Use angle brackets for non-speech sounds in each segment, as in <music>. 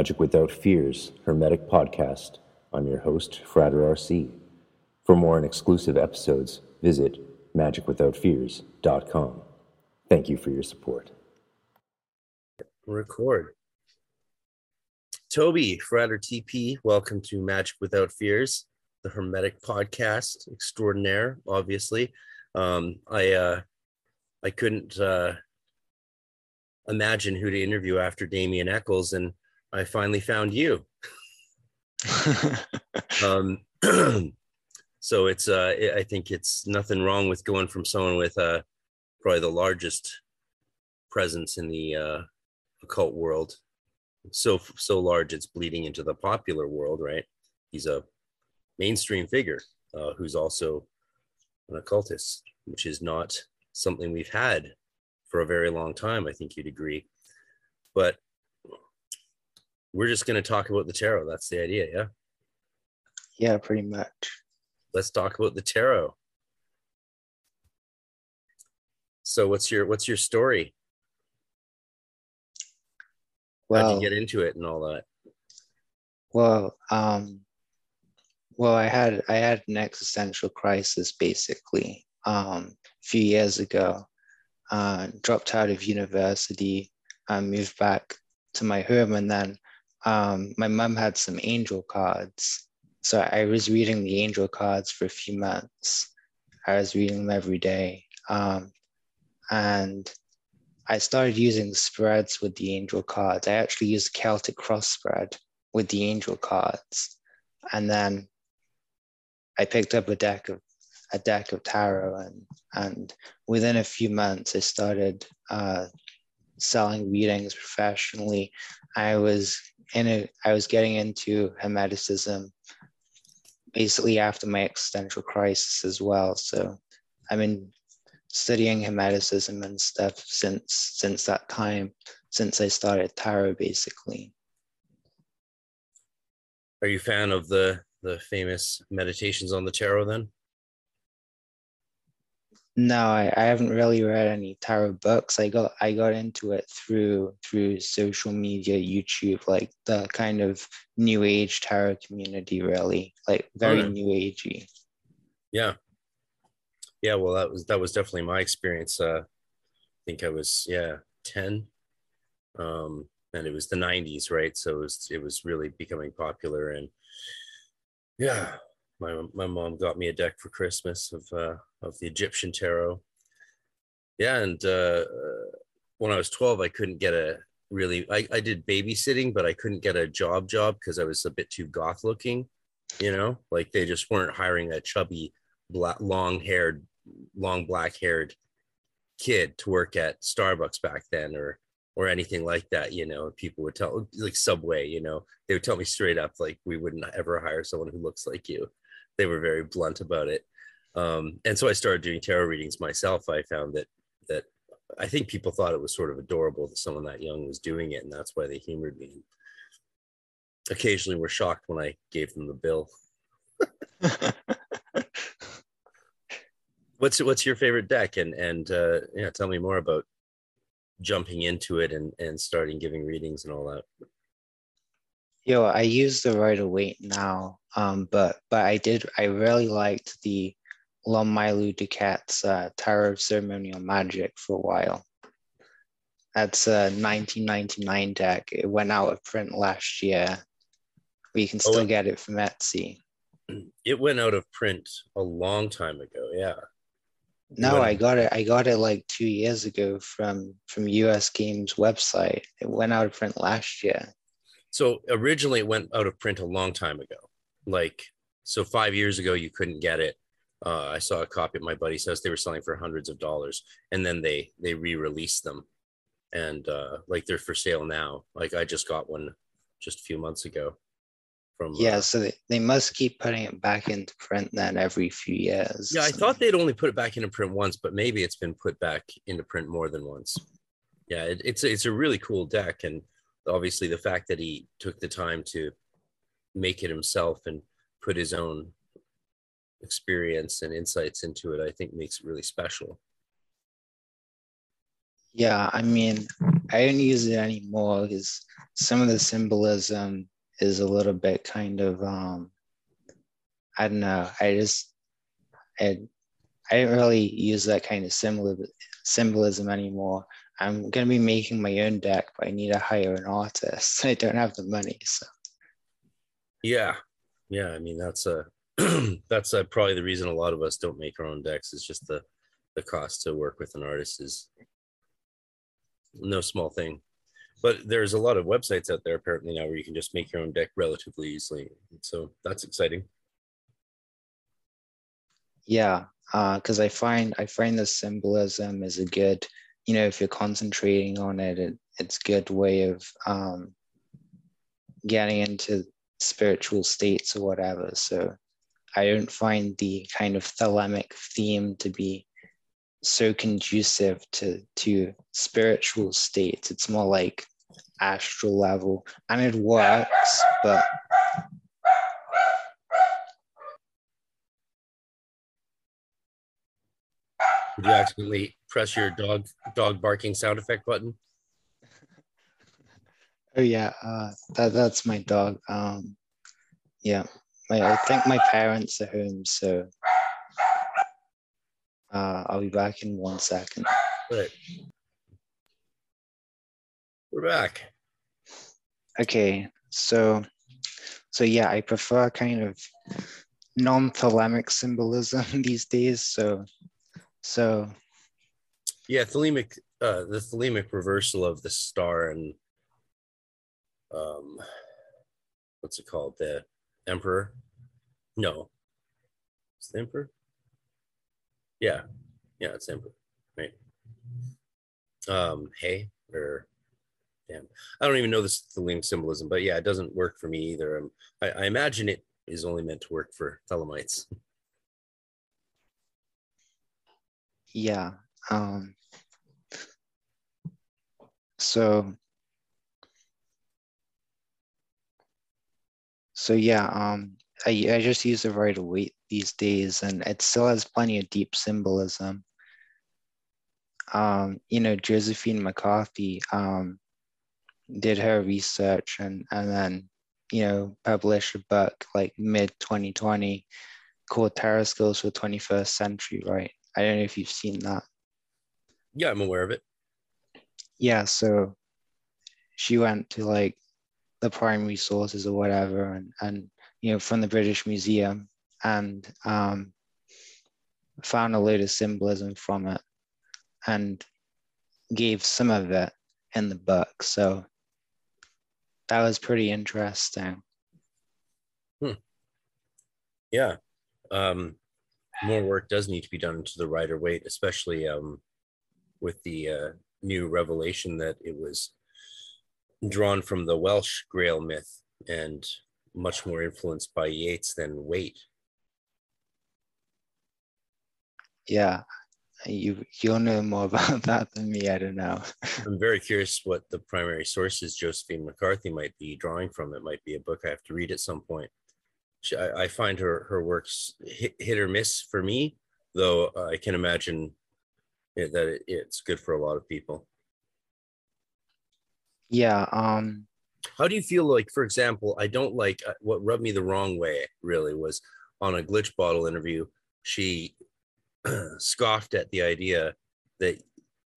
Magic Without Fears Hermetic Podcast. I'm your host, Frater RC. For more and exclusive episodes, visit magicwithoutfears.com. Thank you for your support. Record. Toby, Frater TP, welcome to Magic Without Fears, the Hermetic Podcast extraordinaire, obviously. Um, I uh, I couldn't uh, imagine who to interview after Damien Echols, and I finally found you. <laughs> um, <clears throat> so it's uh, I think it's nothing wrong with going from someone with uh, probably the largest presence in the uh, occult world, so so large it's bleeding into the popular world, right? He's a mainstream figure uh, who's also an occultist, which is not something we've had for a very long time. I think you'd agree, but we're just going to talk about the tarot. That's the idea, yeah. Yeah, pretty much. Let's talk about the tarot. So, what's your what's your story? Well, How'd you get into it and all that? Well, um, well, I had I had an existential crisis basically um, a few years ago. Uh, dropped out of university, uh, moved back to my home, and then um, my mom had some angel cards. So I was reading the angel cards for a few months. I was reading them every day. Um, and I started using spreads with the angel cards. I actually used Celtic cross spread with the angel cards. And then I picked up a deck of a deck of tarot and and within a few months I started uh, selling readings professionally. I was in I was getting into Hermeticism basically after my existential crisis as well. So I've been studying Hermeticism and stuff since since that time, since I started tarot basically. Are you a fan of the the famous meditations on the tarot then? No, I, I haven't really read any tarot books. I got I got into it through through social media, YouTube, like the kind of new age tarot community, really, like very new agey. Yeah, yeah. Well, that was that was definitely my experience. Uh, I think I was yeah ten, um, and it was the '90s, right? So it was it was really becoming popular, and yeah, my my mom got me a deck for Christmas of uh, of the Egyptian tarot. Yeah, and uh, when I was twelve, I couldn't get a really. I, I did babysitting, but I couldn't get a job job because I was a bit too goth looking. You know, like they just weren't hiring a chubby, black, long haired, long black haired kid to work at Starbucks back then, or or anything like that you know people would tell like subway you know they would tell me straight up like we wouldn't ever hire someone who looks like you they were very blunt about it. Um, and so I started doing tarot readings myself. I found that that I think people thought it was sort of adorable that someone that young was doing it, and that's why they humored me. And Occasionally, were shocked when I gave them the bill. <laughs> what's what's your favorite deck? And and uh, yeah, tell me more about jumping into it and and starting giving readings and all that. Yo, I use the Rider-Waite now, um, but but I did I really liked the Lon-Milo DuQuette's uh, Tarot of Ceremonial Magic for a while. That's a 1999 deck. It went out of print last year. We can oh, still oh, get it from Etsy. It went out of print a long time ago. Yeah. No, I got it. I got it like two years ago from from US Games website. It went out of print last year. So originally it went out of print a long time ago. Like, so five years ago, you couldn't get it. Uh, I saw a copy at my buddy's house. They were selling for hundreds of dollars, and then they they re-released them, and uh, like they're for sale now. Like I just got one just a few months ago. From yeah, uh, so they, they must keep putting it back into print then every few years. Yeah, I thought they'd only put it back into print once, but maybe it's been put back into print more than once. Yeah, it, it's it's a really cool deck, and obviously the fact that he took the time to make it himself and put his own experience and insights into it, I think makes it really special. Yeah, I mean, I don't use it anymore because some of the symbolism is a little bit kind of um I don't know. I just I I don't really use that kind of symbol symbolism anymore. I'm gonna be making my own deck, but I need to hire an artist. <laughs> I don't have the money, so yeah, yeah. I mean, that's a <clears throat> that's a, probably the reason a lot of us don't make our own decks. Is just the the cost to work with an artist is no small thing. But there's a lot of websites out there apparently now where you can just make your own deck relatively easily. So that's exciting. Yeah, because uh, I find I find the symbolism is a good, you know, if you're concentrating on it, it it's good way of um, getting into spiritual states or whatever. So I don't find the kind of thelemic theme to be so conducive to to spiritual states. It's more like astral level, and it works, but Did you accidentally press your dog dog barking sound effect button? <laughs> Oh yeah, uh, that that's my dog. Um, yeah, my, I think my parents are home, so uh, I'll be back in one second. Right. We're back. Okay, so so yeah, I prefer kind of non-thelemic symbolism <laughs> these days. So so yeah, thelemic uh the thelemic reversal of the star and um what's it called? The emperor? No. It's the emperor? Yeah. Yeah, it's emperor. Right. Um, hey, or damn. I don't even know this thelemic symbolism, but yeah, it doesn't work for me either. Um, I, I imagine it is only meant to work for Thelemites. <laughs> Yeah. Um, so so yeah, um, I, I just use the Rider-Waite these days, and it still has plenty of deep symbolism. Um, you know, Josephine McCarthy um, did her research and and then you know published a book like mid 2020 called Tarot Skills for 21st Century, right? I don't know if you've seen that. Yeah, I'm aware of it. Yeah, so she went to like the primary sources or whatever, and and you know from the British Museum, and um, found a load of symbolism from it, and gave some of it in the book. So that was pretty interesting. Hmm. Yeah. Um, more work does need to be done to the Rider Waite, especially um, with the uh, new revelation that it was drawn from the Welsh Grail myth and much more influenced by Yeats than Waite. Yeah, you you'll know more <laughs> about that than me. I don't know. <laughs> I'm very curious what the primary sources Josephine McCarthy might be drawing from. It might be a book I have to read at some point. She, I, I, find her her works hit, hit or miss for me, though I can imagine it, that it, it's good for a lot of people. Yeah. Um. How do you feel like, for example, I don't like uh, what rubbed me the wrong way. Really was on a glitch bottle interview. She <clears throat> scoffed at the idea that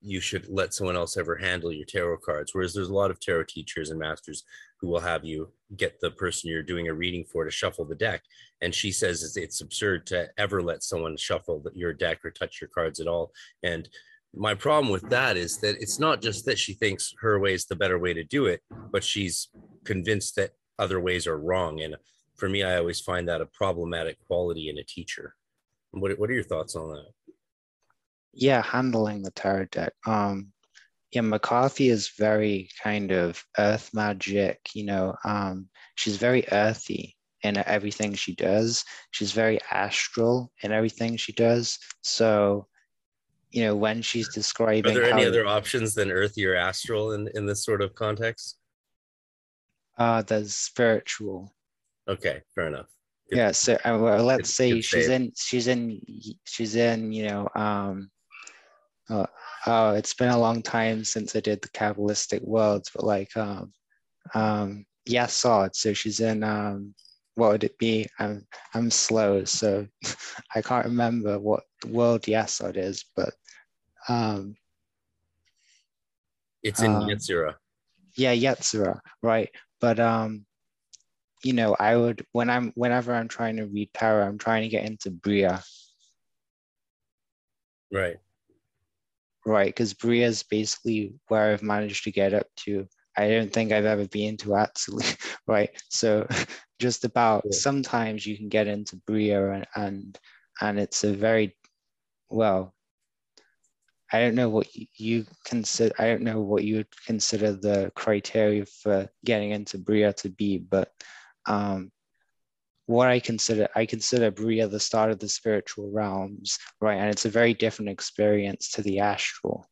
you should let someone else ever handle your tarot cards. Whereas there's a lot of tarot teachers and masters who will have you get the person you're doing a reading for to shuffle the deck. And she says it's absurd to ever let someone shuffle your deck or touch your cards at all. And my problem with that is that it's not just that she thinks her way is the better way to do it, but she's convinced that other ways are wrong. And for me, I always find that a problematic quality in a teacher. What, what are your thoughts on that? Yeah, handling the tarot deck. Um, yeah, McCarthy is very kind of earth magic, you know, um, she's very earthy in everything she does. She's very astral in everything she does. So, you know, when she's describing. Are there any other options than earthy or astral in, in this sort of context? Uh, there's spiritual. Okay, fair enough. Yeah, so uh, well, let's say she's in, she's in, she's in, you know, um, Oh, oh, it's been a long time since I did the Kabbalistic worlds, but like um um Yesod. So she's in um what would it be? I'm I'm slow, so <laughs> I can't remember what world Yesod is, but um It's in Um, Yetzirah. yeah, Yetzirah, right? But um you know, I would when I'm whenever I'm trying to read tarot, I'm trying to get into Briah, Right. Right? Because Briah is basically where I've managed to get up to. I don't think I've ever been to actually, <laughs> right? So <laughs> just about Yeah. sometimes you can get into Briah and and, and it's a very well. I don't know what you- you consider. I don't know what you would consider the criteria for getting into Briah to be, but um, what I consider, I consider Briah the start of the spiritual realms, right? And it's a very different experience to the astral,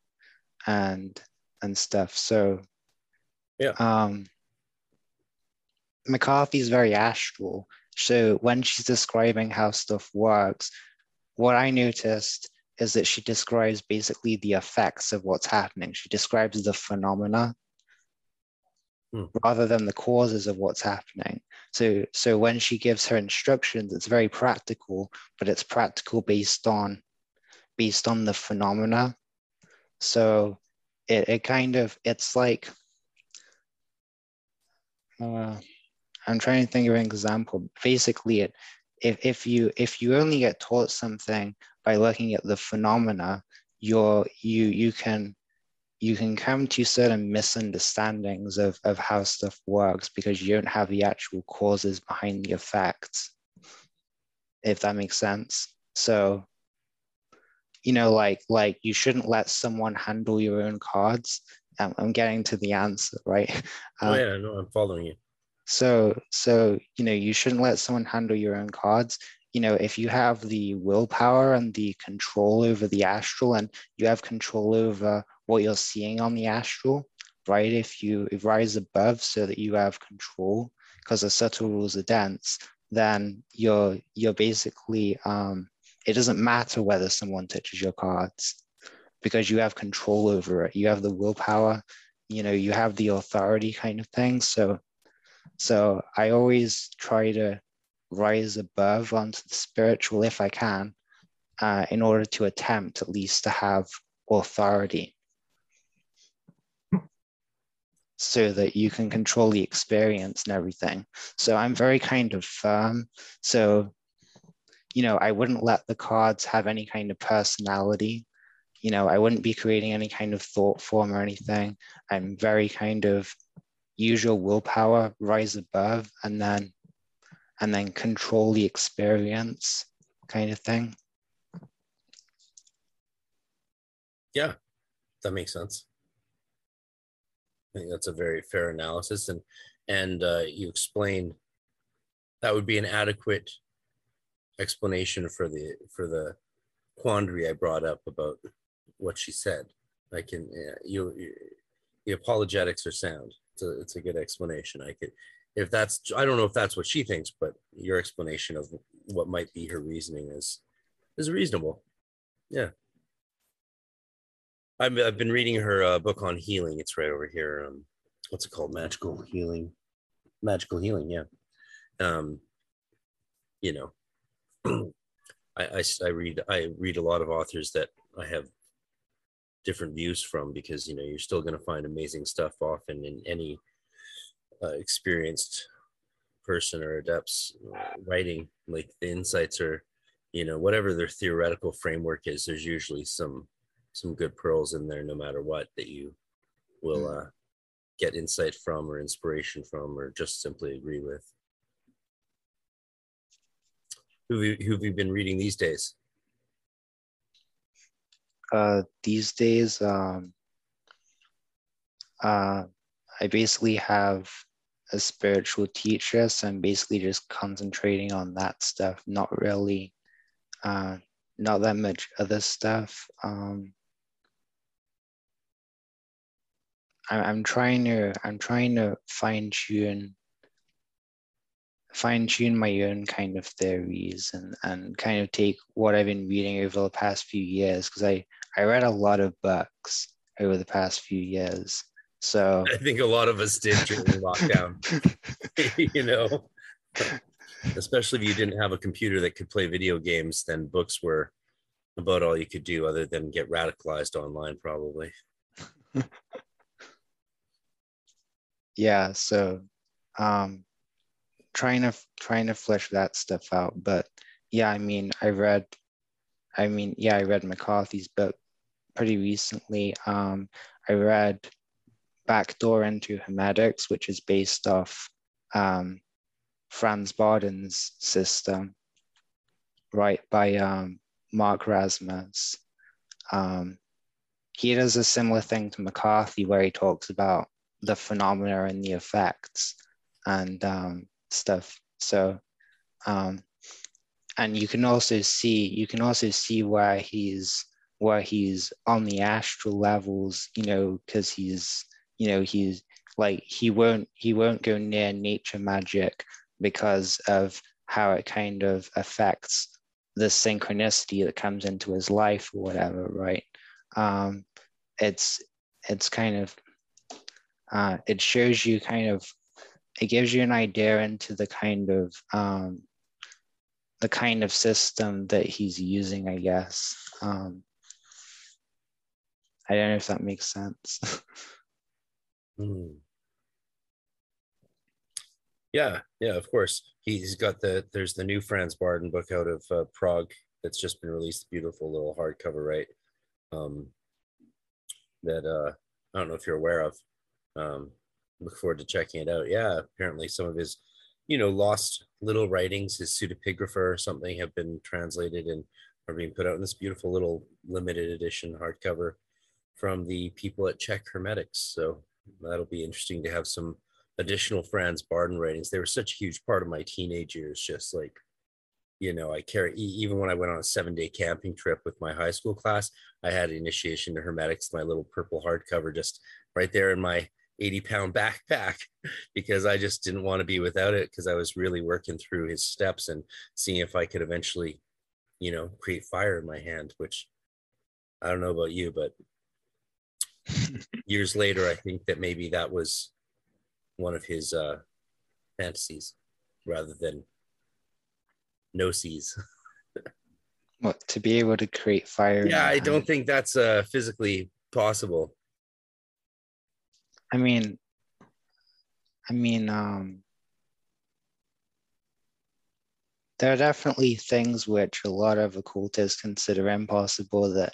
and and stuff. So, Yeah. Um, McCarthy's very astral. So when she's describing how stuff works, what I noticed is that she describes basically the effects of what's happening. She describes the phenomena Hmm. rather than the causes of what's happening. So, so when she gives her instructions, it's very practical, but it's practical based on based on the phenomena. So it, it kind of it's like uh, I'm trying to think of an example. Basically, it if, if you if you only get taught something by looking at the phenomena, you're you you can you can come to certain misunderstandings of, of how stuff works because you don't have the actual causes behind the effects, if that makes sense. So, you know, like like you shouldn't let someone handle your own cards. Um, I'm getting to the answer, right? <laughs> oh Uh, yeah, no, I'm following you. so, so you know, you shouldn't let someone handle your own cards. You know, if you have the willpower and the control over the astral, and you have control over what you're seeing on the astral, right? If you rise above so that you have control, because the subtle rules are dense, then you're you're basically um, it doesn't matter whether someone touches your cards because you have control over it. You have the willpower. You know, you have the authority kind of thing. So so I always try to rise above onto the spiritual if I can, uh, in order to attempt at least to have authority. So that you can control the experience and everything. So I'm very kind of firm. So, you know, I wouldn't let the cards have any kind of personality. You know, I wouldn't be creating any kind of thought form or anything. I'm very kind of usual willpower rise above and then and then control the experience kind of thing Yeah, that makes sense. I think that's a very fair analysis, and and uh, you explain that would be an adequate explanation for the for the quandary I brought up about what she said. I can you, you the apologetics are sound. It's a it's a good explanation. I could if that's I don't know if that's what she thinks, but your explanation of what might be her reasoning is is reasonable. Yeah. I've, I've been reading her uh, book on healing. It's right over here. Um, what's it called? Magical healing. Magical healing. Yeah. Um, you know, <clears throat> I I read I read a lot of authors that I have different views from because you know you're still going to find amazing stuff often in any uh, experienced person or adepts writing. Like the insights are, you know, whatever their theoretical framework is. There's usually some some good pearls in there no matter what that you will uh, get insight from or inspiration from or just simply agree with who have you, who have you been reading these days uh, these days um, uh, i basically have a spiritual teacher so i'm basically just concentrating on that stuff not really uh, not that much other stuff um, I- I'm trying to I'm trying to fine tune fine tune my own kind of theories and and kind of take what I've been reading over the past few years because I I read a lot of books over the past few years. So I think a lot of us did during lockdown. <laughs> you know, especially if you didn't have a computer that could play video games, then books were about all you could do other than get radicalized online, probably. <laughs> yeah, so um trying to trying to flesh that stuff out. But yeah, I mean I read I mean, yeah, I read McCarthy's book pretty recently. Um I read Backdoor into Hermetics, which is based off um, Franz Bardon's system, right, by um, Mark Rasmus. Um, he does a similar thing to McCarthy, where he talks about the phenomena and the effects and um, stuff. So, um, and you can also see you can also see where he's where he's on the astral levels, you know, because he's you know he's like he won't he won't go near nature magic because of how it kind of affects the synchronicity that comes into his life or whatever right? Um it's it's kind of uh it shows you kind of it gives you an idea into the kind of um the kind of system that he's using i guess. Um i don't know if that makes sense <laughs> Mm. Yeah, yeah, of course. He's got the there's the new Franz Bardon book out of uh, Prague that's just been released. Beautiful little hardcover, right? Um, that uh, I don't know if you're aware of. Um, look forward to checking it out. Yeah, apparently some of his, you know, lost little writings, his pseudepigrapha or something, have been translated and are being put out in this beautiful little limited edition hardcover from the people at Czech Hermetics. So that'll be interesting to have some additional Franz Bardon writings. They were such a huge part of my teenage years, just like, you know, I carry, even when I went on a seven day camping trip with my high school class, I had initiation to Hermetics, my little purple hardcover, just right there in my 80 pound backpack <laughs> because I just didn't want to be without it because I was really working through his steps and seeing if I could eventually, you know, create fire in my hand, which I don't know about you, but years later, I think that maybe that was one of his uh, fantasies rather than gnosis. <laughs> what to be able to create fire? Yeah, I don't think that's uh, physically possible. I mean, I mean, um, there are definitely things which a lot of occultists consider impossible that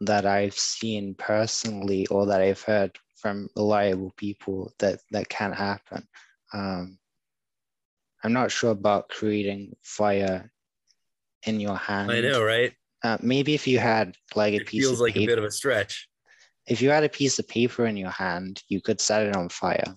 that I've seen personally or that I've heard from reliable people that that can happen. Um, I'm not sure about creating fire in your hand. I know, right? Uh, maybe if you had like a it piece feels of like paper, a bit of a stretch. if you had a piece of paper in your hand, you could set it on fire.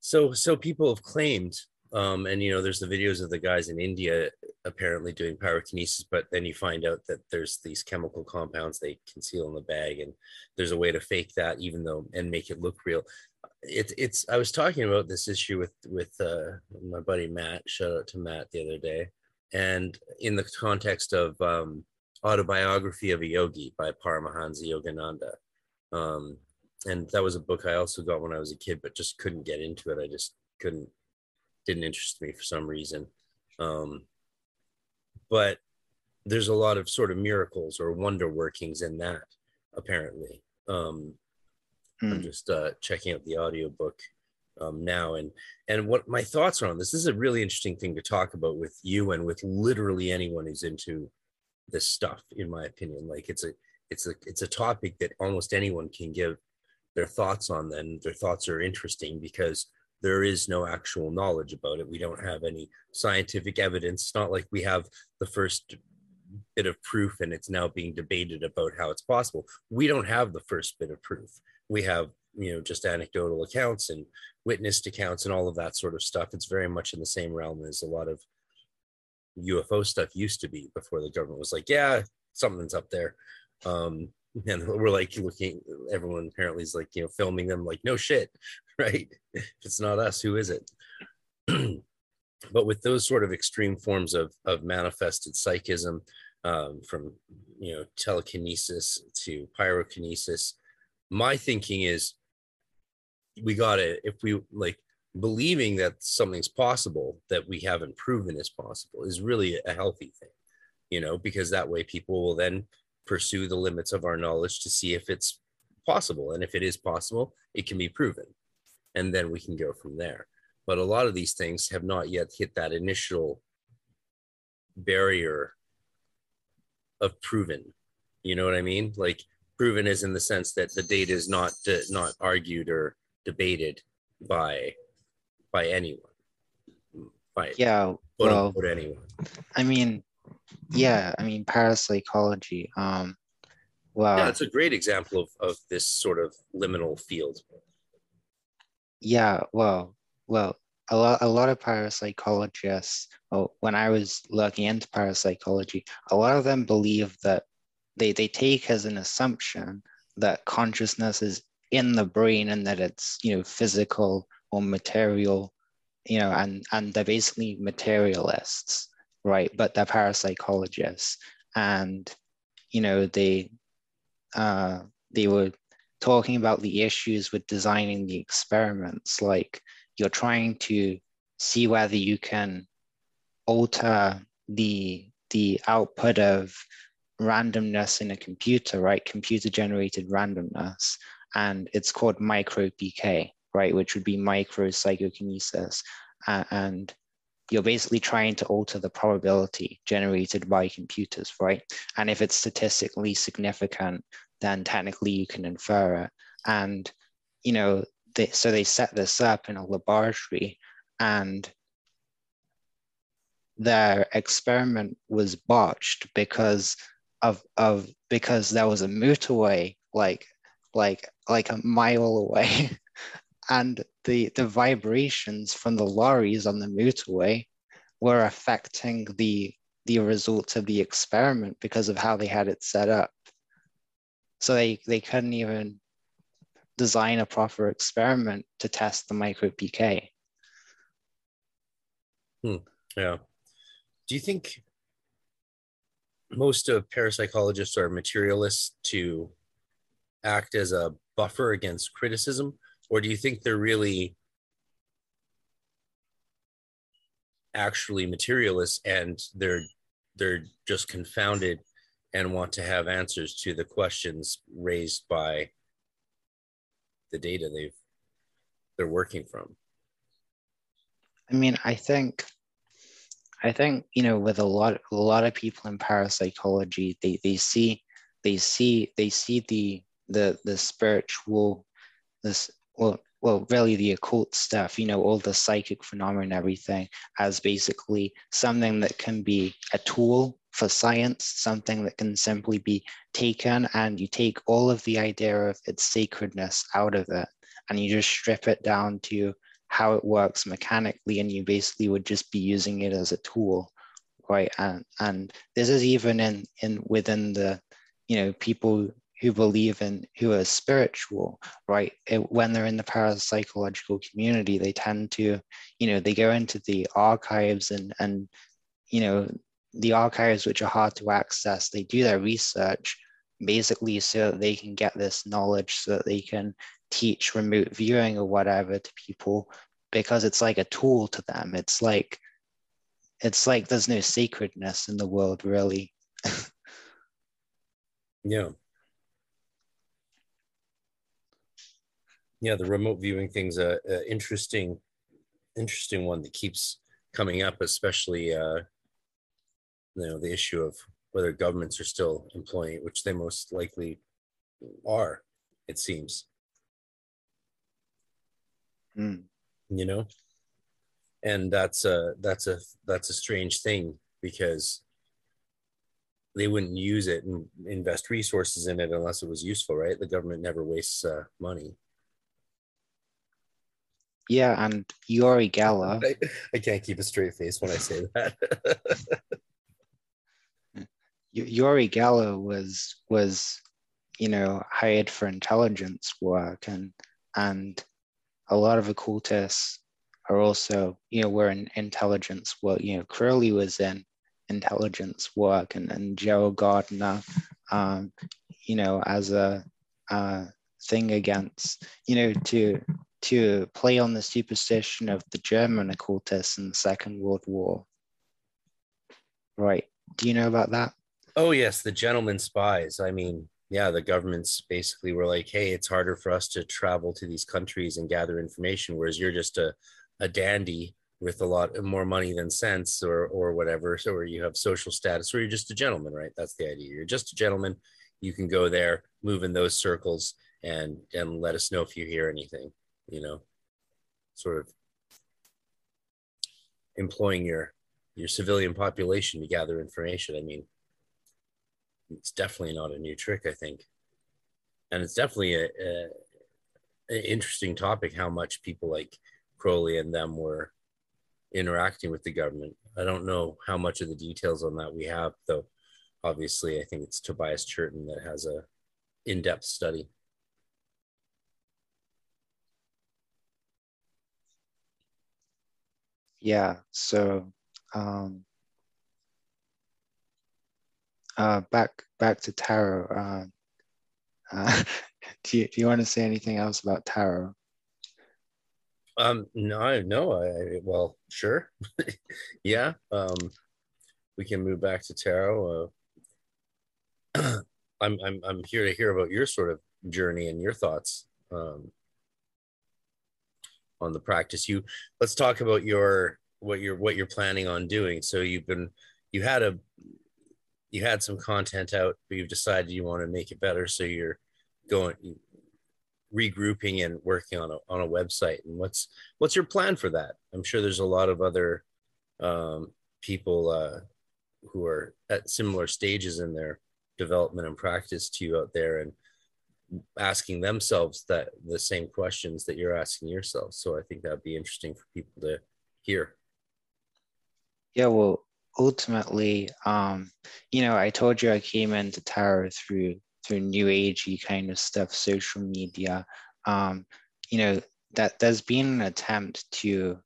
So, so people have claimed, um, and you know, there's the videos of the guys in India apparently doing pyrokinesis, but then you find out that there's these chemical compounds they conceal in the bag, and there's a way to fake that, even though and make it look real. It's it's. I was talking about this issue with with uh, my buddy Matt. Shout out to Matt the other day, and in the context of um, autobiography of a yogi by Paramahansa Yogananda. Um, and that was a book I also got when I was a kid, but just couldn't get into it. I just couldn't, didn't interest me for some reason. Um, but there's a lot of sort of miracles or wonder workings in that, apparently. Um, I'm Hmm. just uh, checking out the audiobook um, now, and and what my thoughts are on this. This is a really interesting thing to talk about with you and with literally anyone who's into this stuff. In my opinion, like it's a it's a it's a topic that almost anyone can give their thoughts on. Then their thoughts are interesting because there is no actual knowledge about it. We don't have any scientific evidence. It's not like we have the first bit of proof and it's now being debated about how it's possible. We don't have the first bit of proof. We have, you know, just anecdotal accounts and witnessed accounts and all of that sort of stuff. It's very much in the same realm as a lot of UFO stuff used to be before the government was like, yeah, something's up there. Um, and <laughs> we're like looking, everyone apparently is like, you know, filming them like, no shit, <laughs> right? If it's not us, who is it? <clears throat> but with those sort of extreme forms of, of manifested psychism, um, from you know telekinesis to pyrokinesis. My thinking is we got to if we like believing that something's possible that we haven't proven is possible is really a healthy thing, you know, because that way people will then pursue the limits of our knowledge to see if it's possible. And if it is possible, it can be proven. And then we can go from there. But a lot of these things have not yet hit that initial barrier of proven. You know what I mean? Like proven is in the sense that the data is not uh, not argued or debated by by anyone. By yeah, well, anyone. I mean, yeah, I mean parapsychology. Um, well, yeah, it's a great example of of this sort of liminal field. Yeah, well, well, a lot, a lot of parapsychologists. Well, when I was looking into parapsychology, a lot of them believe that they they take as an assumption that consciousness is in the brain and that it's you know physical or material, you know, and and they're basically materialists, right? But they're parapsychologists, and you know they uh, they were talking about the issues with designing the experiments, like you're trying to see whether you can alter the the output of randomness in a computer, right? Computer generated randomness, and it's called micro PK right, which would be micro psychokinesis. Uh, and you're basically trying to alter the probability generated by computers, right? And if it's statistically significant, then technically you can infer it. And, you know, they, so they set this up in a laboratory and their experiment was botched because of, of because there was a motorway like like like a mile away <laughs> and the the vibrations from the lorries on the motorway were affecting the the results of the experiment because of how they had it set up. So they they couldn't even design a proper experiment to test the micro pk hmm. yeah. Do you think most of parapsychologists are materialists to act as a buffer against criticism or do you think they're really actually materialists and they're they're just confounded and want to have answers to the questions raised by the data they've they're working from? I mean i think i think you know with a lot a lot of people in parapsychology they they see they see they see the the the spiritual this well, well, really the occult stuff, you know, all the psychic phenomena and everything as basically something that can be a tool for science, something that can simply be taken and you take all of the idea of its sacredness out of it and you just strip it down to how it works mechanically and you basically would just be using it as a tool right? And and this is even in in within the you know people who believe in who are spiritual right? It, when they're in the parapsychological community they tend to you know they go into the archives and and you know the archives which are hard to access they do their research basically so that they can get this knowledge so that they can teach remote viewing or whatever to people because it's like a tool to them. It's like it's like there's no sacredness in the world really. <laughs> Yeah yeah, the remote viewing thing's a, a interesting, interesting one that keeps coming up, especially uh, you know the issue of whether governments are still employing it, which they most likely are, it seems. Mm. You know, and that's a that's a that's a strange thing because they wouldn't use it and invest resources in it unless it was useful, right? The government never wastes uh, money. Yeah, and Yuri Geller. I, I can't keep a straight face when I say that. <laughs> Yuri Geller was was you know hired for intelligence work and and a lot of occultists are also you know were in intelligence work. you know Crowley was in intelligence work and, and Gerald Gardner, um, you know, as a, a thing against, you know, to to play on the superstition of the German occultists in the Second World War. Right. Do you know about that? Oh yes, the gentleman spies. I mean, yeah, the governments basically were like, hey, it's harder for us to travel to these countries and gather information, whereas you're just a, a dandy with a lot more money than sense or or whatever. So or you have social status, or you're just a gentleman, right? That's the idea. You're just a gentleman. You can go there, move in those circles, and and let us know if you hear anything, you know, sort of employing your your civilian population to gather information. I mean, it's definitely not a new trick, I think. And it's definitely a, a, interesting topic how much people like Crowley and them were interacting with the government. I don't know how much of the details on that we have, though. Obviously, I think it's Tobias Churton that has a in-depth study. Yeah. So um, uh, back back to tarot. Uh, uh, <laughs> do you do you want to say anything else about tarot? Um, no, no. I well, sure. <laughs> yeah. Um, we can move back to tarot. Uh, <clears throat> I'm I'm I'm here to hear about your sort of journey and your thoughts um, on the practice. You let's talk about your what you're what you're planning on doing. So you've been you had a you had some content out, but you've decided you want to make it better. So you're going regrouping and working on a on a website. And what's what's your plan for that? I'm sure there's a lot of other um, people uh, who are at similar stages in their development and practice to you out there, and asking themselves that the same questions that you're asking yourself. So I think that'd be interesting for people to hear. Yeah, well, ultimately, um, you know, I told you I came into tarot through through new agey kind of stuff, social media. Um, you know, that there's been an attempt to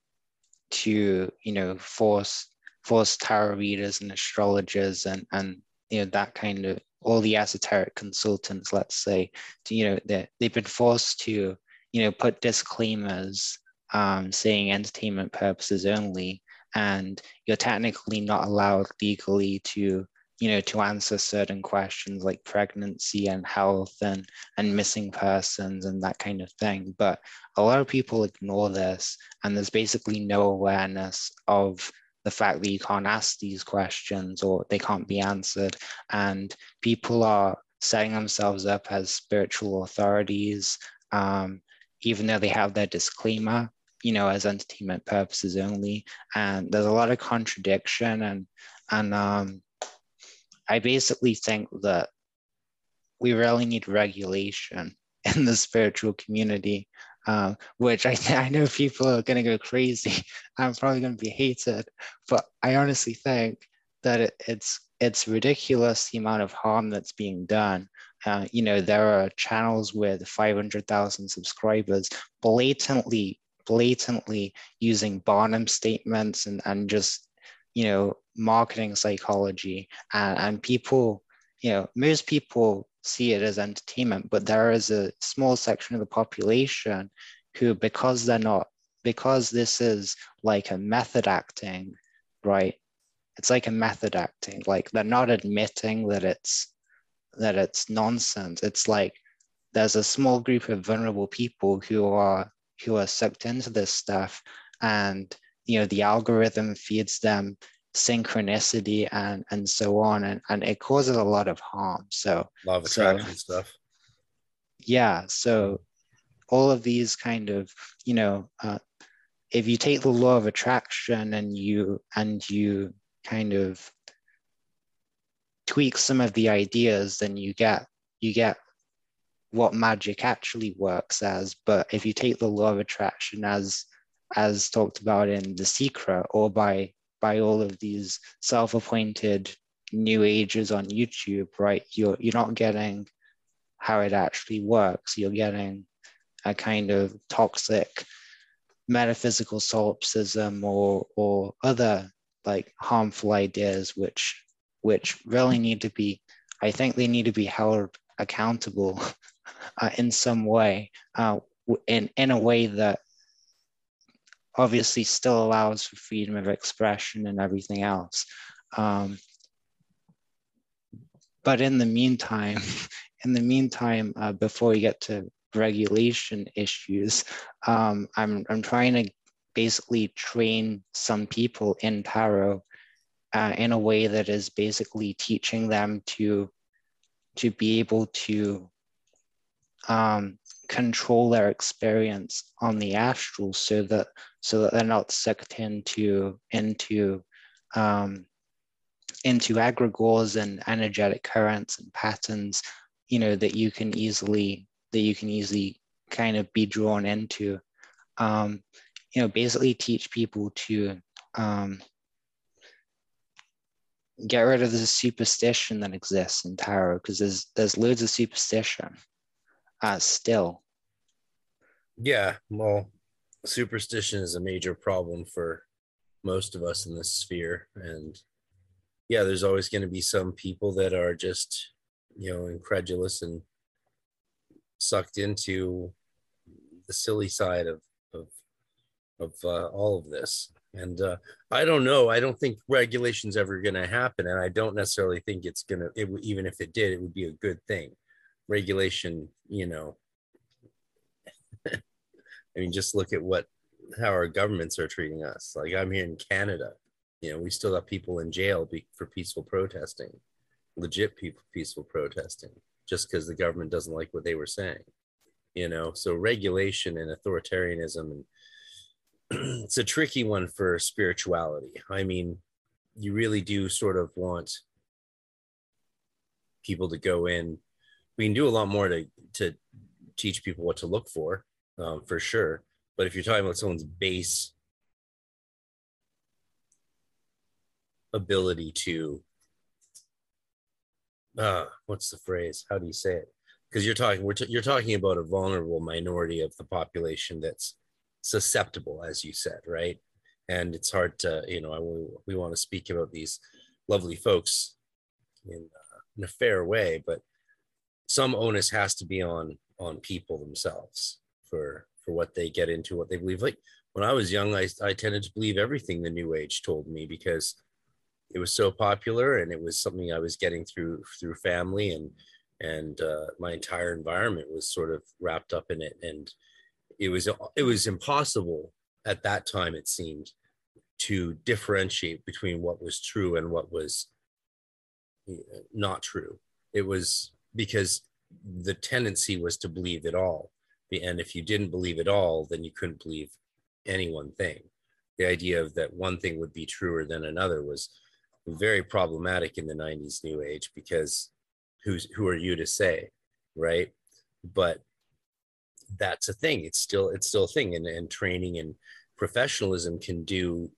to you know force force tarot readers and astrologers and and you know that kind of all the esoteric consultants, let's say, to, you know, they they've been forced to you know put disclaimers um, saying entertainment purposes only and you're technically not allowed legally to you know to answer certain questions like pregnancy and health and and missing persons and that kind of thing. But a lot of people ignore this and there's basically no awareness of the fact that you can't ask these questions or they can't be answered. And people are setting themselves up as spiritual authorities um, even though they have their disclaimer you know, as entertainment purposes only. And there's a lot of contradiction. And and um, I basically think that we really need regulation in the spiritual community, uh, which I, <laughs> I know people are going to go crazy. <laughs> I'm probably going to be hated, but I honestly think that it, it's it's ridiculous the amount of harm that's being done. Uh, you know, there are channels with 500,000 subscribers blatantly blatantly using Barnum statements and, and just, you know, marketing psychology. And, and people, you know, most people see it as entertainment, but there is a small section of the population who, because they're not, because this is like a method acting, right? It's like a method acting. Like they're not admitting that it's that it's nonsense. It's like there's a small group of vulnerable people who are who are sucked into this stuff and you know the algorithm feeds them synchronicity and and so on and, and it causes a lot of harm so law of attraction so, stuff yeah so all of these kind of you know uh, if you take the law of attraction and you and you kind of tweak some of the ideas then you get you get what magic actually works as. But if you take the law of attraction as as talked about in The Secret or by by all of these self-appointed new ages on YouTube, right? You're you're not getting how it actually works. You're getting a kind of toxic metaphysical solipsism or or other like harmful ideas which which really need to be i think they need to be held accountable <laughs> uh, in some way uh, in in a way that obviously still allows for freedom of expression and everything else. Um, but in the meantime <laughs> in the meantime uh, before we get to regulation issues um, I'm, I'm trying to basically train some people in tarot uh, in a way that is basically teaching them to to be able to um, control their experience on the astral so that so that they're not sucked into into um, into egregores and energetic currents and patterns you know that you can easily that you can easily kind of be drawn into. Um, you know basically teach people to um, get rid of the superstition that exists in tarot because there's there's loads of superstition uh, still yeah well superstition is a major problem for most of us in this sphere and yeah there's always going to be some people that are just you know incredulous and sucked into the silly side of of of uh, all of this and uh, I don't know. I don't think regulation's ever going to happen, and I don't necessarily think it's going to. It, even if it did, it would be a good thing. Regulation, you know. I mean, just look at what how our governments are treating us. Like I'm here in Canada, you know, we still have people in jail be, for peaceful protesting, legit people peaceful protesting, just because the government doesn't like what they were saying. You know, so regulation and authoritarianism and <clears throat> it's a tricky one for spirituality. I mean, you really do sort of want people to go in. We can do a lot more to to teach people what to look for, um, for sure. But if you're talking about someone's base ability to, uh, what's the phrase? How do you say it? Because you're talking, we're t- you're talking about a vulnerable minority of the population that's susceptible, as you said, right? And it's hard to, you know, we, we want to speak about these lovely folks in, uh, in a fair way, but some onus has to be on on people themselves for for what they get into, what they believe. Like when I was young, I, I tended to believe everything the New Age told me because it was so popular and it was something I was getting through through family and and uh, my entire environment was sort of wrapped up in it. And it was it was impossible at that time it seemed to differentiate between what was true and what was not true. It was because the tendency was to believe it all and if you didn't believe it all then you couldn't believe any one thing. The idea of that one thing would be truer than another was very problematic in the 90s new age because who's who are you to say right? But that's a thing. It's still it's still a thing and, and training and professionalism can do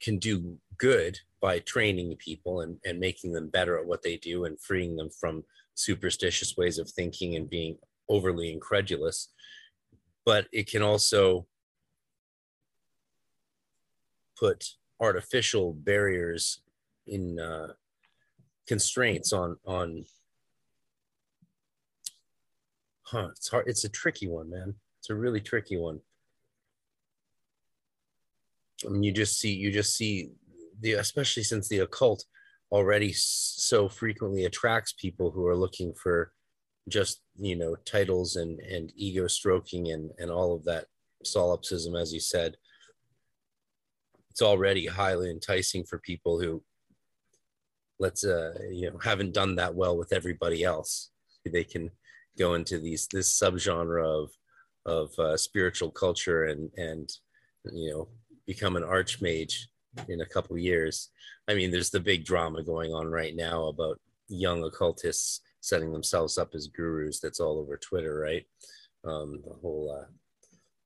can do good by training people and, and making them better at what they do and freeing them from superstitious ways of thinking and being overly incredulous but it can also put artificial barriers in uh, constraints on on huh, it's hard. It's a tricky one, man. It's a really tricky one. I mean, you just see, you just see the, especially since the occult already so frequently attracts people who are looking for just, you know, titles and, and ego stroking and, and all of that solipsism, as you said. It's already highly enticing for people who, let's, uh, you know, haven't done that well with everybody else. They can go into these this subgenre of of uh, spiritual culture and and you know become an archmage in a couple years. I mean, there's the big drama going on right now about young occultists setting themselves up as gurus. That's all over Twitter, right? Um, the whole uh,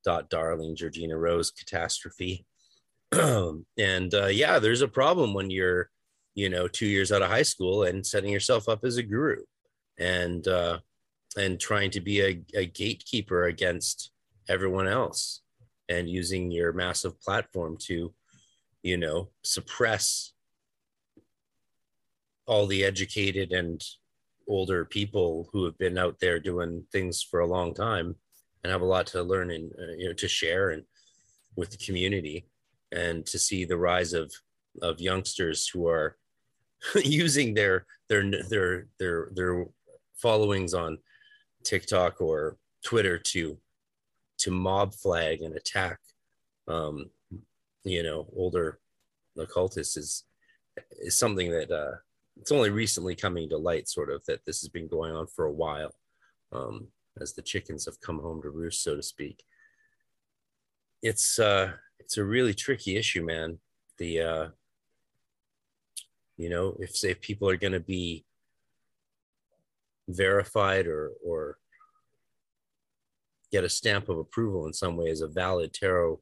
Dot Darling, Georgina Rose catastrophe. <clears throat> and uh, yeah, there's a problem when you're, you know, two years out of high school and setting yourself up as a guru. And uh, and trying to be a, a gatekeeper against everyone else and using your massive platform to you know, suppress all the educated and older people who have been out there doing things for a long time and have a lot to learn and uh, you know to share and with the community and to see the rise of of youngsters who are <laughs> using their their their their their followings on TikTok or Twitter to to mob flag and attack um you know older occultists is is something that uh it's only recently coming to light, sort of, that this has been going on for a while, um, as the chickens have come home to roost, so to speak. It's uh, it's a really tricky issue, man. The uh, you know, if say people are going to be verified or or get a stamp of approval in some way as a valid tarot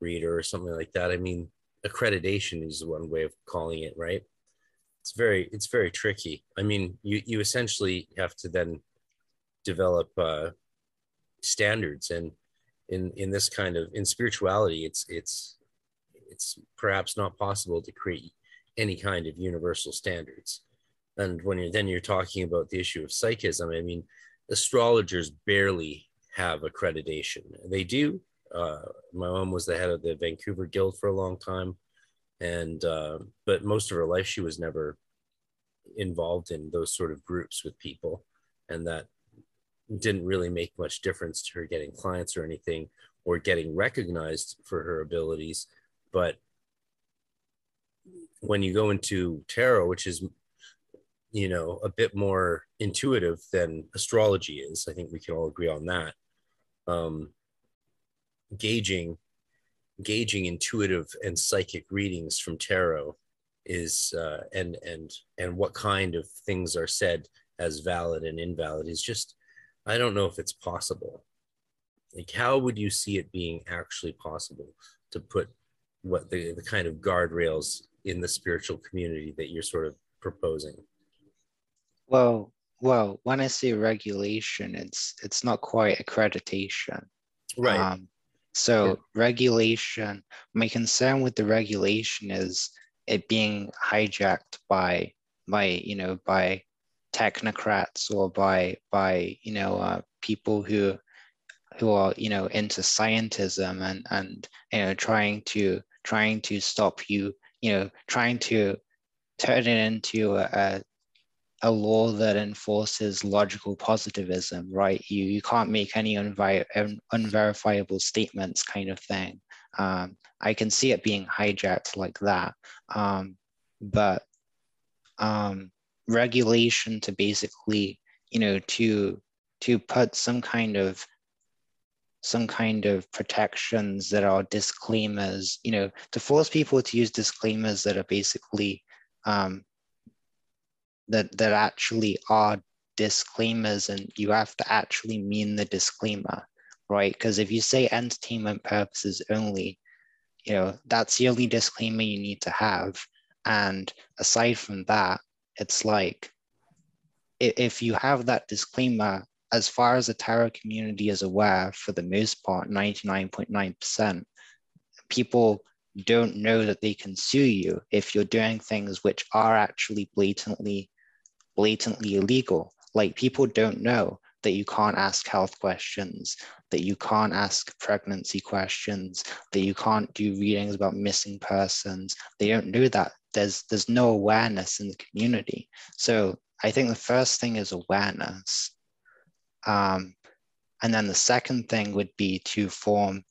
reader or something like that. I mean, accreditation is one way of calling it, right? It's very it's very tricky. I mean you you essentially have to then develop uh standards and in in this kind of in spirituality it's it's it's perhaps not possible to create any kind of universal standards. And when you're then you're talking about the issue of psychism i mean astrologers barely have accreditation. They do. Uh, my mom was the head of the vancouver guild for a long time and uh, but most of her life she was never involved in those sort of groups with people. And that didn't really make much difference to her getting clients or anything or getting recognized for her abilities. But when you go into tarot which is you know a bit more intuitive than astrology is i think we can all agree on that um gauging gauging intuitive and psychic readings from tarot is uh, and and and what kind of things are said as valid and invalid is just i don't know if it's possible. Like how would you see it being actually possible to put what the, the kind of guardrails in the spiritual community that you're sort of proposing? Well well when i say regulation it's it's not quite accreditation. Right. Um, so yeah. regulation, my concern with the regulation is it being hijacked by by you know by technocrats or by by you know uh, people who who are you know into scientism and and you know trying to trying to stop you you know trying to turn it into a, a a law that enforces logical positivism, right? You you can't make any unverifiable statements, kind of thing. Um, I can see it being hijacked like that, um, but um, regulation to basically, you know, to to put some kind of some kind of protections that are disclaimers, you know, to force people to use disclaimers that are basically um, that that actually are disclaimers and you have to actually mean the disclaimer right? Because if you say entertainment purposes only you know that's the only disclaimer you need to have. And aside from that it's like if you have that disclaimer as far as the tarot community is aware for the most part 99.9% people don't know that they can sue you if you're doing things which are actually blatantly blatantly illegal. Like people don't know that you can't ask health questions, that you can't ask pregnancy questions, that you can't do readings about missing persons. They don't know that. There's there's no awareness in the community. So I think the first thing is awareness. Um, and then the second thing would be to form,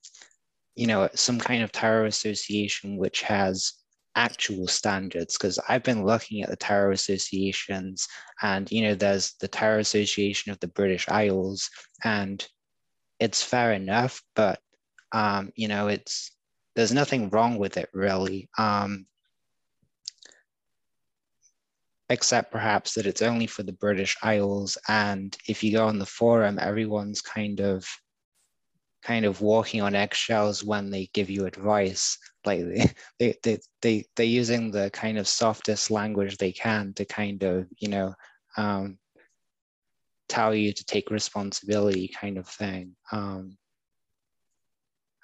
you know, some kind of tarot association which has actual standards because I've been looking at the Tarot Associations and you know there's the Tarot Association of the British Isles and it's fair enough but um, you know it's there's nothing wrong with it really um, except perhaps that it's only for the British Isles and if you go on the forum everyone's kind of kind of walking on eggshells when they give you advice like <laughs> they, they, they, they're using the kind of softest language they can to kind of you know um, tell you to take responsibility kind of thing um,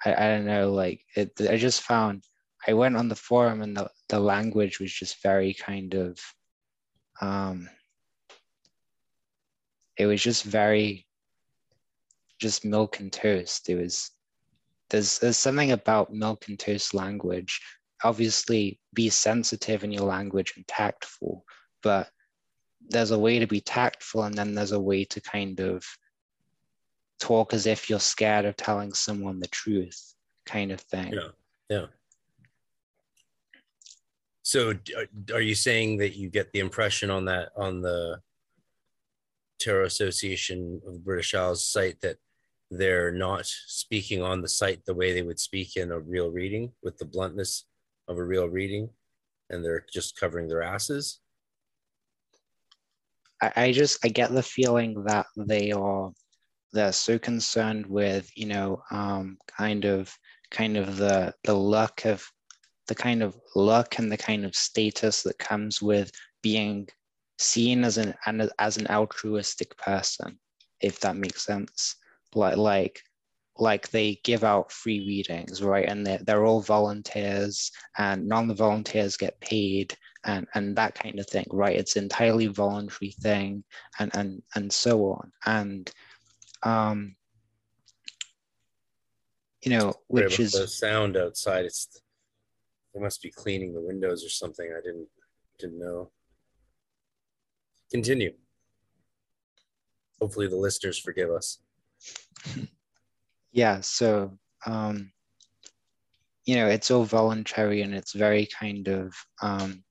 I, I don't know like it, i just found I went on the forum and the, the language was just very kind of um it was just very just milk and toast. It was there's there's something about milk and toast language. Obviously, be sensitive in your language and tactful, but there's a way to be tactful, and then there's a way to kind of talk as if you're scared of telling someone the truth, kind of thing. Yeah, yeah. So, uh, are you saying that you get the impression on that on the Tarot Association of British Isles site that they're not speaking on the site the way they would speak in a real reading with the bluntness of a real reading and they're just covering their asses. I, just i get the feeling that they are they're so concerned with you know um, kind of kind of the the luck of the kind of luck and the kind of status that comes with being seen as an as an altruistic person if that makes sense like like like they give out free readings right? And they're, they're all volunteers and none of the volunteers get paid and and that kind of thing right? It's entirely voluntary thing and and and so on. And um you know which is the sound outside. It's they must be cleaning the windows or something. I didn't didn't know. Continue. Hopefully the listeners forgive us <laughs> yeah so um you know it's all voluntary and it's very kind of um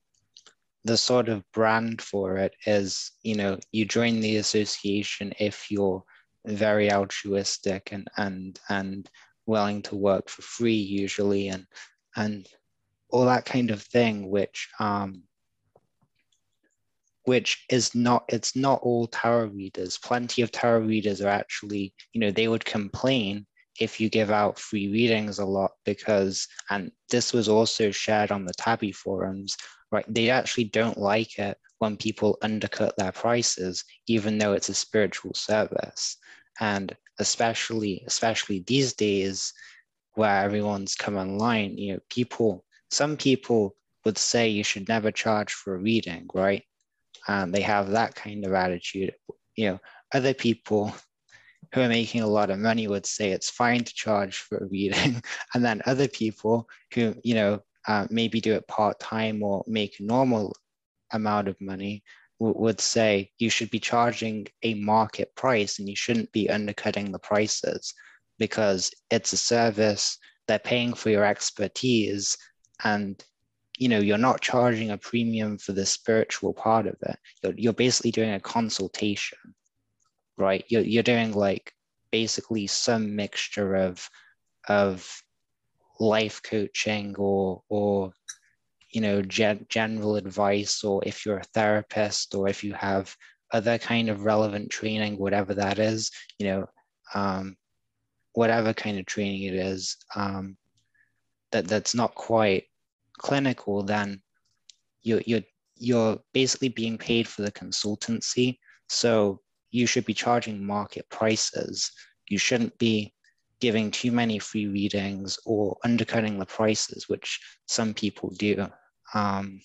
the sort of brand for it is you know you join the association if you're very altruistic and and and willing to work for free usually and and all that kind of thing which um which is not it's not all tarot readers. Plenty of tarot readers are actually you know they would complain if you give out free readings a lot because and this was also shared on the TABI forums right they actually don't like it when people undercut their prices even though it's a spiritual service. And especially especially these days where everyone's come online you know people some people would say you should never charge for a reading right and they have that kind of attitude. You know, other people who are making a lot of money would say it's fine to charge for a reading, <laughs> and then other people who you know uh, maybe do it part time or make a normal amount of money w- would say you should be charging a market price and you shouldn't be undercutting the prices because it's a service they're paying for your expertise and you know you're not charging a premium for the spiritual part of it. You're, you're basically doing a consultation right? You're, you're doing like basically some mixture of of life coaching or or you know gen- general advice or if you're a therapist or if you have other kind of relevant training whatever that is you know um, whatever kind of training it is um, that that's not quite clinical, then you're, you're, you're basically being paid for the consultancy. So you should be charging market prices. You shouldn't be giving too many free readings or undercutting the prices, which some people do. Um,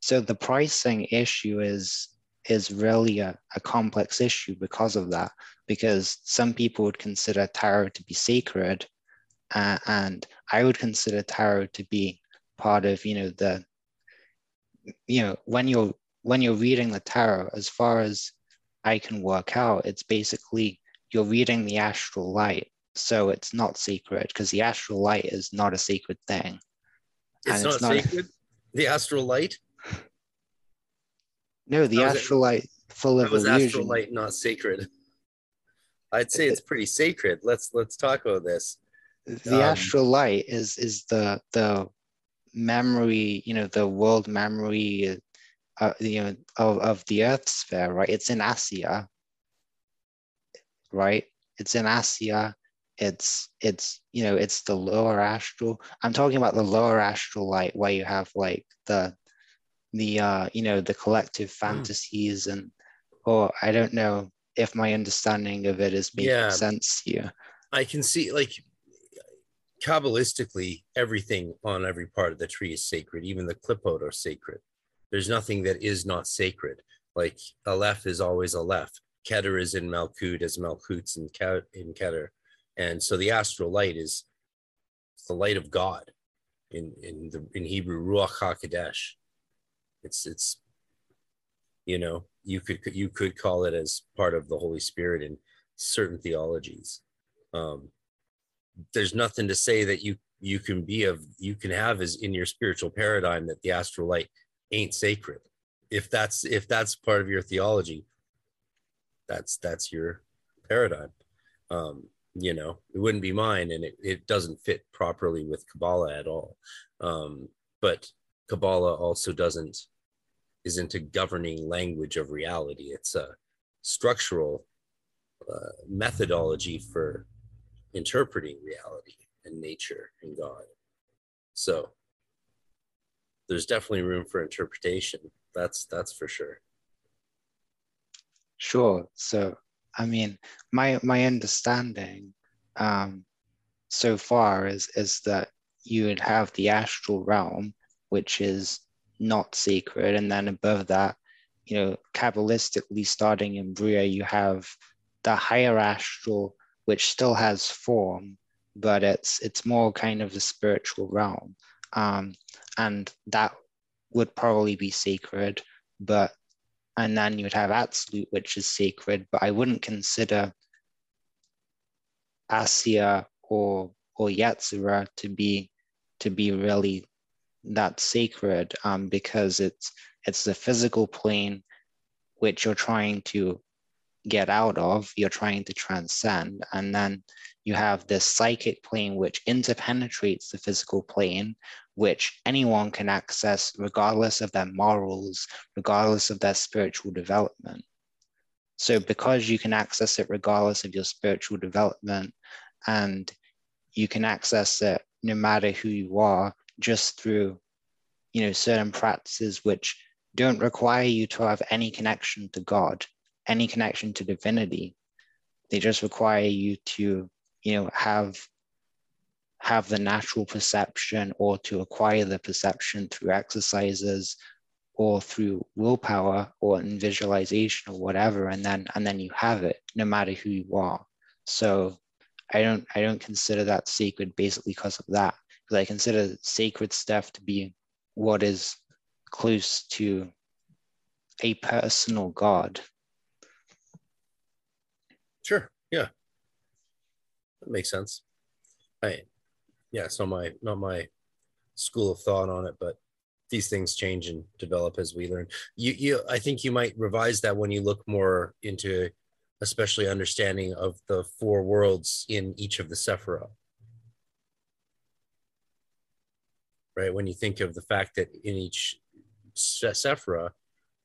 so the pricing issue is is really a, a complex issue because of that, because some people would consider tarot to be sacred uh, and I would consider tarot to be part of you know the you know when you're when you're reading the tarot as far as I can work out it's basically you're reading the astral light. So it's not sacred because the astral light is not a sacred thing. It's, not, it's not sacred? The astral light? No the astral light full of illusion. astral light not sacred? I'd say it's pretty sacred. Let's let's talk about this the um, astral light is is the the memory you know the world memory uh, you know of, of the earth sphere right it's in asia right it's in asia it's it's you know it's the lower astral i'm talking about the lower astral light where you have like the the uh you know the collective hmm. fantasies mm. and or i don't know if my understanding of it is making yeah. sense to you i can see like Kabbalistically, everything on every part of the tree is sacred. Even the Qliphoth are sacred. There's nothing that is not sacred. Like Aleph is always Aleph. Keter is in Malkut as Malkut's in, in Keter. And so the astral light is the light of God in, in, the, in Hebrew, Ruach HaKodesh. It's, it's, you know, you could, you could call it as part of the Holy Spirit in certain theologies. Um, there's nothing to say that you you can be of you can have is in your spiritual paradigm that the astral light ain't sacred. If that's if that's part of your theology that's that's your paradigm. Um you know it wouldn't be mine and it, it doesn't fit properly with kabbalah at all. Um but kabbalah also doesn't isn't a governing language of reality. It's a structural uh, methodology for interpreting reality and nature and God. So there's definitely room for interpretation. That's that's for sure. Sure. So I mean, my my understanding um, so far is is that you would have the astral realm, which is not sacred, and then above that, you know, kabbalistically starting in Briah, you have the higher astral which still has form, but it's it's more kind of the spiritual realm, um, and that would probably be sacred. But and then you would have absolute, which is sacred. But I wouldn't consider Asiya or or Yetzirah to be to be really that sacred um, because it's it's the physical plane which you're trying to get out of, you're trying to transcend. And then you have this psychic plane which interpenetrates the physical plane, which anyone can access regardless of their morals, regardless of their spiritual development. So, because you can access it regardless of your spiritual development, and you can access it no matter who you are, just through, you know, certain practices which don't require you to have any connection to God any connection to divinity. They just require you to, you know, have have the natural perception or to acquire the perception through exercises or through willpower or in visualization or whatever and then and then you have it no matter who you are. So i don't i don't consider that sacred basically because of that. Because i consider sacred stuff to be what is close to a personal god Sure. Yeah. That makes sense. I yeah, not my not my school of thought on it, but these things change and develop as we learn. You you I think you might revise that when you look more into especially understanding of the four worlds in each of the Sephira. Right? When you think of the fact that in each Sephira,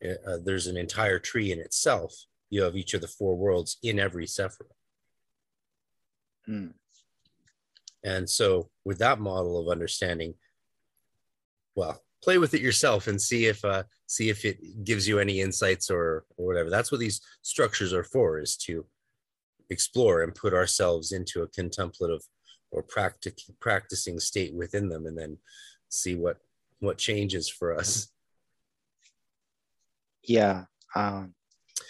uh, there's an entire tree in itself you have each of the four worlds in every Sephira. Mm. And so, with that model of understanding, well, play with it yourself and see if uh, see if it gives you any insights or or whatever. That's what these structures are for: is to explore and put ourselves into a contemplative or practic- practicing state within them, and then see what what changes for us. Yeah, um,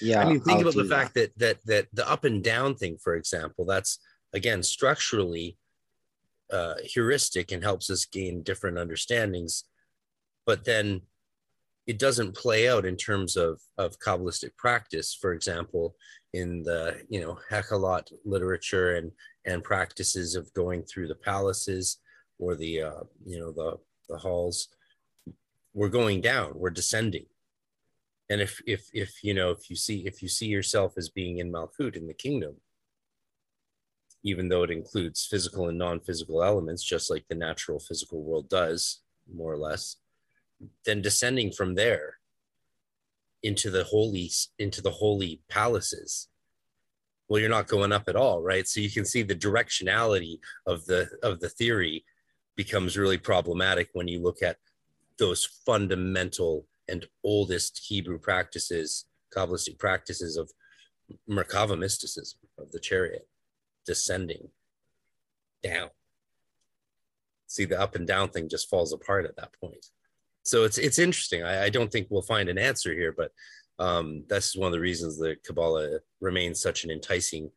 yeah i mean think I'll about the that. fact that that that the up and down thing for example that's again structurally uh, heuristic and helps us gain different understandings but then it doesn't play out in terms of of kabbalistic practice for example in the you know Hekhalot literature and and practices of going through the palaces or the uh, you know the the halls we're going down we're descending and if if if you know if you see if you see yourself as being in malkut in the kingdom even though it includes physical and non-physical elements just like the natural physical world does more or less then descending from there into the holy into the holy palaces well you're not going up at all right? So you can see the directionality of the of the theory becomes really problematic when you look at those fundamental and oldest Hebrew practices, Kabbalistic practices of Merkava mysticism, of the chariot descending down. see the up and down thing just falls apart at that point. So it's it's interesting. I, I don't think we'll find an answer here but um, that's one of the reasons that kabbalah remains such an enticing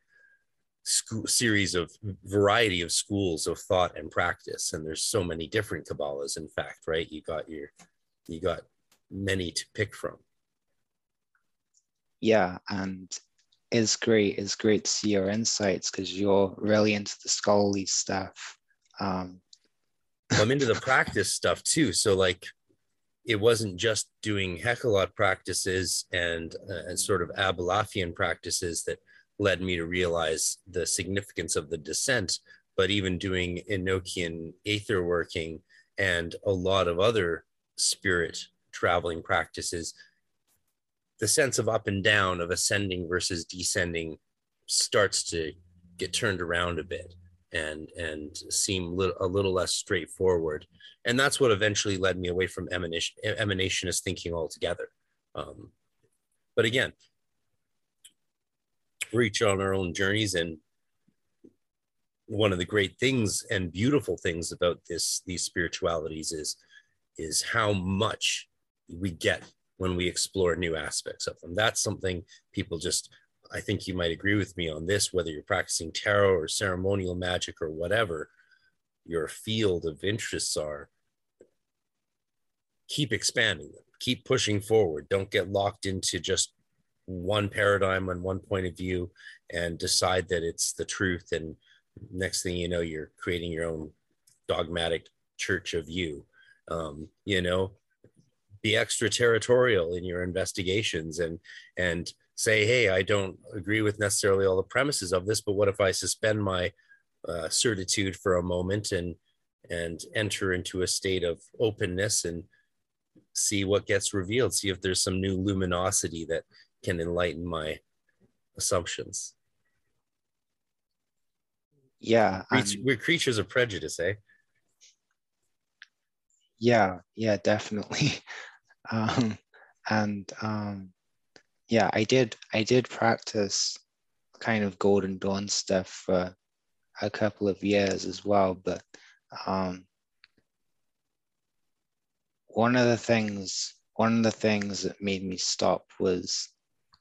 school, series of variety of schools of thought and practice. And there's so many different kabbalahs in fact right? You got your you got many to pick from. Yeah and it's great it's great to see your insights because you're really into the scholarly stuff um, i'm into the <laughs> practice stuff too so like it wasn't just doing Hekhalot practices and, uh, and sort of Abulafian practices that led me to realize the significance of the descent, but even doing Enochian aether working and a lot of other spirit traveling practices, the sense of up and down, of ascending versus descending, starts to get turned around a bit and and seem a little less straightforward. And that's what eventually led me away from emanation, emanationist thinking altogether. Um, but again we're each on our own journeys. And one of the great things and beautiful things about this these spiritualities is is how much we get when we explore new aspects of them that's something people just I think you might agree with me on this, whether you're practicing tarot or ceremonial magic or whatever your field of interests are, keep expanding them, keep pushing forward. Don't get locked into just one paradigm and one point of view and decide that it's the truth. And next thing you know, you're creating your own dogmatic church of you. Um, you know, be extraterritorial in your investigations and and say, hey, I don't agree with necessarily all the premises of this, but what if I suspend my uh, certitude for a moment and and enter into a state of openness and see what gets revealed, see if there's some new luminosity that can enlighten my assumptions. Yeah, we're creatures of prejudice, eh? Yeah, yeah, definitely. <laughs> Um, and um, yeah, I did. I did practice kind of Golden Dawn stuff for a couple of years as well. But um, one of the things, one of the things that made me stop was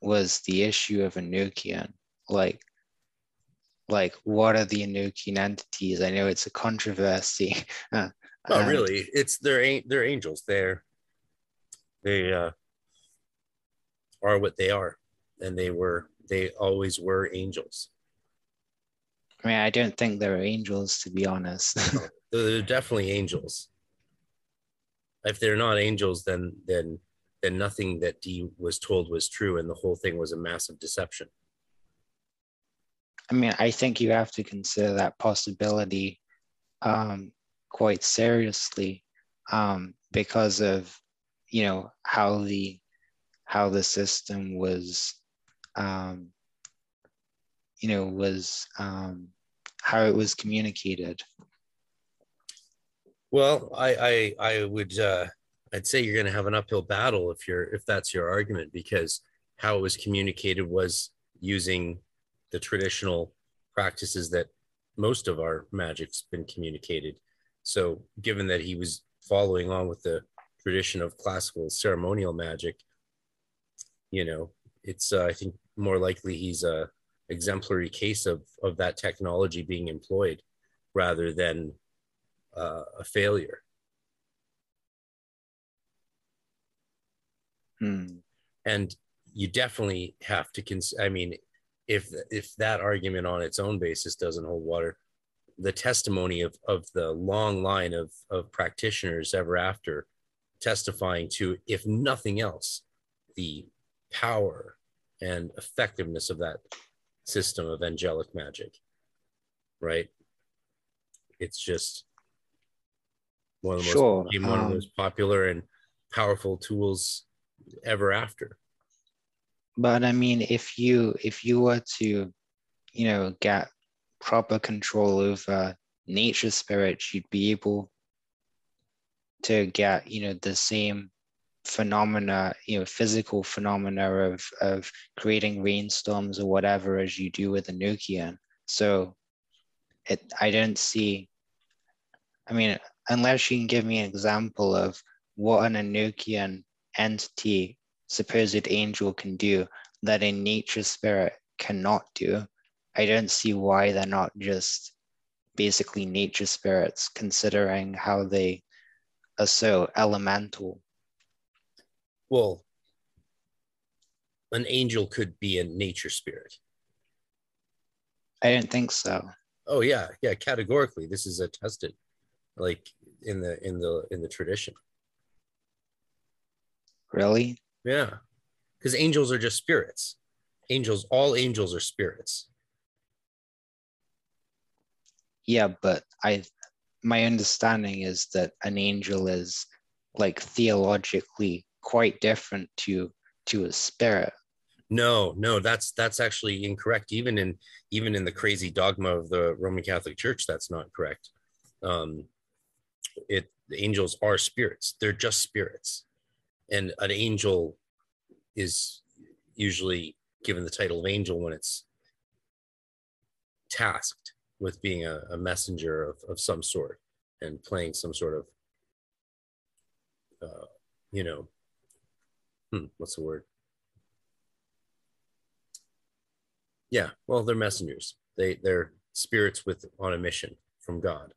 was the issue of Enochian. Like, like what are the Enochian entities? I know it's a controversy. <laughs> oh, really? It's they're they're angels. They're they uh are what they are. And they were they always were angels. I mean i don't think they're angels to be honest. <laughs> They're definitely angels. If they're not angels then then then nothing that Dee was told was true and the whole thing was a massive deception. I mean i think you have to consider that possibility um, quite seriously um, because of you know how the how the system was, um, you know, was um, how it was communicated. Well, I I, I would uh, I'd say you're going to have an uphill battle if you're if that's your argument because how it was communicated was using the traditional practices that most of our magic's been communicated. So, given that he was following on with the tradition of classical ceremonial magic, you know, it's uh, I think more likely he's a exemplary case of of that technology being employed rather than uh, a failure. Hmm. And you definitely have to cons. I mean, if if that argument on its own basis doesn't hold water, the testimony of of the long line of of practitioners ever after testifying to, if nothing else, the power and effectiveness of that system of angelic magic right it's just one of the sure. most one um, of the um, most popular and powerful tools ever after but i mean if you if you were to you know get proper control over nature spirits you'd be able to get you know the same phenomena, you know, physical phenomena of of creating rainstorms or whatever as you do with Enochian. So it I don't see I mean, unless you can give me an example of what an Enochian entity, supposed angel, can do that a nature spirit cannot do, I don't see why they're not just basically nature spirits, considering how they are so elemental. Well, an angel could be a nature spirit. I don't think so. Oh yeah, yeah. Categorically, this is attested, like in the in the in the tradition. Really? Yeah, because angels are just spirits. Angels, all angels are spirits. Yeah, but I, my understanding is that an angel is like theologically quite different to to a spirit. No, no, that's that's actually incorrect. Even in even in the crazy dogma of the Roman Catholic Church, that's not correct. Um, it the angels are spirits; they're just spirits, and an angel is usually given the title of angel when it's tasked with being a, a messenger of, of some sort and playing some sort of uh, you know hmm, what's the word? Yeah well they're messengers. They they're spirits with on a mission from god.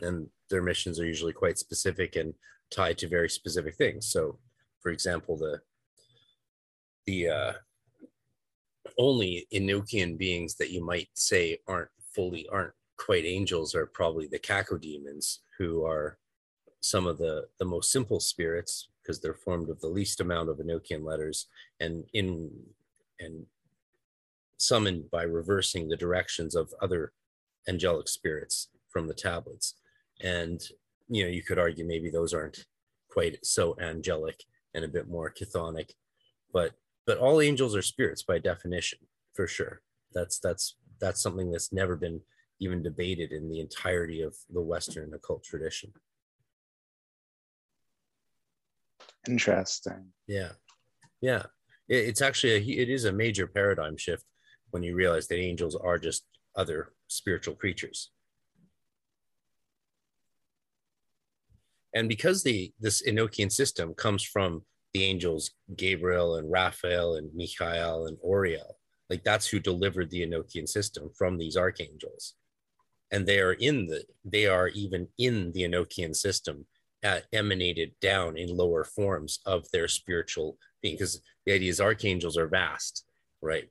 And their missions are usually quite specific and tied to very specific things. So for example the the uh only enochian beings that you might say aren't fully aren't quite angels are probably the cacodemons who are some of the the most simple spirits because they're formed of the least amount of enochian letters and in and summoned by reversing the directions of other angelic spirits from the tablets. And, you know, you could argue maybe those aren't quite so angelic and a bit more chthonic, but but all angels are spirits by definition, for sure. That's that's that's something that's never been even debated in the entirety of the Western occult tradition. Interesting. Yeah, yeah. It, it's actually a, it is a major paradigm shift when you realize that angels are just other spiritual creatures. And because the this Enochian system comes from the angels Gabriel and Raphael and Michael and Oriel, like that's who delivered the Enochian system from these archangels. And they are in the they are even in the Enochian system uh, emanated down in lower forms of their spiritual being because the idea is archangels are vast, right?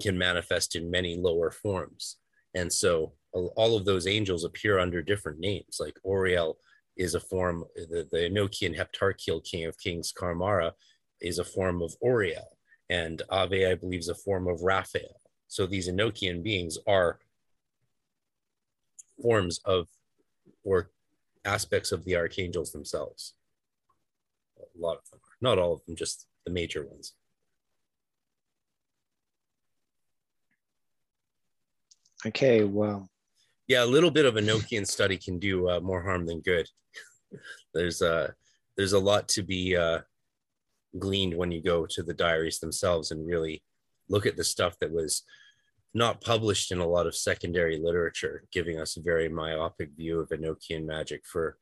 can manifest in many lower forms. And so all of those angels appear under different names. Like Oriel is a form, the, the Enochian heptarchial king of kings, Carmara, is a form of Oriel. And Ave, I believe, is a form of Raphael. So these Enochian beings are forms of or aspects of the archangels themselves. A lot of them, are, not all of them, just the major ones. Okay, well. Yeah, a little bit of a Enochian study can do uh, more harm than good. <laughs> there's uh, there's a lot to be uh, gleaned when you go to the diaries themselves and really look at the stuff that was not published in a lot of secondary literature, giving us a very myopic view of Enochian magic for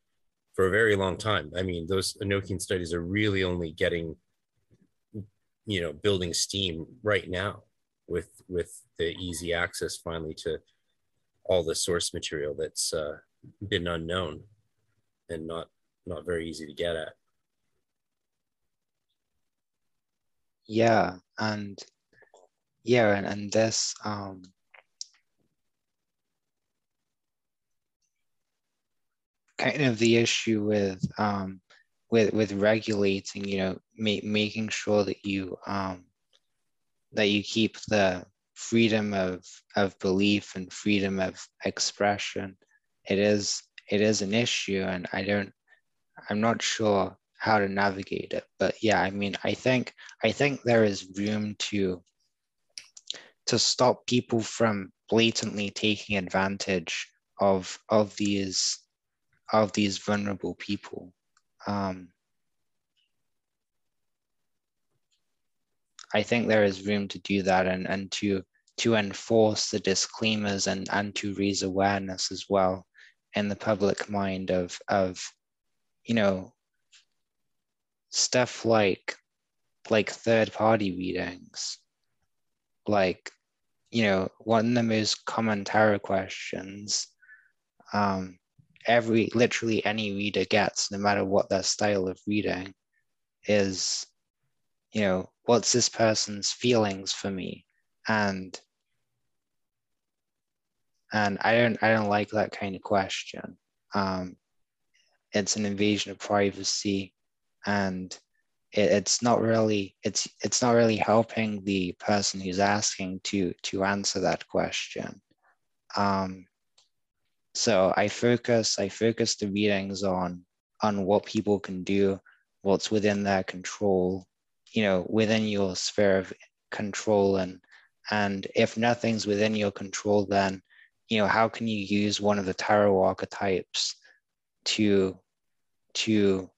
for a very long time. I mean, those Enochian studies are really only getting, you know, building steam right now with with the easy access finally to all the source material that's uh, been unknown and not not very easy to get at. Yeah, and yeah, and, and this um kind of the issue with um with with regulating, you know, ma- making sure that you um that you keep the freedom of of belief and freedom of expression. It is it is an issue and i don't i'm not sure how to navigate it. But yeah i mean i think i think there is room to to stop people from blatantly taking advantage of of these of these vulnerable people. Um, I think there is room to do that and, and to to enforce the disclaimers and and to raise awareness as well in the public mind of of you know stuff like like third party readings. Like you know one of the most common tarot questions um every literally any reader gets no matter what their style of reading is you know what's this person's feelings for me? And and i don't i don't like that kind of question. Um it's an invasion of privacy and it, it's not really it's it's not really helping the person who's asking to to answer that question. Um so i focus i focus the readings on on what people can do what's within their control you know within your sphere of control. And and if nothing's within your control then you know how can you use one of the tarot archetypes to to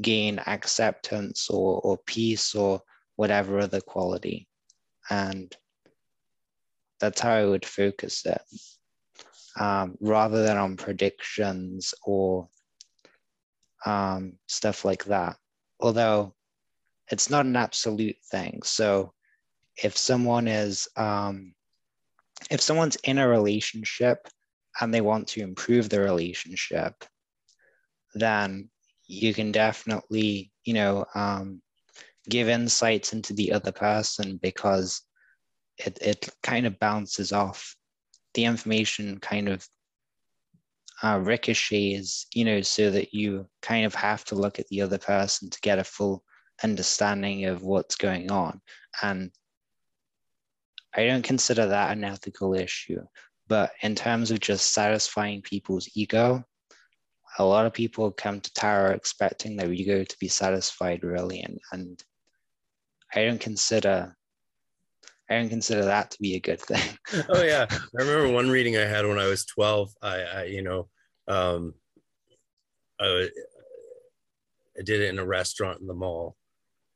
gain acceptance or, or peace or whatever other quality? And that's how i would focus it. Um, rather than on predictions or um, stuff like that. Although it's not an absolute thing. So if someone is um, if someone's in a relationship and they want to improve the relationship, then you can definitely, you know, um, give insights into the other person because it, it kind of bounces off. The information kind of uh, ricochets, you know, so that you kind of have to look at the other person to get a full understanding of what's going on. And I don't consider that an ethical issue. But in terms of just satisfying people's ego, a lot of people come to tarot expecting their ego to be satisfied really and, and I don't consider I don't consider that to be a good thing. <laughs> oh yeah. I remember one reading I had when I was 12. I, I you know, um, I, I did it in a restaurant in the mall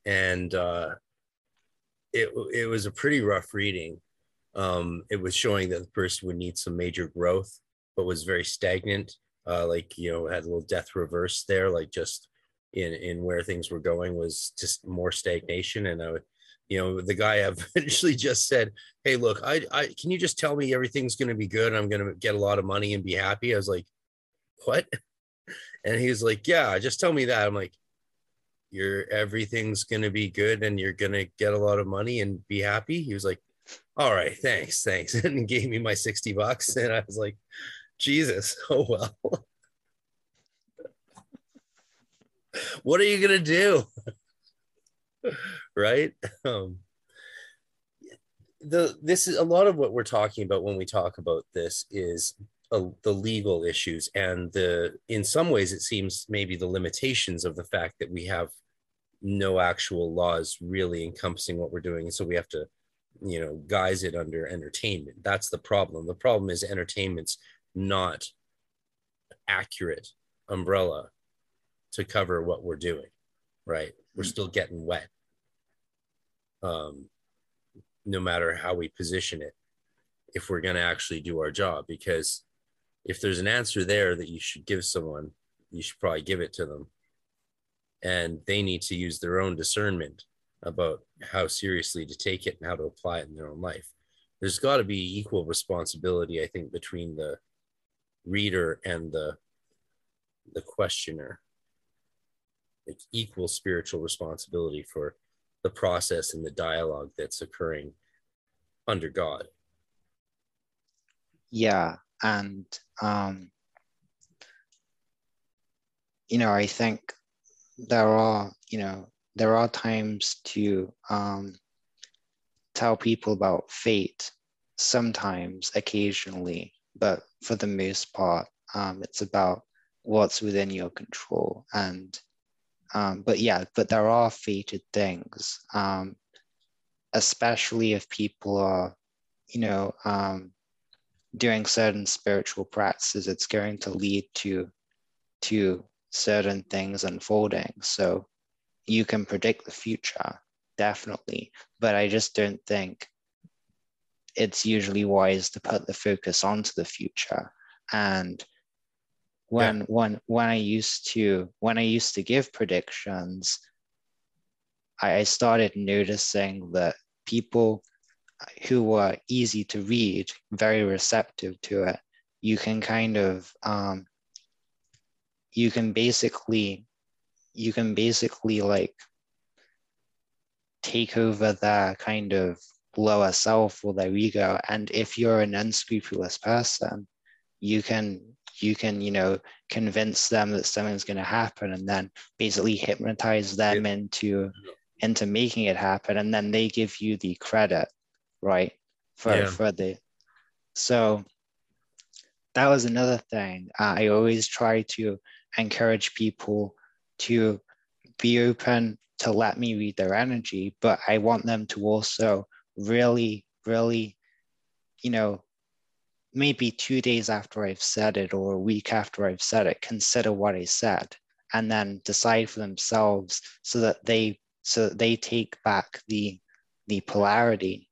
and uh, it it was a pretty rough reading. Um, it was showing that the person would need some major growth, but was very stagnant. Uh, like you know, had a little death reverse there, like just in in where things were going was just more stagnation. And I would, you know, the guy <laughs> eventually just said, "Hey, look, I, I can you just tell me everything's going to be good? I'm going to get a lot of money and be happy." I was like, "What?" <laughs> And he was like, "Yeah, just tell me that." I'm like, you're everything's gonna be good and you're gonna get a lot of money and be happy. He was like, All right, thanks, thanks. <laughs> And gave me my 60 bucks. And I was like, Jesus, <laughs> oh well. what are you gonna do? <laughs> right? Um the this is a lot of what we're talking about when we talk about this is uh, the legal issues and the in some ways it seems maybe the limitations of the fact that we have no actual laws really encompassing what we're doing. And so we have to, you know, guise it under entertainment. That's the problem. The problem is entertainment's not accurate umbrella to cover what we're doing, right? We're still getting wet. Um, no matter how we position it, if we're going to actually do our job, because if there's an answer there that you should give someone, you should probably give it to them and they need to use their own discernment about how seriously to take it and how to apply it in their own life. There's got to be equal responsibility i think between the reader and the the questioner. Like equal spiritual responsibility for the process and the dialogue that's occurring under god. Yeah and um you know i think there are you know there are times to um, tell people about fate sometimes occasionally but for the most part um, it's about what's within your control and um, but yeah but there are fated things um, especially if people are you know um, doing certain spiritual practices it's going to lead to to certain things unfolding. So you can predict the future, definitely. But I just don't think it's usually wise to put the focus onto the future and when yeah. when when i used to when i used to give predictions I, I started noticing that people who were easy to read very receptive to it you can kind of um, you can basically you can basically like take over their kind of lower self or their ego and if you're an unscrupulous person you can you can you know convince them that something's going to happen and then basically hypnotize them yeah. into into making it happen and then they give you the credit right for yeah. for the so that was another thing uh, i always try to encourage people to be open to let me read their energy, but I want them to also really, really, you know, maybe two days after I've said it or a week after I've said it, consider what I said and then decide for themselves so that they so that they take back the the polarity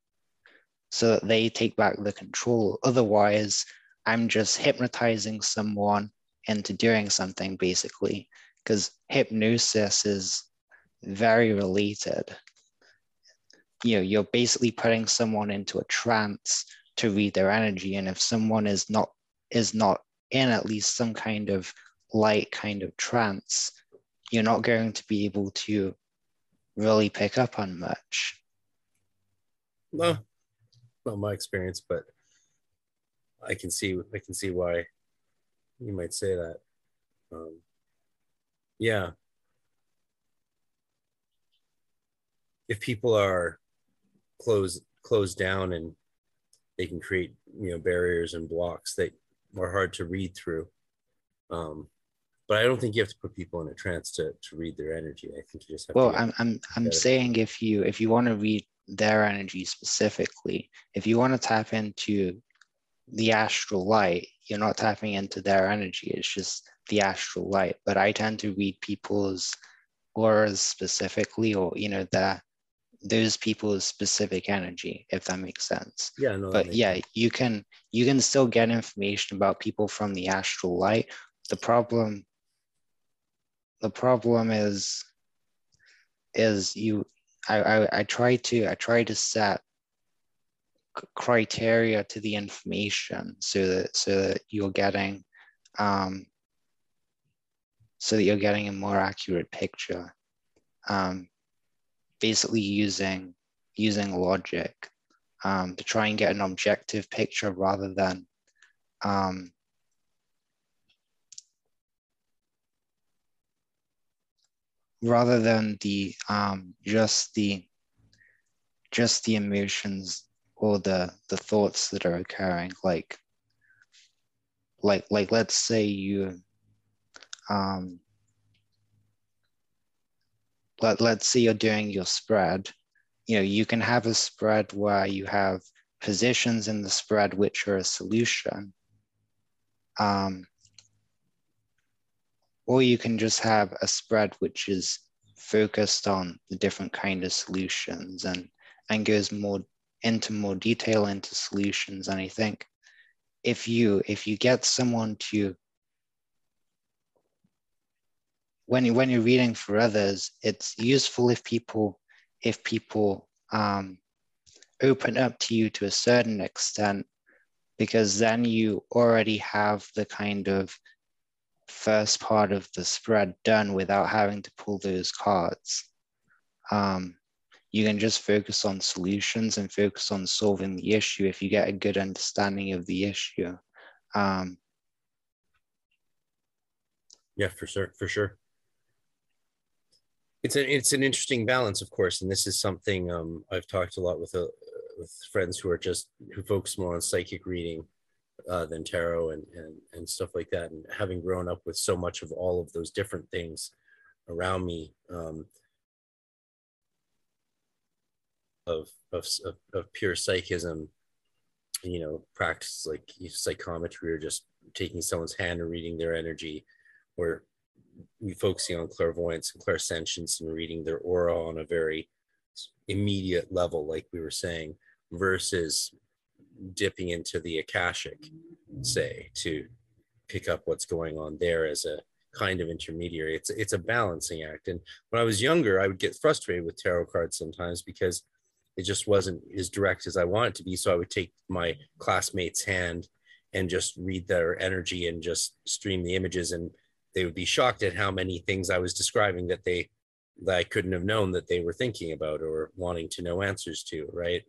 so that they take back the control. Otherwise, I'm just hypnotizing someone into doing something basically because hypnosis is very related. You know you're basically putting someone into a trance to read their energy and if someone is not is not in at least some kind of light kind of trance you're not going to be able to really pick up on much. No not my experience but i can see i can see why you might say that. Um, yeah. If people are closed closed down and they can create you know barriers and blocks that are hard to read through. Um, but I don't think you have to put people in a trance to, to read their energy. I think you just have well, to. I'm I'm I'm saying if you if you want to read their energy specifically, if you want to tap into the astral light, you're not tapping into their energy. It's just the astral light. But I tend to read people's auras specifically, or you know, the those people's specific energy, if that makes sense. Yeah, no. But yeah, sense. you can you can still get information about people from the astral light. The problem the problem is is you I, I I try to I try to set criteria to the information so that so that you're getting um, so that you're getting a more accurate picture. Um, basically using using logic um, to try and get an objective picture rather than um, rather than the um, just the just the emotions or the the thoughts that are occurring like like like let's say you um let, let's say you're doing your spread you know you can have a spread where you have positions in the spread which are a solution um, or you can just have a spread which is focused on the different kind of solutions and and goes more into more detail into solutions. And i think if you if you get someone to when you when you're reading for others it's useful if people if people um, open up to you to a certain extent because then you already have the kind of first part of the spread done without having to pull those cards. Um, you can just focus on solutions and focus on solving the issue if you get a good understanding of the issue. Um, yeah, for sure, for sure. It's an it's an interesting balance, of course, and this is something um, I've talked a lot with uh, with friends who are just who focus more on psychic reading uh, than tarot and, and and stuff like that. And having grown up with so much of all of those different things around me, um, of of of, pure psychism you know practice like psychometry or just taking someone's hand and reading their energy or we focusing on clairvoyance and clairsentience and reading their aura on a very immediate level like we were saying versus dipping into the akashic say to pick up what's going on there as a kind of intermediary. It's it's a balancing act. And when i was younger i would get frustrated with tarot cards sometimes because it just wasn't as direct as i wanted to be. So i would take my classmate's hand and just read their energy and just stream the images and they would be shocked at how many things i was describing that they that i couldn't have known that they were thinking about or wanting to know answers to right?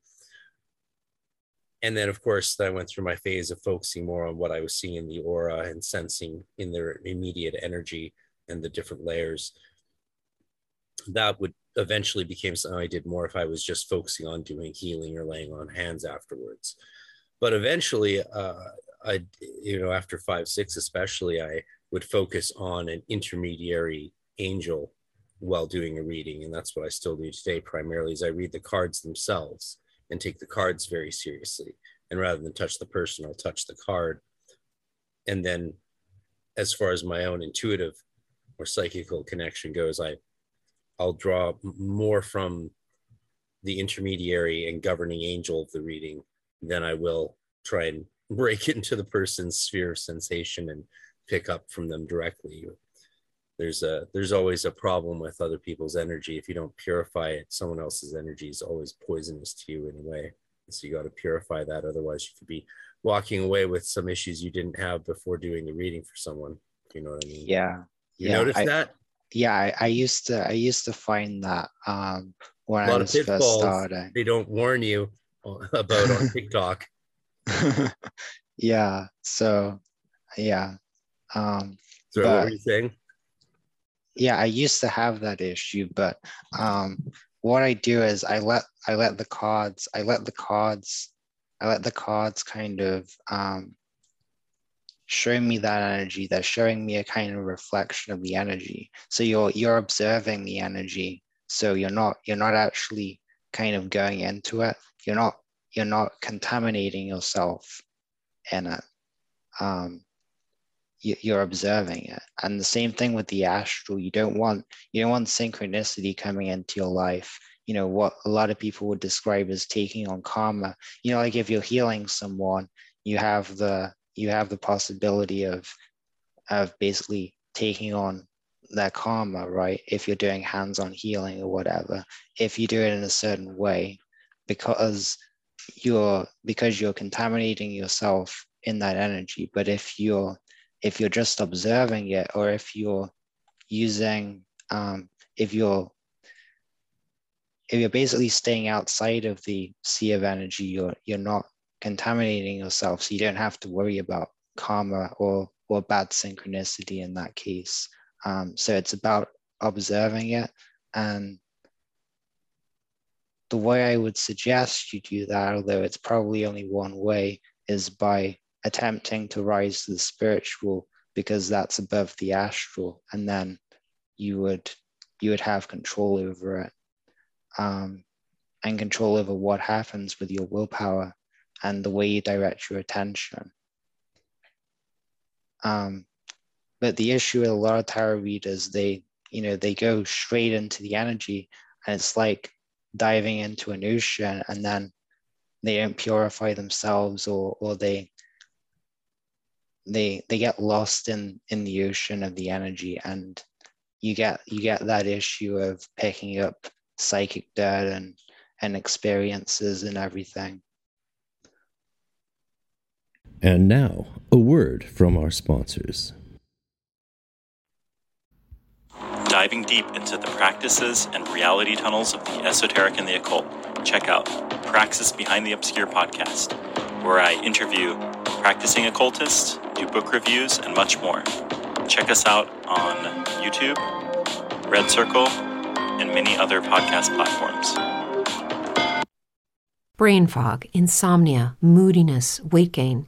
And then of course i went through my phase of focusing more on what i was seeing in the aura and sensing in their immediate energy and the different layers that would eventually became something i did more if i was just focusing on doing healing or laying on hands afterwards but eventually uh, i you know after five six especially i would focus on an intermediary angel while doing a reading and that's what i still do today primarily is i read the cards themselves and take the cards very seriously. And rather than touch the person, I'll touch the card. And then, as far as my own intuitive or psychical connection goes, I I'll draw more from the intermediary and governing angel of the reading than I will try and <laughs> break into the person's sphere of sensation and pick up from them directly. There's a there's always a problem with other people's energy. If you don't purify it someone else's energy is always poisonous to you in a way. So you got to purify that otherwise you could be walking away with some issues you didn't have before doing the reading for someone. You know what i mean? Yeah. You yeah, notice I, that yeah I, I used to i used to find that um when i was first starting. they don't warn you <laughs> about on tiktok. <laughs> Yeah so yeah um so what were you saying? Yeah i used to have that issue but um what i do is i let i let the cards i let the cards i let the cards kind of um show me that energy they're showing me a kind of reflection of the energy. So you're you're observing the energy. So you're not you're not actually kind of going into it. You're not you're not contaminating yourself in it. Um you're observing it. And the same thing with the astral. You don't want you don't want synchronicity coming into your life. You know what a lot of people would describe as taking on karma. You know like if you're healing someone you have the you have the possibility of of basically taking on their karma right? If you're doing hands-on healing or whatever if you do it in a certain way because you're because you're contaminating yourself in that energy. But if you're if you're just observing it or if you're using um, if you're if you're basically staying outside of the sea of energy you're you're not contaminating yourself so you don't have to worry about karma or or bad synchronicity in that case. Um, so it's about observing it. And the way i would suggest you do that although it's probably only one way is by attempting to rise to the spiritual because that's above the astral and then you would you would have control over it um, and control over what happens with your willpower and the way you direct your attention. Um, but the issue with a lot of tarot readers they you know they go straight into the energy and it's like diving into an ocean and then they don't purify themselves or or they they they get lost in in the ocean of the energy and you get you get that issue of picking up psychic dirt and and experiences and everything and now a word from our sponsors diving deep into the practices and reality tunnels of the esoteric and the occult check out praxis behind the obscure podcast where i interview practicing occultists do book reviews, and much more. Check us out on YouTube, Red Circle, and many other podcast platforms. Brain fog, insomnia, moodiness, weight gain.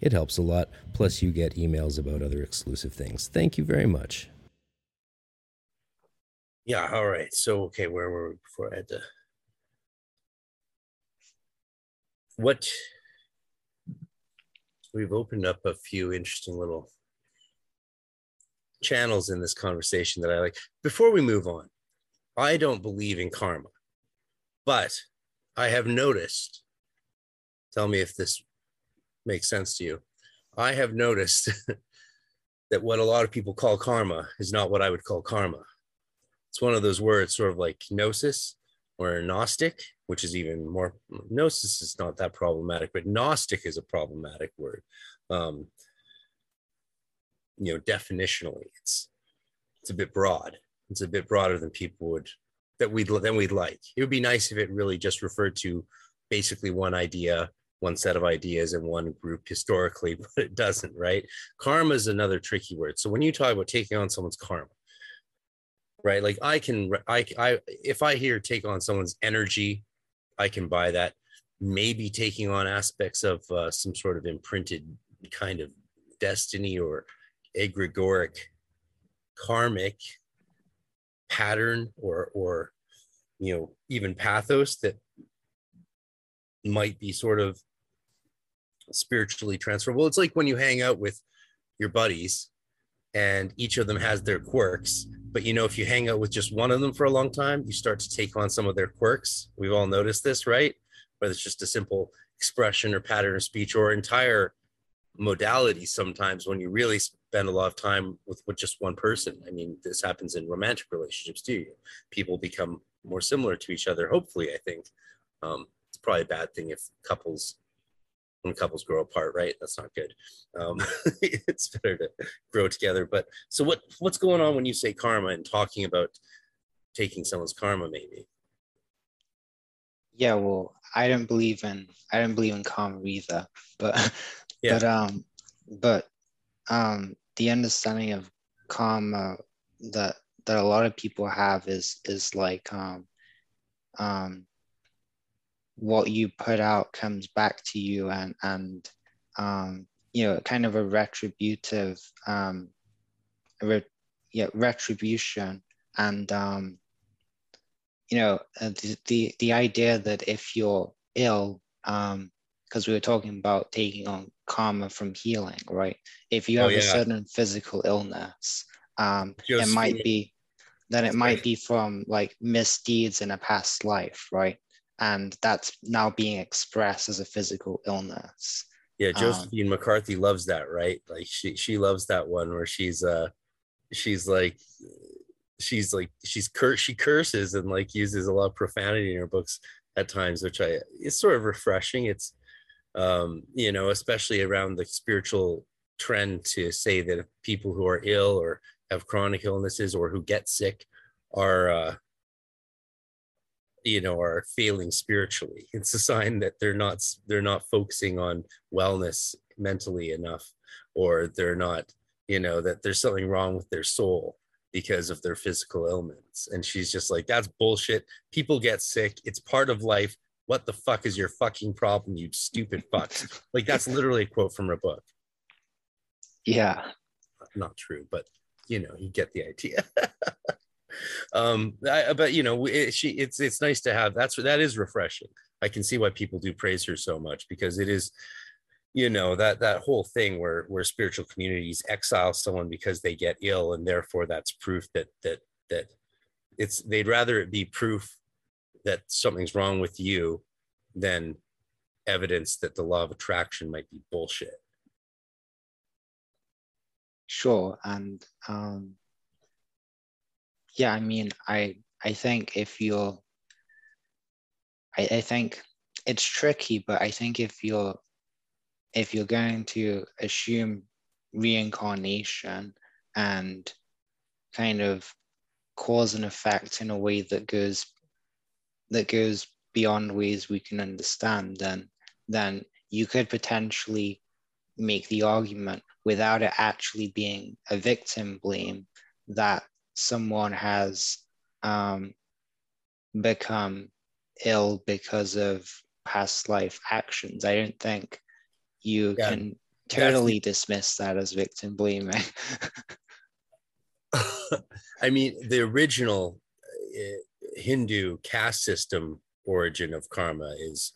It helps a lot, plus, you get emails about other exclusive things. Thank you very much. Yeah. All right. So, okay, where were we before I had to? What? We've opened up a few interesting little channels in this conversation that I like. Before we move on, I don't believe in karma, but I have noticed. Tell me if this makes sense to you. I have noticed <laughs> that what a lot of people call karma is not what I would call karma. It's one of those words sort of like gnosis or gnostic which is even more gnosis is not that problematic but gnostic is a problematic word. Um you know definitionally it's it's a bit broad. It's a bit broader than people would that we'd than we'd like. It would be nice if it really just referred to basically one idea one set of ideas in one group historically <laughs> but it doesn't right? Karma is another tricky word. So when you talk about taking on someone's karma right? Like i can i i if i hear take on someone's energy i can buy that. Maybe taking on aspects of uh, some sort of imprinted kind of destiny or egregoric karmic pattern or or you know even pathos that might be sort of spiritually transferable. It's like when you hang out with your buddies and each of them has their quirks but you know if you hang out with just one of them for a long time you start to take on some of their quirks. We've all noticed this right? Whether it's just a simple expression or pattern of speech or entire modality sometimes when you really spend a lot of time with, with just one person. I mean this happens in romantic relationships too. People become more similar to each other hopefully i think. Um, probably a bad thing if couples when couples grow apart, right? That's not good. Um, <laughs> it's better to grow together. But so what what's going on when you say karma and talking about taking someone's karma, maybe? Yeah, well, I don't believe in I don't believe in karma either, but <laughs> yeah. but um but um the understanding of karma that that a lot of people have is is like um um what you put out comes back to you and and um, you know kind of a retributive um, re- yeah retribution. And um, you know uh, the, the the idea that if you're ill um because we were talking about taking on karma from healing right? If you oh, have oh, yeah. a certain physical illness um it might be then it might be from like misdeeds in a past life right and that's now being expressed as a physical illness. Yeah um, josephine um, mccarthy loves that right? Like she she loves that one where she's uh she's like she's like she's cur- she curses and like uses a lot of profanity in her books at times which i it's sort of refreshing. It's um you know especially around the spiritual trend to say that people who are ill or have chronic illnesses or who get sick are uh you know are failing spiritually. It's a sign that they're not they're not focusing on wellness mentally enough or they're not you know that there's something wrong with their soul because of their physical ailments. And she's just like that's bullshit. People get sick. It's part of life. What the fuck is your fucking problem you stupid fuck? <laughs> Like that's literally a quote from her book. Yeah. Not true but you know you get the idea <laughs> um I, but you know it, she it's it's nice to have that's that is refreshing. I can see why people do praise her so much because it is you know that that whole thing where where spiritual communities exile someone because they get ill and therefore that's proof that that that it's they'd rather it be proof that something's wrong with you than evidence that the law of attraction might be bullshit. Sure and um yeah i mean i i think if you're I, I think it's tricky but i think if you're if you're going to assume reincarnation and kind of cause and effect in a way that goes that goes beyond ways we can understand, then then you could potentially make the argument without it actually being a victim blame that someone has um, become ill because of past life actions. I don't think you yeah, can totally dismiss that as victim blaming. <laughs> <laughs> I mean, the original uh, Hindu caste system origin of karma is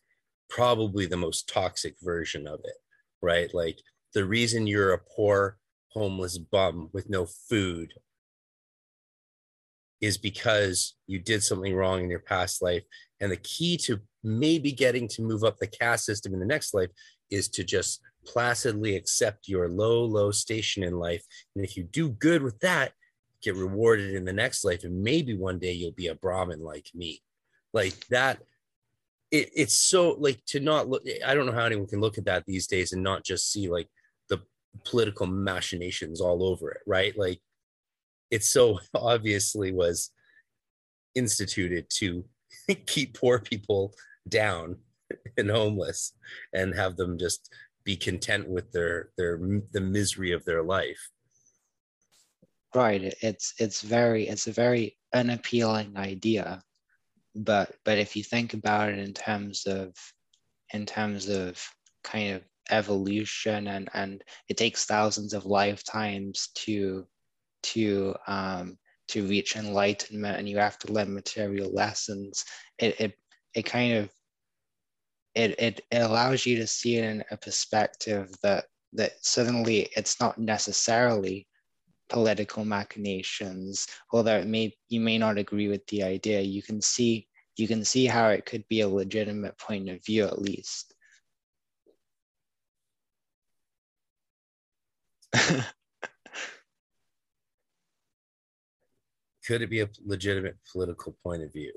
probably the most toxic version of it, right? Like the reason you're a poor, homeless bum with no food is because you did something wrong in your past life. And the key to maybe getting to move up the caste system in the next life is to just placidly accept your low, low station in life. And if you do good with that, get rewarded in the next life. And maybe one day you'll be a Brahmin like me. Like that it, it's so like to not look i don't know how anyone can look at that these days and not just see like the political machinations all over it right like it so <laughs> obviously was instituted to <laughs> keep poor people down <laughs> and homeless and have them just be content with their their the misery of their life. Right. It's it's very it's a very unappealing idea. But but if you think about it in terms of in terms of kind of evolution and and it takes thousands of lifetimes to to um to reach enlightenment and you have to learn material lessons. It it, it kind of it, it it allows you to see it in a perspective that that suddenly it's not necessarily political machinations although it may you may not agree with the idea. You can see you can see how it could be a legitimate point of view at least <laughs> could it be a legitimate political point of view?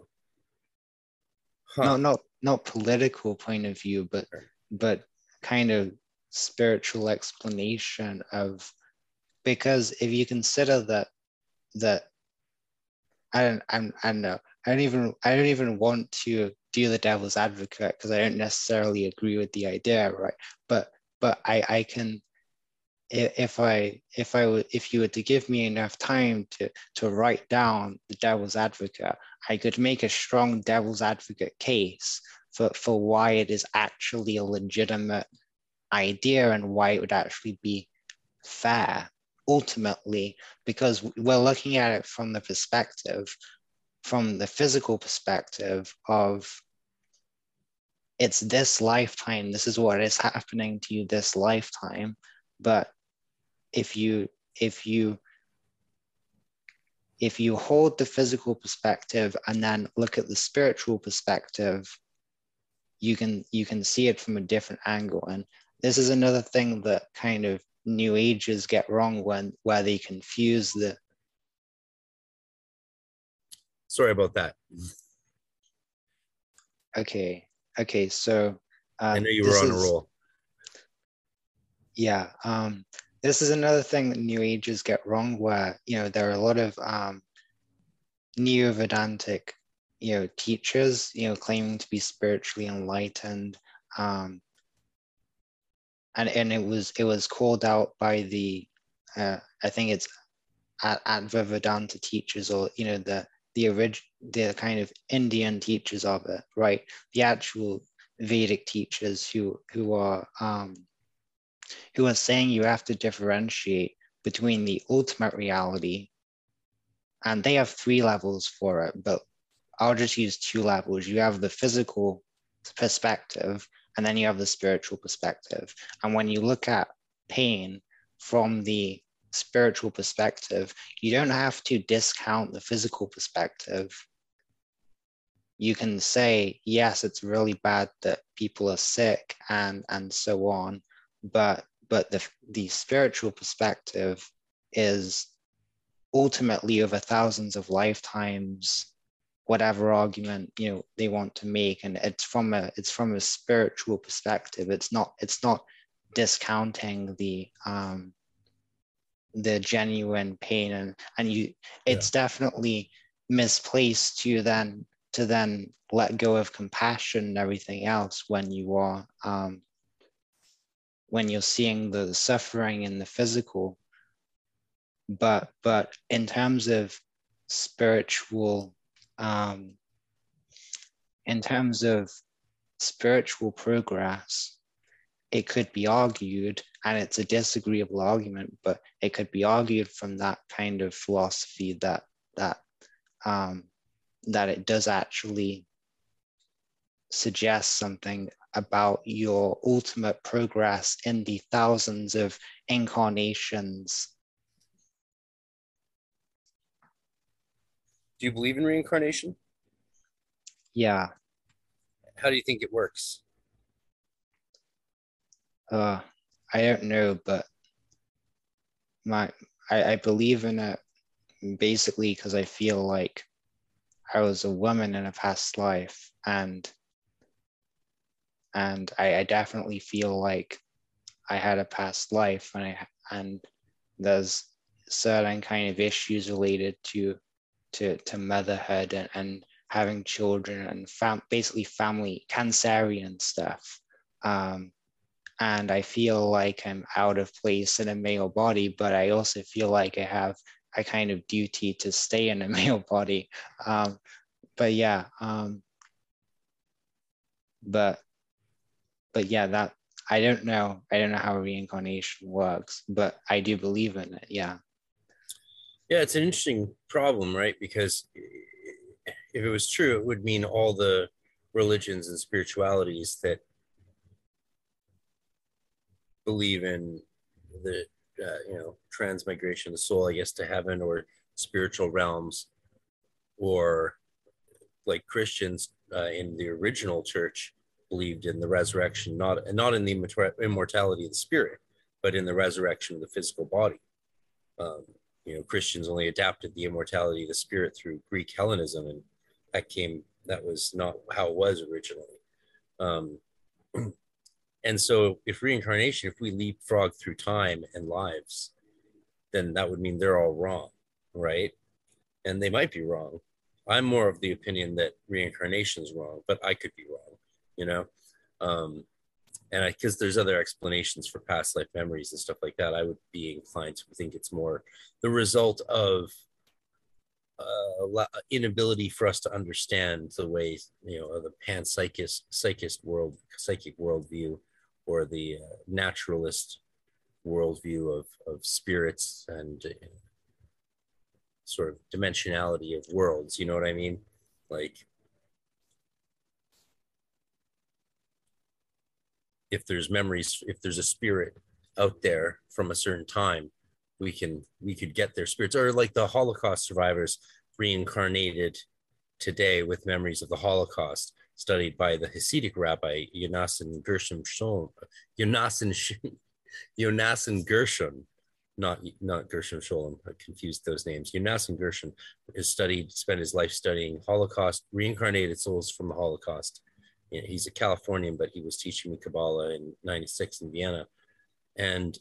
Huh. no no not political point of view but but kind of spiritual explanation of because if you consider that that I don't I'm, I don't know I don't even I don't even want to do the devil's advocate because I don't necessarily agree with the idea right? But but I I can if I if I if you were to give me enough time to to write down the devil's advocate I could make a strong devil's advocate case for for why it is actually a legitimate idea and why it would actually be fair ultimately because we're looking at it from the perspective from the physical perspective of it's this lifetime this is what is happening to you this lifetime but if you if you if you hold the physical perspective and then look at the spiritual perspective you can you can see it from a different angle. And this is another thing that kind of new ages get wrong when where they confuse the sorry about that. Okay. Okay. So um, i know you were on is, a roll. Yeah. Um this is another thing that new ages get wrong where you know there are a lot of um neo-vedantic you know teachers you know claiming to be spiritually enlightened um and and it was it was called out by the uh, I think it's at Vedanta teachers or you know the the original the kind of Indian teachers of it, right? The actual Vedic teachers who who are um, who are saying you have to differentiate between the ultimate reality, and they have three levels for it, but I'll just use two levels. You have the physical perspective, and then you have the spiritual perspective. And when you look at pain from the spiritual perspective, you don't have to discount the physical perspective. You can say, yes, it's really bad that people are sick and and so on, but but the the spiritual perspective is ultimately over thousands of lifetimes whatever argument you know they want to make. And it's from a it's from a spiritual perspective. It's not it's not discounting the um the genuine pain. And and you it's yeah. definitely misplaced to then to then let go of compassion and everything else when you are um, when you're seeing the suffering in the physical. But but in terms of spiritual um, in terms of spiritual progress it could be argued and it's a disagreeable argument but it could be argued from that kind of philosophy that that um, that it does actually suggest something about your ultimate progress in the thousands of incarnations. Do you believe in reincarnation? Yeah. How do you think it works? Uh, I don't know, but my I, I believe in it basically because I feel like I was a woman in a past life and and I, I definitely feel like I had a past life and I and there's certain kind of issues related to to to motherhood and, and having children and fam- basically family cancerian stuff. Um, and I feel like I'm out of place in a male body but I also feel like I have a kind of duty to stay in a <laughs> male body. Um, but yeah um, but but yeah, that I don't know. I don't know how reincarnation works, but I do believe in it. Yeah. Yeah, it's an interesting problem, right? Because if it was true, it would mean all the religions and spiritualities that believe in the uh, you know transmigration of the soul, I guess, to heaven or spiritual realms, or like Christians uh, in the original church believed in the resurrection, not not in the immortality of the spirit, but in the resurrection of the physical body. Um, you know, Christians only adapted the immortality of the spirit through Greek Hellenism, and that came that was not how it was originally. Um, <clears throat> and so, if reincarnation, if we leapfrog through time and lives, then that would mean they're all wrong, right? And they might be wrong. I'm more of the opinion that reincarnation is wrong, but I could be wrong you know? Um and i because there's other explanations for past life memories and stuff like that i would be inclined to think it's more the result of uh, inability for us to understand the way you know the panpsychist psychist world psychic worldview or the uh, naturalist worldview of of spirits and uh, sort of dimensionality of worlds you know what i mean? Like if there's memories, if there's a spirit out there from a certain time, we can we could get their spirits, or like the Holocaust survivors reincarnated today with memories of the Holocaust, studied by the Hasidic rabbi Yonasan Gershom Sholem, Yonasan Yonasan Gershon, not not Gershom Scholem. I confused those names. Yonasan Gershon has studied, spent his life studying Holocaust, reincarnated souls from the Holocaust, he's a Californian, but he was teaching me Kabbalah in 96 in Vienna. And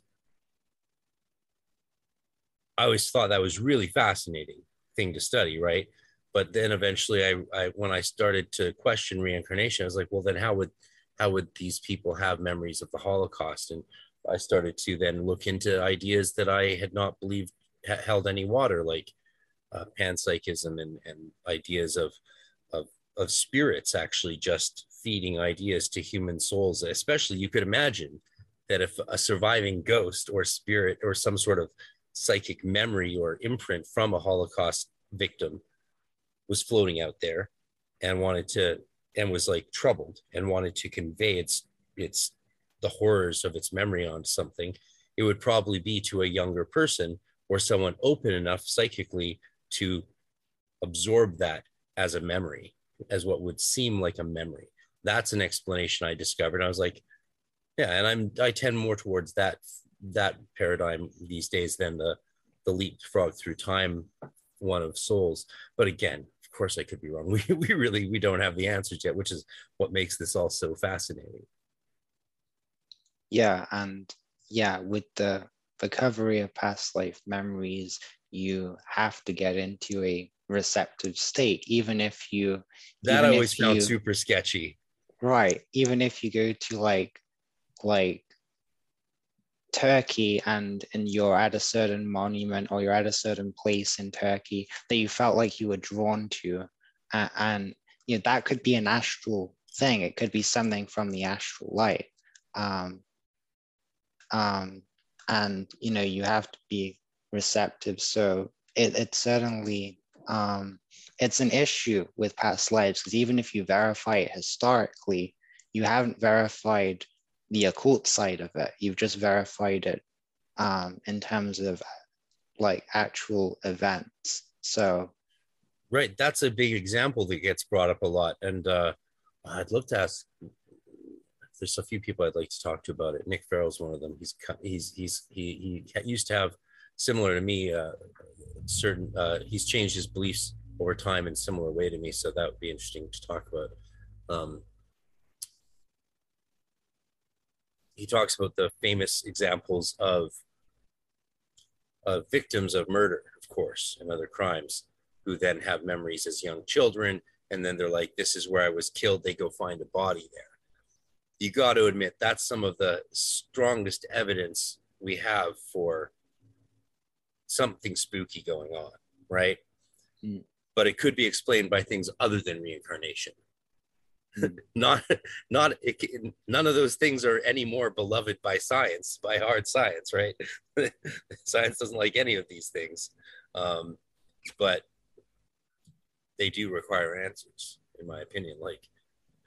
I always thought that was really fascinating thing to study, right? But then eventually I, I when I started to question reincarnation, I was like, well, then how would how would these people have memories of the Holocaust? And I started to then look into ideas that I had not believed held any water, like uh, panpsychism and, and ideas of, of of spirits actually just feeding ideas to human souls especially you could imagine that if a surviving ghost or spirit or some sort of psychic memory or imprint from a holocaust victim was floating out there and wanted to and was like troubled and wanted to convey its its the horrors of its memory on something it would probably be to a younger person or someone open enough psychically to absorb that as a memory as what would seem like a memory. That's an explanation I discovered. I was like, yeah, and I'm I tend more towards that that paradigm these days than the the leapfrog through time one of souls. But again, of course, I could be wrong. <laughs> We we really we don't have the answers yet, which is what makes this all so fascinating. Yeah, and yeah, with the recovery of past life memories, you have to get into a receptive state, even if you. That always found you, super sketchy. Right. Even if you go to like, like Turkey and and you're at a certain monument or you're at a certain place in Turkey that you felt like you were drawn to, and you know that could be an astral thing. It could be something from the astral light, um, um, and you know you have to be receptive. So it it certainly um, it's an issue with past lives because even if you verify it historically, you haven't verified the occult side of it. You've just verified it um, in terms of like actual events. So, right, that's a big example that gets brought up a lot, and uh, I'd love to ask. There's a few people I'd like to talk to about it. Nick Farrell's one of them. He's he's he's he he used to have similar to me. Uh, certain uh, he's changed his beliefs over time in similar way to me, so that would be interesting to talk about. Um, he talks about the famous examples of uh, victims of murder, of course, and other crimes, who then have memories as young children, and then they're like, "This is where I was killed." They go find a body there. You got to admit that's some of the strongest evidence we have for something spooky going on, right? Mm. But it could be explained by things other than reincarnation. <laughs> not not it, none of those things are any more beloved by science by hard science right <laughs> science doesn't like any of these things um, but they do require answers in my opinion like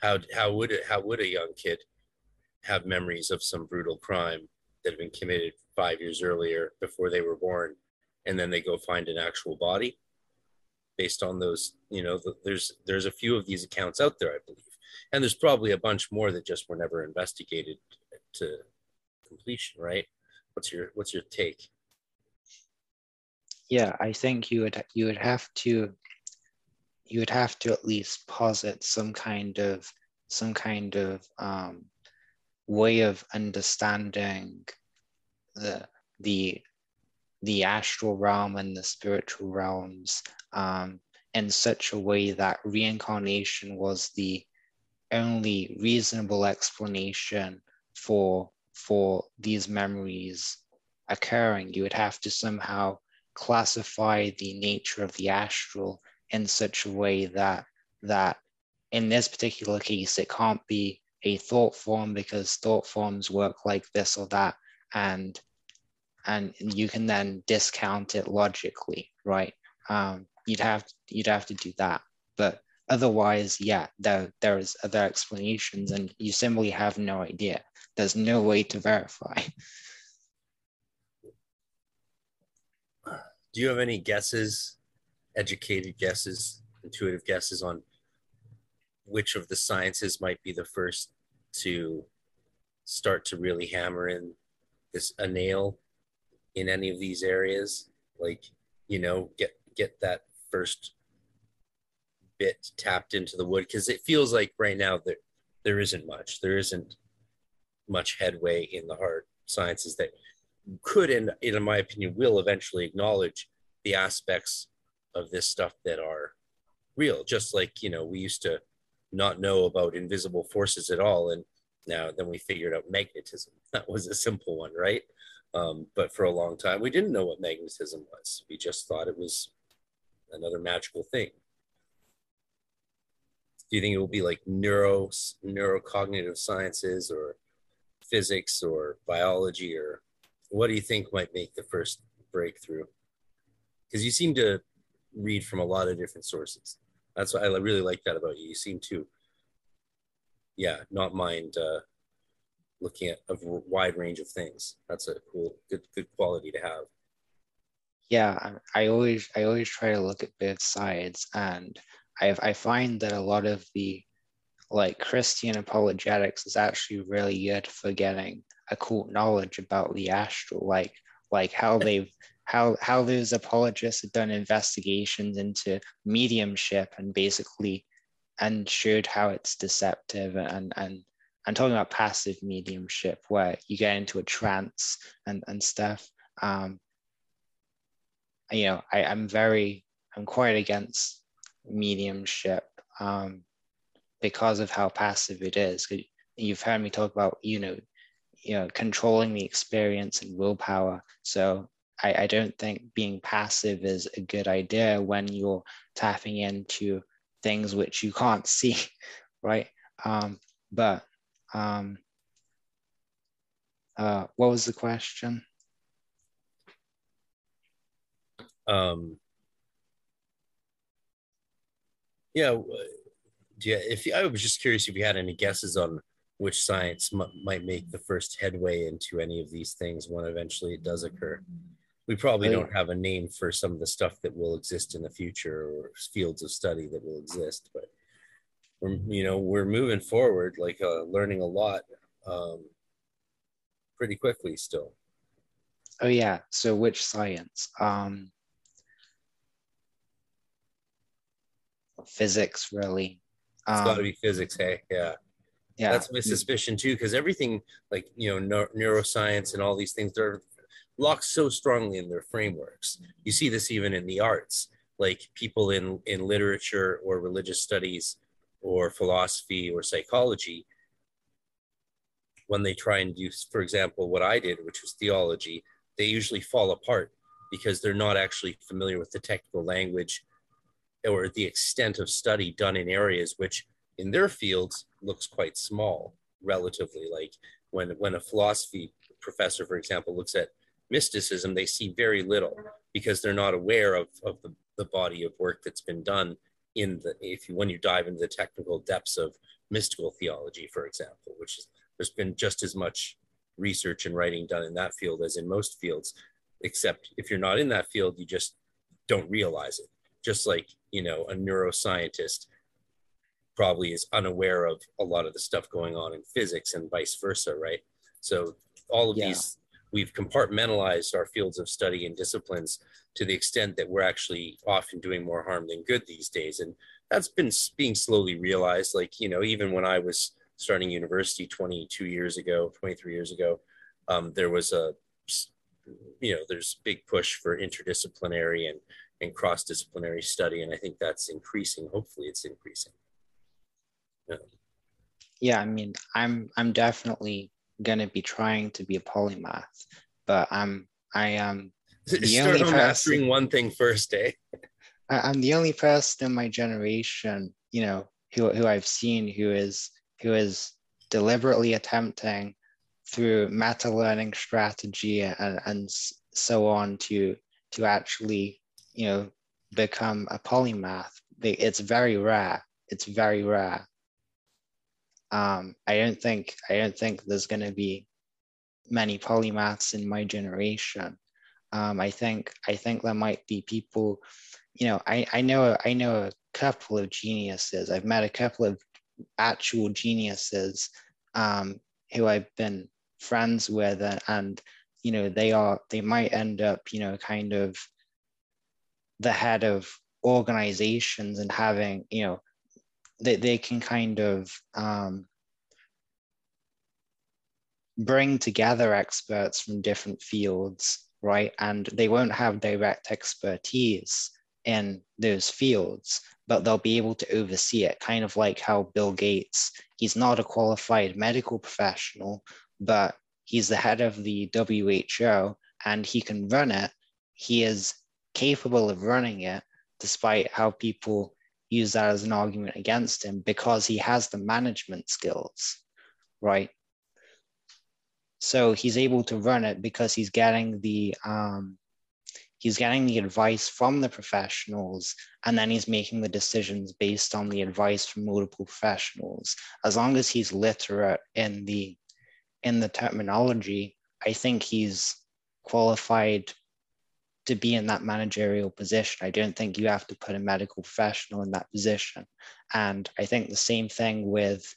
how how would it how would a young kid have memories of some brutal crime that had been committed five years earlier before they were born and then they go find an actual body based on those you know there's there's a few of these accounts out there i believe. And there's probably a bunch more that just were never investigated to completion right? What's your what's your take? Yeah i think you would you would have to you would have to at least posit some kind of some kind of um, way of understanding the the the astral realm and the spiritual realms um, in such a way that reincarnation was the only reasonable explanation for for these memories occurring. You would have to somehow classify the nature of the astral in such a way that that in this particular case it can't be a thought form because thought forms work like this or that and and you can then discount it logically right um, you'd have you'd have to do that but Otherwise, yeah, there, there's other explanations and you simply have no idea. There's no way to verify. <laughs> Do you have any guesses, educated guesses, intuitive guesses on which of the sciences might be the first to start to really hammer in this a nail in any of these areas? Like, you know, get get that first bit tapped into the wood because it feels like right now that there isn't much. There isn't much headway in the hard sciences that could and in my opinion will eventually acknowledge the aspects of this stuff that are real just like you know we used to not know about invisible forces at all and now then we figured out magnetism <laughs> that was a simple one right um, but for a long time we didn't know what magnetism was. We just thought it was another magical thing. Do you think it will be like neuro neurocognitive sciences or physics or biology or what do you think might make the first breakthrough? Because you seem to read from a lot of different sources. That's what i really like that about you. You seem to yeah not mind uh, looking at a wide range of things. That's a cool good good quality to have. Yeah i always i always try to look at both sides and I, I find that a lot of the like Christian apologetics is actually really good for getting occult knowledge about the astral, like like how they've how how those apologists have done investigations into mediumship and basically and showed how it's deceptive and and and talking about passive mediumship where you get into a trance and and stuff Um, you know, I, I'm very, I'm quite against mediumship um, because of how passive it is. You've heard me talk about, you know, you know, controlling the experience and willpower. So I, I don't think being passive is a good idea when you're tapping into things which you can't <laughs> see, right? Um, but um, uh, what was the question? Um, yeah, yeah. If I was just curious if you had any guesses on which science m- might make the first headway into any of these things when eventually it does occur. We probably don't have a name for some of the stuff that will exist in the future or fields of study that will exist, but we're you know we're moving forward, like uh, learning a lot, um, pretty quickly still. Oh yeah. So which science? Um, physics, really. It's Um, got to be physics, hey, yeah. yeah. that's my suspicion too because everything like you know neur- neuroscience and all these things they're locked so strongly in their frameworks you see this even in the arts like people in in literature or religious studies or philosophy or psychology when they try and do for example what i did which was theology they usually fall apart because they're not actually familiar with the technical language or the extent of study done in areas which in their fields looks quite small relatively. Like when when a philosophy professor for example looks at mysticism they see very little because they're not aware of, of the, the body of work that's been done in the if you when you dive into the technical depths of mystical theology for example which is there's been just as much research and writing done in that field as in most fields except if you're not in that field you just don't realize it just like you know a neuroscientist probably is unaware of a lot of the stuff going on in physics and vice versa, right? So all of Yeah. these we've compartmentalized our fields of study and disciplines to the extent that we're actually often doing more harm than good these days. And that's been being slowly realized. Like you know even when i was starting university 22 years ago 23 years ago um, there was a, you know there's big push for interdisciplinary and and cross-disciplinary study. And i think that's increasing. Hopefully it's increasing. Yeah. yeah, I mean, I'm I'm definitely gonna be trying to be a polymath, but I'm I am <laughs> The Start only mastering one thing first, eh? <laughs> I- I'm the only person in my generation, you know, who who I've seen who is who is deliberately attempting through meta learning strategy and and so on to to actually, you know, become a polymath. It's very rare. It's very rare. Um, I don't think I don't think there's going to be many polymaths in my generation. Um, I think I think there might be people you know, I, I know I know a couple of geniuses. I've met a couple of actual geniuses um, who I've been friends with, and, and you know, they are they might end up, you know, kind of the head of organizations and having, you know, they, they can kind of um, bring together experts from different fields, right? And they won't have direct expertise in those fields, but they'll be able to oversee it, kind of like how Bill Gates, he's not a qualified medical professional, but he's the head of the WHO and he can run it. He is capable of running it, despite how people use that as an argument against him, because he has the management skills, right? So he's able to run it because he's getting the um, he's getting the advice from the professionals and then he's making the decisions based on the advice from multiple professionals as long as he's literate in the in the terminology i think he's qualified be in that managerial position. I don't think you have to put a medical professional in that position. And i think the same thing with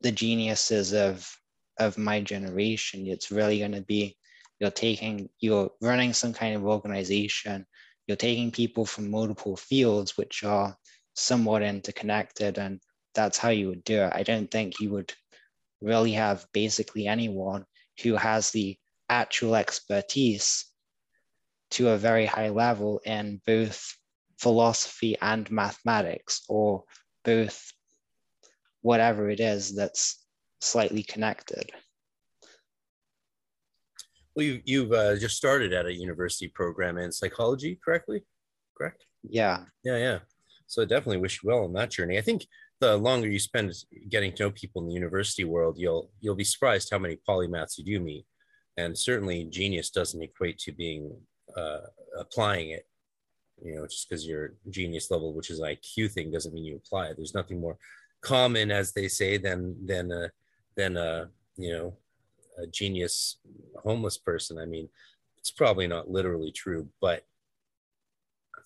the geniuses of of my generation. It's really going to be you're taking you're running some kind of organization. You're taking people from multiple fields which are somewhat interconnected and that's how you would do it. I don't think you would really have basically anyone who has the actual expertise to a very high level in both philosophy and mathematics, or both whatever it is that's slightly connected. Well, you, you've uh, just started at a university program in psychology, correctly? Correct? Yeah. Yeah, yeah. So I definitely wish you well on that journey. I think the longer you spend getting to know people in the university world, you'll you'll be surprised how many polymaths you do meet. And certainly, genius doesn't equate to being uh, applying it. You know, just because you're genius level, which is IQ thing, doesn't mean you apply it. There's nothing more common, as they say, than than a than a you know a genius homeless person. I mean, it's probably not literally true, but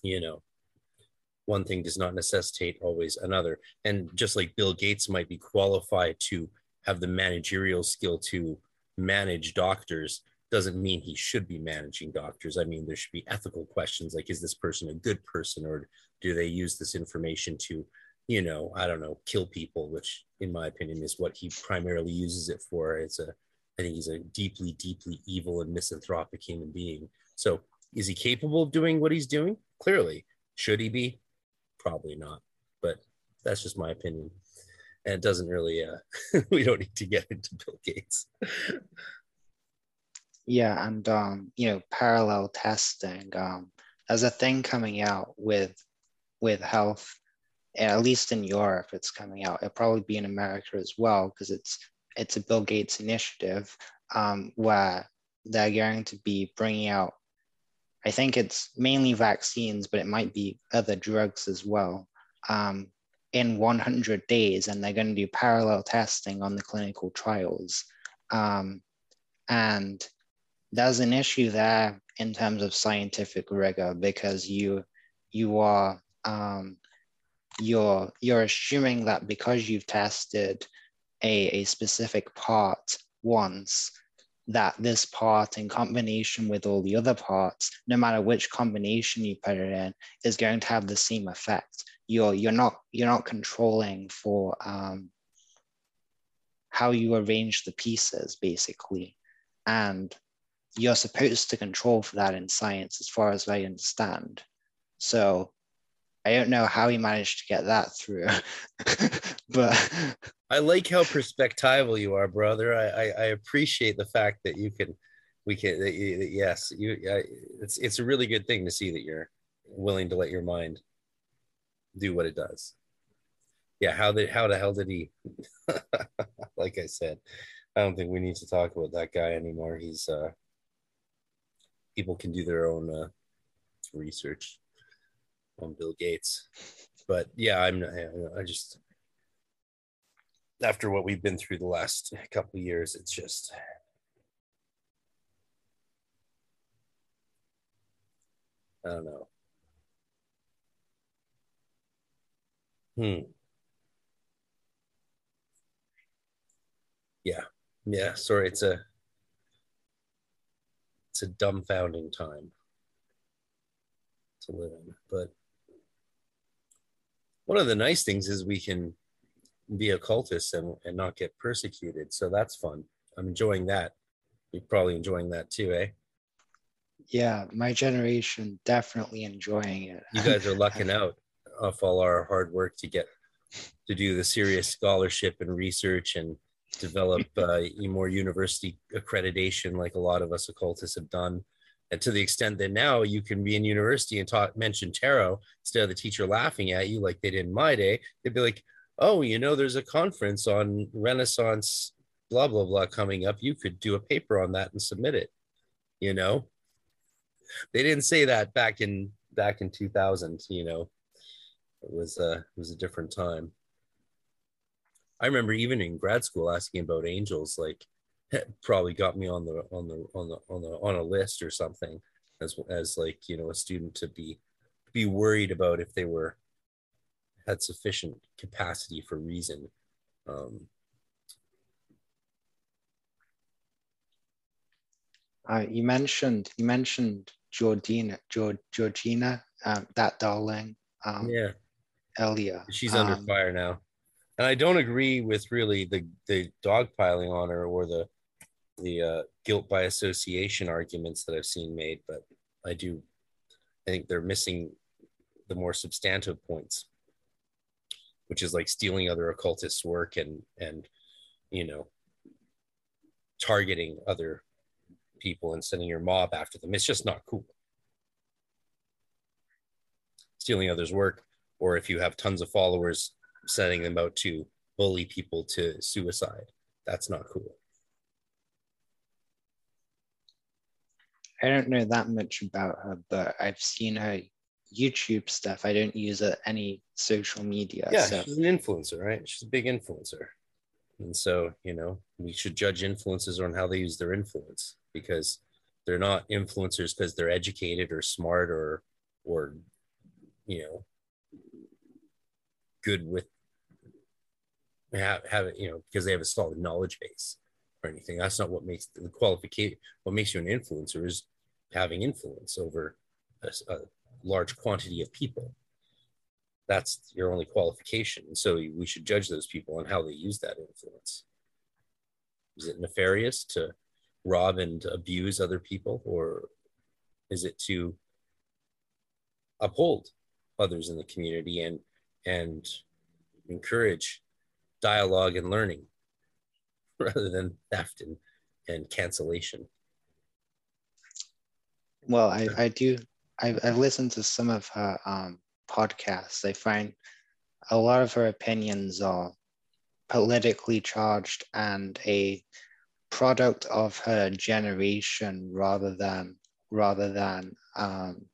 you know, one thing does not necessitate always another. And just like Bill Gates might be qualified to have the managerial skill to manage doctors, doesn't mean he should be managing doctors. I mean, there should be ethical questions like, is this person a good person or do they use this information to, you know, I don't know, kill people, which in my opinion is what he primarily uses it for. It's a, I think he's a deeply, deeply evil and misanthropic human being. So is he capable of doing what he's doing? Clearly. Should he be? Probably not. But that's just my opinion. And it doesn't really, uh, <laughs> we don't need to get into Bill Gates. Yeah, and um, you know, parallel testing. Um, there's a thing coming out with with health, at least in Europe, it's coming out. It'll probably be in America as well because it's it's a Bill Gates initiative um, where they're going to be bringing out. I think it's mainly vaccines, but it might be other drugs as well. Um, in 100 days, and they're going to do parallel testing on the clinical trials. Um, and there's an issue there in terms of scientific rigor because you you are um, you're you're assuming that because you've tested a, a specific part once that this part in combination with all the other parts no matter which combination you put it in is going to have the same effect. You're you're not you're not controlling for um, how you arrange the pieces basically. And you're supposed to control for that in science, as far as I understand. So I don't know how he managed to get that through, <laughs> but I like how perspectival you are, brother. I, I, I appreciate the fact that you can, we can, that you, that yes, you, I, it's it's a really good thing to see that you're willing to let your mind do what it does. Yeah, how did how the hell did he? <laughs> like I said, I don't think we need to talk about that guy anymore. He's uh people can do their own uh, research on Bill Gates. But yeah, I'm not, I just after what we've been through the last couple years, it's just I don't know. Hmm. Yeah. Yeah. Sorry, it's a it's a dumbfounding time to live in. But one of the nice things is we can be occultists and, and not get persecuted. So that's fun. I'm enjoying that. You're probably enjoying that too, eh? Yeah, my generation definitely enjoying it. You guys are <laughs> lucking out off all our hard work to get to do the serious scholarship and research and develop uh, more university accreditation like a lot of us occultists have done. And to the extent that now you can be in university and talk mention tarot instead of the teacher laughing at you like they did in my day they'd be like oh you know there's a conference on renaissance blah blah blah coming up. You could do a paper on that and submit it you know? They didn't say that back in back in 2000 you know? It was uh it was a different time I remember even in grad school asking about angels, like <laughs> probably got me on the on the on the on the on a list or something as as like you know a student to be be worried about if they were had sufficient capacity for reason. Um, uh, you mentioned you mentioned Georgina George, Georgina um, that darling um, yeah earlier. She's under um, fire now and I don't agree with really the the dogpiling on her or the the uh, guilt by association arguments that I've seen made, but I do I think they're missing the more substantive points, which is like stealing other occultists' work and and you know targeting other people and sending your mob after them. It's just not cool. Stealing others' work, or if you have tons of followers, sending them out to bully people to suicide. That's not cool. I don't know that much about her, but I've seen her YouTube stuff. I don't use uh, any social media. Yeah, so. she's an influencer, right? She's a big influencer. And so, you know, we should judge influencers on how they use their influence because they're not influencers because they're educated or smart or or you know good with have have it, you know, because they have a solid knowledge base or anything. That's not what makes the qualification. What makes you an influencer is having influence over a, a large quantity of people. That's your only qualification. So we should judge those people on how they use that influence. Is it nefarious to rob and abuse other people, or is it to uphold others in the community and and encourage dialogue and learning <laughs> rather than theft and, and cancellation. Well, I, I do. I've, I've listened to some of her um, podcasts. I find a lot of her opinions are politically charged and a product of her generation rather than rather than um,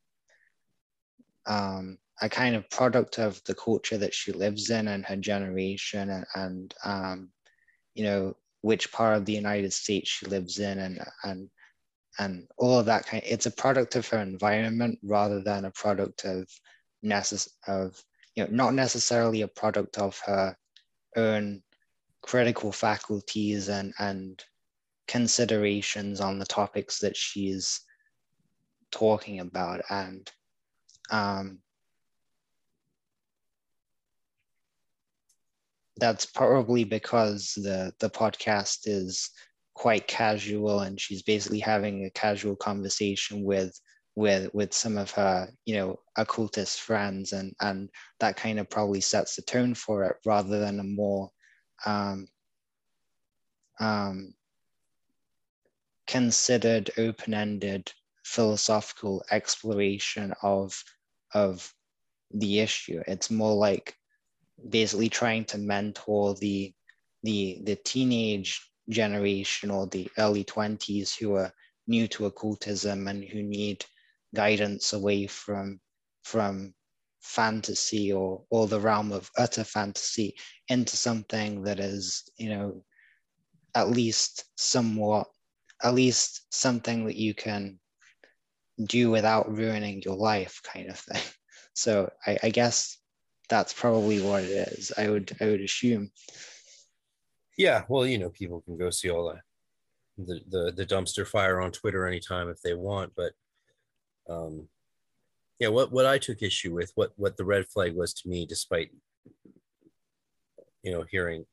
um, a kind of product of the culture that she lives in and her generation and, and um, you know which part of the United States she lives in and and and all of that kind of, it's a product of her environment rather than a product of necess- of you know not necessarily a product of her own critical faculties and and considerations on the topics that she's talking about. And um, that's probably because the the podcast is quite casual and she's basically having a casual conversation with with with some of her you know occultist friends and and that kind of probably sets the tone for it rather than a more um, um, considered open-ended philosophical exploration of of the issue. It's more like basically trying to mentor the the the teenage generation or the early 20s who are new to occultism and who need guidance away from from fantasy or or the realm of utter fantasy into something that is you know at least somewhat at least something that you can do without ruining your life kind of thing. <laughs> So i, I guess that's probably what it is. I would I would assume. Yeah, well, you know, people can go see all the the the, dumpster fire on Twitter anytime if they want, but um, yeah, what what I took issue with, what what the red flag was to me, despite you know hearing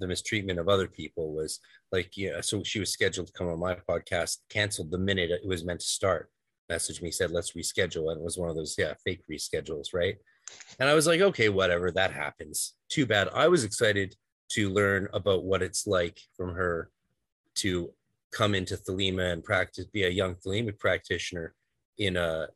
the mistreatment of other people, was like yeah. So she was scheduled to come on my podcast, canceled the minute it was meant to start. Messaged me said let's reschedule, and it was one of those yeah fake reschedules, right? And I was like, okay, whatever, that happens. Too bad. I was excited to learn about what it's like from her to come into Thelema and practice, be a young Thelemic practitioner in a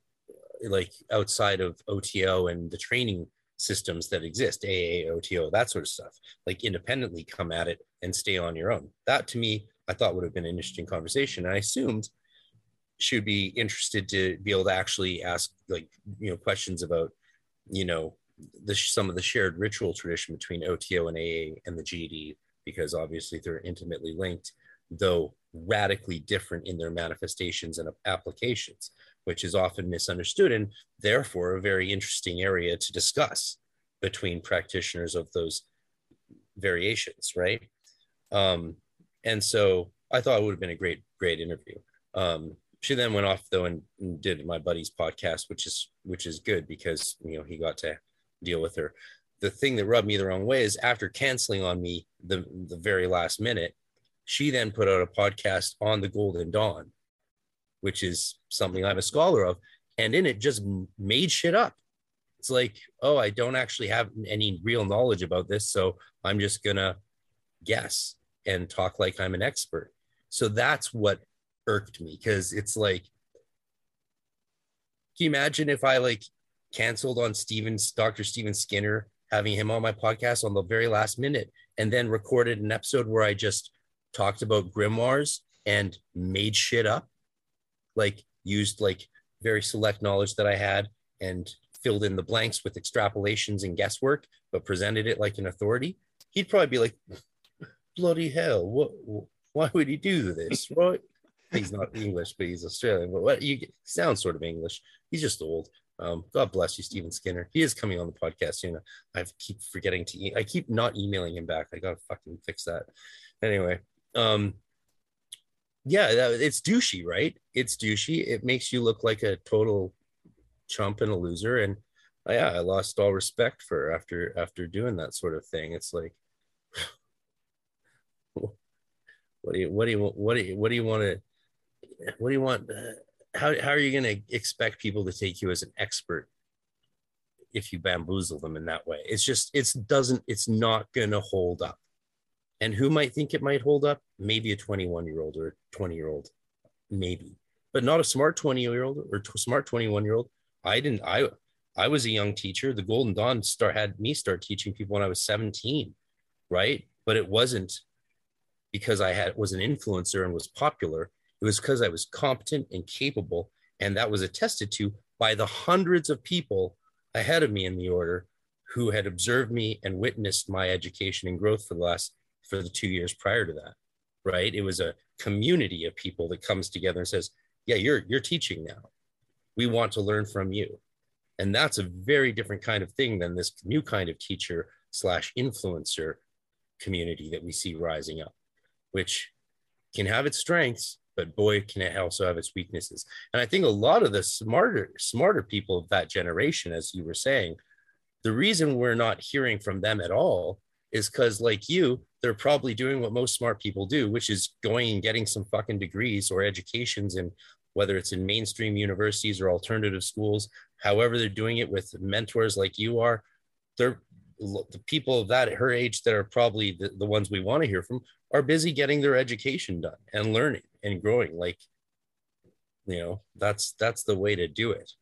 like outside of OTO and the training systems that exist, AA, OTO, that sort of stuff, like independently come at it and stay on your own. That to me, I thought would have been an interesting conversation. And I assumed she would be interested to be able to actually ask like, you know, questions about you know, the, some of the shared ritual tradition between OTO and AA and the GD, because obviously they're intimately linked, though radically different in their manifestations and applications, which is often misunderstood and therefore a very interesting area to discuss between practitioners of those variations, right? Um, and so I thought it would have been a great, great interview. Um, she then went off though and, did my buddy's podcast, which is which is good because you know he got to deal with her. The thing that rubbed me the wrong way is after canceling on me the the very last minute, she then put out a podcast on the Golden Dawn, which is something I'm a scholar of. And in it, just made shit up. It's like, oh, I don't actually have any real knowledge about this. So I'm just to guess and talk like I'm an expert. So that's what irked me because it's like, can you imagine if I like canceled on Stevens, Dr. Stephen Skinner, having him on my podcast on the very last minute, and then recorded an episode where I just talked about grimoires and made shit up, like used like very select knowledge that I had and filled in the blanks with extrapolations and guesswork, but presented it like an authority, he'd probably be like, bloody hell, what, why would he do this? Right? He's not English, but he's Australian. But what you sound sort of English. He's just old. Um, God bless you, Stephen Skinner. He is coming on the podcast soon. I keep forgetting to. E- I keep not emailing him back. I gotta fucking fix that. Anyway, um, yeah, it's douchey, right? It's douchey. It makes you look like a total chump and a loser. And uh, yeah, I lost all respect for after after doing that sort of thing. It's like, <sighs> what do you what do you what do you what do you want to what do you want? Uh, how how are you going to expect people to take you as an expert if you bamboozle them in that way? It's just it's doesn't it's not going to hold up. And who might think it might hold up? Maybe a 21 year old or a 20 year old, maybe, but not a smart 20 year old or t- smart 21 year old. I didn't, I, I was a young teacher. The Golden Dawn start had me start teaching people when I was 17, right? But it wasn't because I had was an influencer and was popular. It was because I was competent and capable, and that was attested to by the hundreds of people ahead of me in the order who had observed me and witnessed my education and growth for the last for the two years prior to that, right? It was a community of people that comes together and says, "Yeah, you're you're teaching now. We want to learn from you," and that's a very different kind of thing than this new kind of teacher slash influencer community that we see rising up, which can have its strengths, but boy, can it also have its weaknesses. And I think a lot of the smarter smarter people of that generation, as you were saying, the reason we're not hearing from them at all is because, like you, they're probably doing what most smart people do, which is going and getting some fucking degrees or educations in whether it's in mainstream universities or alternative schools, however they're doing it with mentors like you are, they're the people of that her age that are probably the, the ones we want to hear from are busy getting their education done and learning and growing like you know that's that's the way to do it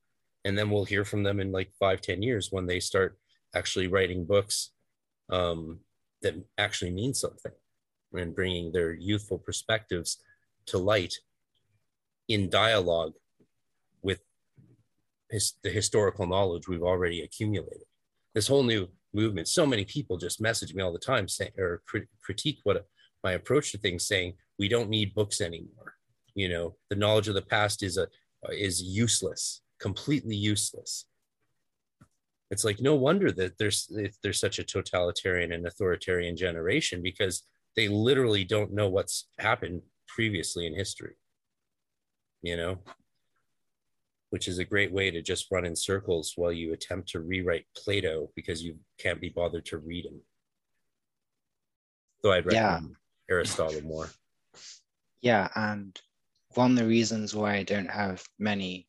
and then we'll hear from them in like five ten years when they start actually writing books um, that actually mean something and bringing their youthful perspectives to light in dialogue with his, the historical knowledge we've already accumulated. This whole new movement, so many people just message me all the time saying, or crit- critique what my approach to things, saying we don't need books anymore. You know, the knowledge of the past is a is useless, completely useless it's like no wonder that there's there's such a totalitarian and authoritarian generation because they literally don't know what's happened previously in history you know which is a great way to just run in circles while you attempt to rewrite plato because you can't be bothered to read him though i'd recommend yeah. Aristotle more yeah and one of the reasons why i don't have many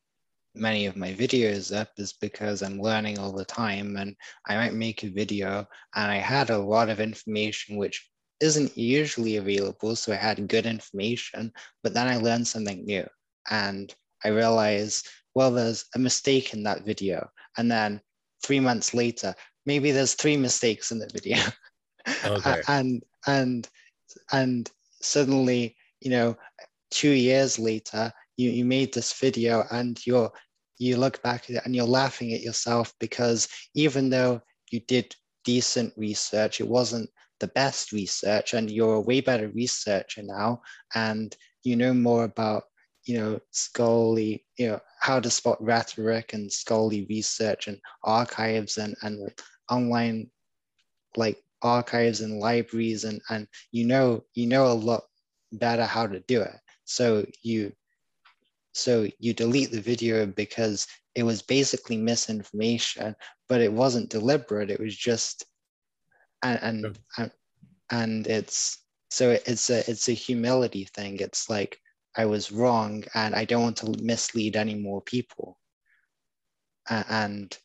many of my videos up is because I'm learning all the time and I might make a video and I had a lot of information which isn't usually available. So I had good information, but then I learned something new and I realized, well, there's a mistake in that video. And then three months later, maybe there's three mistakes in the video. <laughs> Okay. and, and, and suddenly, you know, two years later, you, you made this video and you're you look back at it and you're laughing at yourself because even though you did decent research, it wasn't the best research, and you're a way better researcher now, and you know more about you know scholarly you know how to spot rhetoric and scholarly research and archives and and online like archives and libraries and and you know you know a lot better how to do it. So you so you delete the video because it was basically misinformation, but it wasn't deliberate. It was just, and and, and, and it's so it's a it's a humility thing. It's like i was wrong and i don't want to mislead any more people. And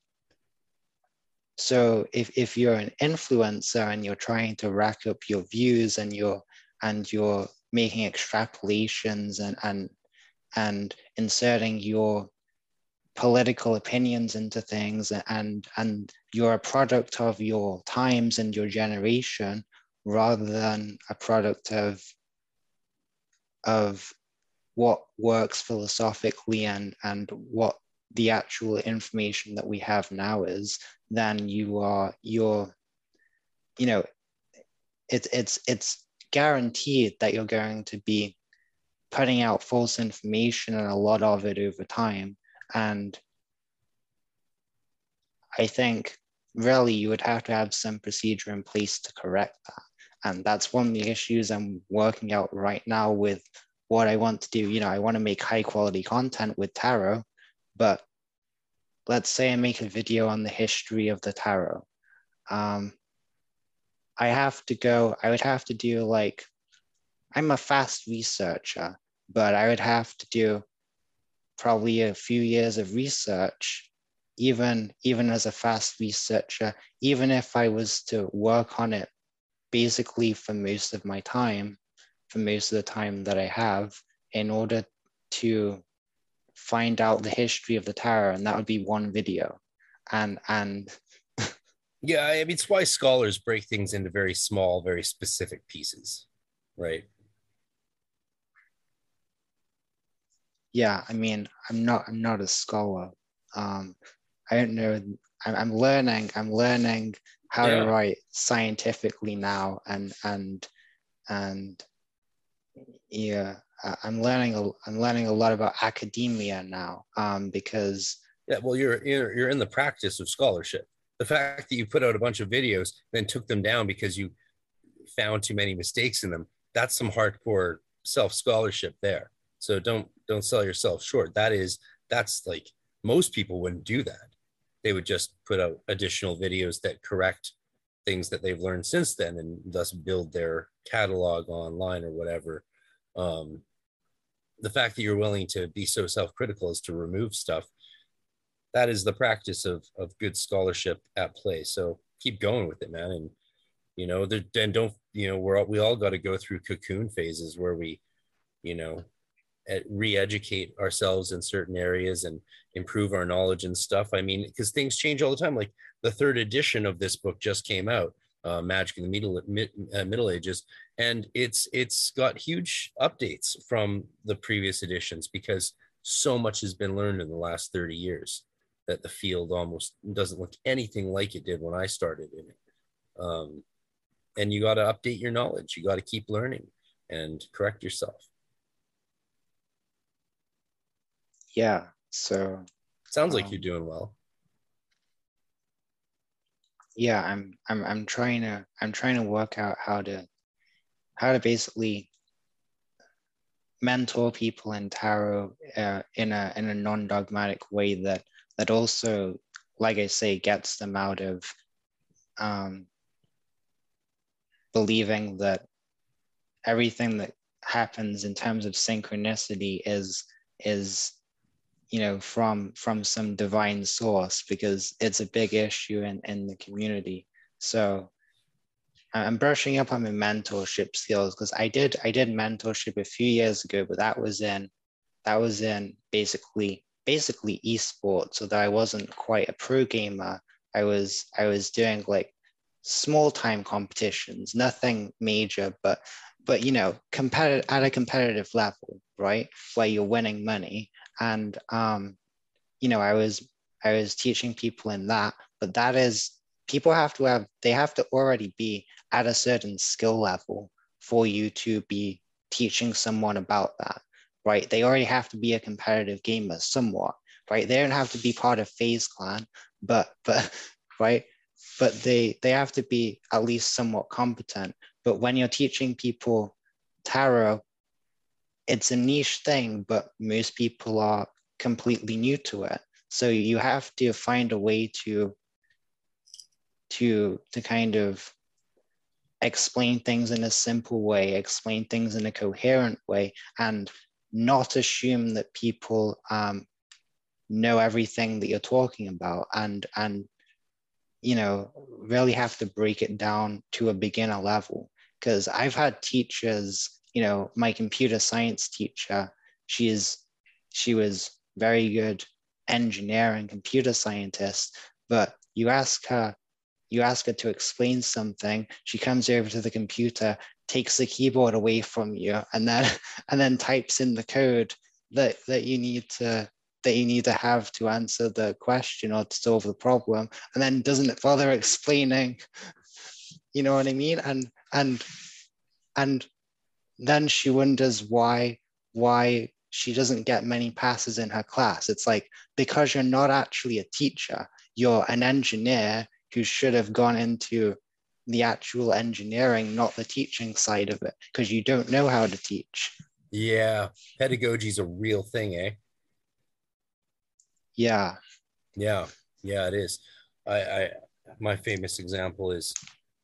so if, if you're an influencer and you're trying to rack up your views and you're and you're making extrapolations and and and inserting your political opinions into things and and you're a product of your times and your generation rather than a product of of what works philosophically and and what the actual information that we have now is then you are you're you know it's it's it's guaranteed that you're going to be putting out false information and a lot of it over time and I think really you would have to have some procedure in place to correct that. And that's one of the issues I'm working out right now with what I want to do. You know, I want to make high quality content with tarot, but let's say I make a video on the history of the tarot. Um, I have to go, I would have to do like, I'm a fast researcher, but I would have to do probably a few years of research even even as a fast researcher even if i was to work on it basically for most of my time for most of the time that i have in order to find out the history of the tarot and that would be one video and and <laughs> yeah i mean it's why scholars break things into very small very specific pieces right yeah, I mean, I'm not I'm not a scholar. Um, I don't know. I'm, I'm learning. I'm learning how yeah. to write scientifically now, and and and yeah, I'm learning. A, I'm learning a lot about academia now um, because yeah. Well, you're you're you're in the practice of scholarship. The fact that you put out a bunch of videos, then took them down because you found too many mistakes in them. That's some hardcore self scholarship there. So don't don't sell yourself short. That is that's like most people wouldn't do that. They would just put out additional videos that correct things that they've learned since then and thus build their catalog online or whatever. Um, the fact that you're willing to be so self-critical as to remove stuff, that is the practice of of good scholarship at play. So keep going with it, man. And you know, then don't you know we're all, we all got to go through cocoon phases where we, you know, re-educate ourselves in certain areas and improve our knowledge and stuff i mean because things change all the time like the third edition of this book just came out uh, magic in the middle mid, uh, middle ages. And it's it's got huge updates from the previous editions because so much has been learned in the last 30 years that the field almost doesn't look anything like it did when i started in it. Um, and you got to update your knowledge. You got to keep learning and correct yourself. Yeah so sounds like um, you're doing well yeah i'm i'm i'm trying to i'm trying to work out how to how to basically mentor people in tarot uh, in a in a non-dogmatic way that that also like i say gets them out of um, believing that everything that happens in terms of synchronicity is is you know from from some divine source because it's a big issue in, in the community. So i'm brushing up on my mentorship skills because i did i did mentorship a few years ago but that was in that was in basically basically esports. So that i wasn't quite a pro gamer. I was i was doing like small time competitions nothing major but but you know competitive at a competitive level right? Where you're winning money and um, you know i was i was teaching people in that but that is people have to have they have to already be at a certain skill level for you to be teaching someone about that right? They already have to be a competitive gamer somewhat right? They don't have to be part of FaZe Clan but but <laughs> right? But they they have to be at least somewhat competent. But when you're teaching people tarot it's a niche thing, but most people are completely new to it. So you have to find a way to to to kind of explain things in a simple way, explain things in a coherent way, and not assume that people um, know everything that you're talking about and and you know really have to break it down to a beginner level because i've had teachers you know my computer science teacher she is she was very good engineer and computer scientist but you ask her you ask her to explain something she comes over to the computer takes the keyboard away from you and then <laughs> and then types in the code that that you need to that you need to have to answer the question or to solve the problem and then doesn't bother explaining. <laughs> You know what i mean? And and and then she wonders why why she doesn't get many passes in her class. It's like because you're not actually a teacher you're an engineer who should have gone into the actual engineering not the teaching side of it because you don't know how to teach. Yeah pedagogy is a real thing eh? Yeah. Yeah yeah it is. I i my famous example is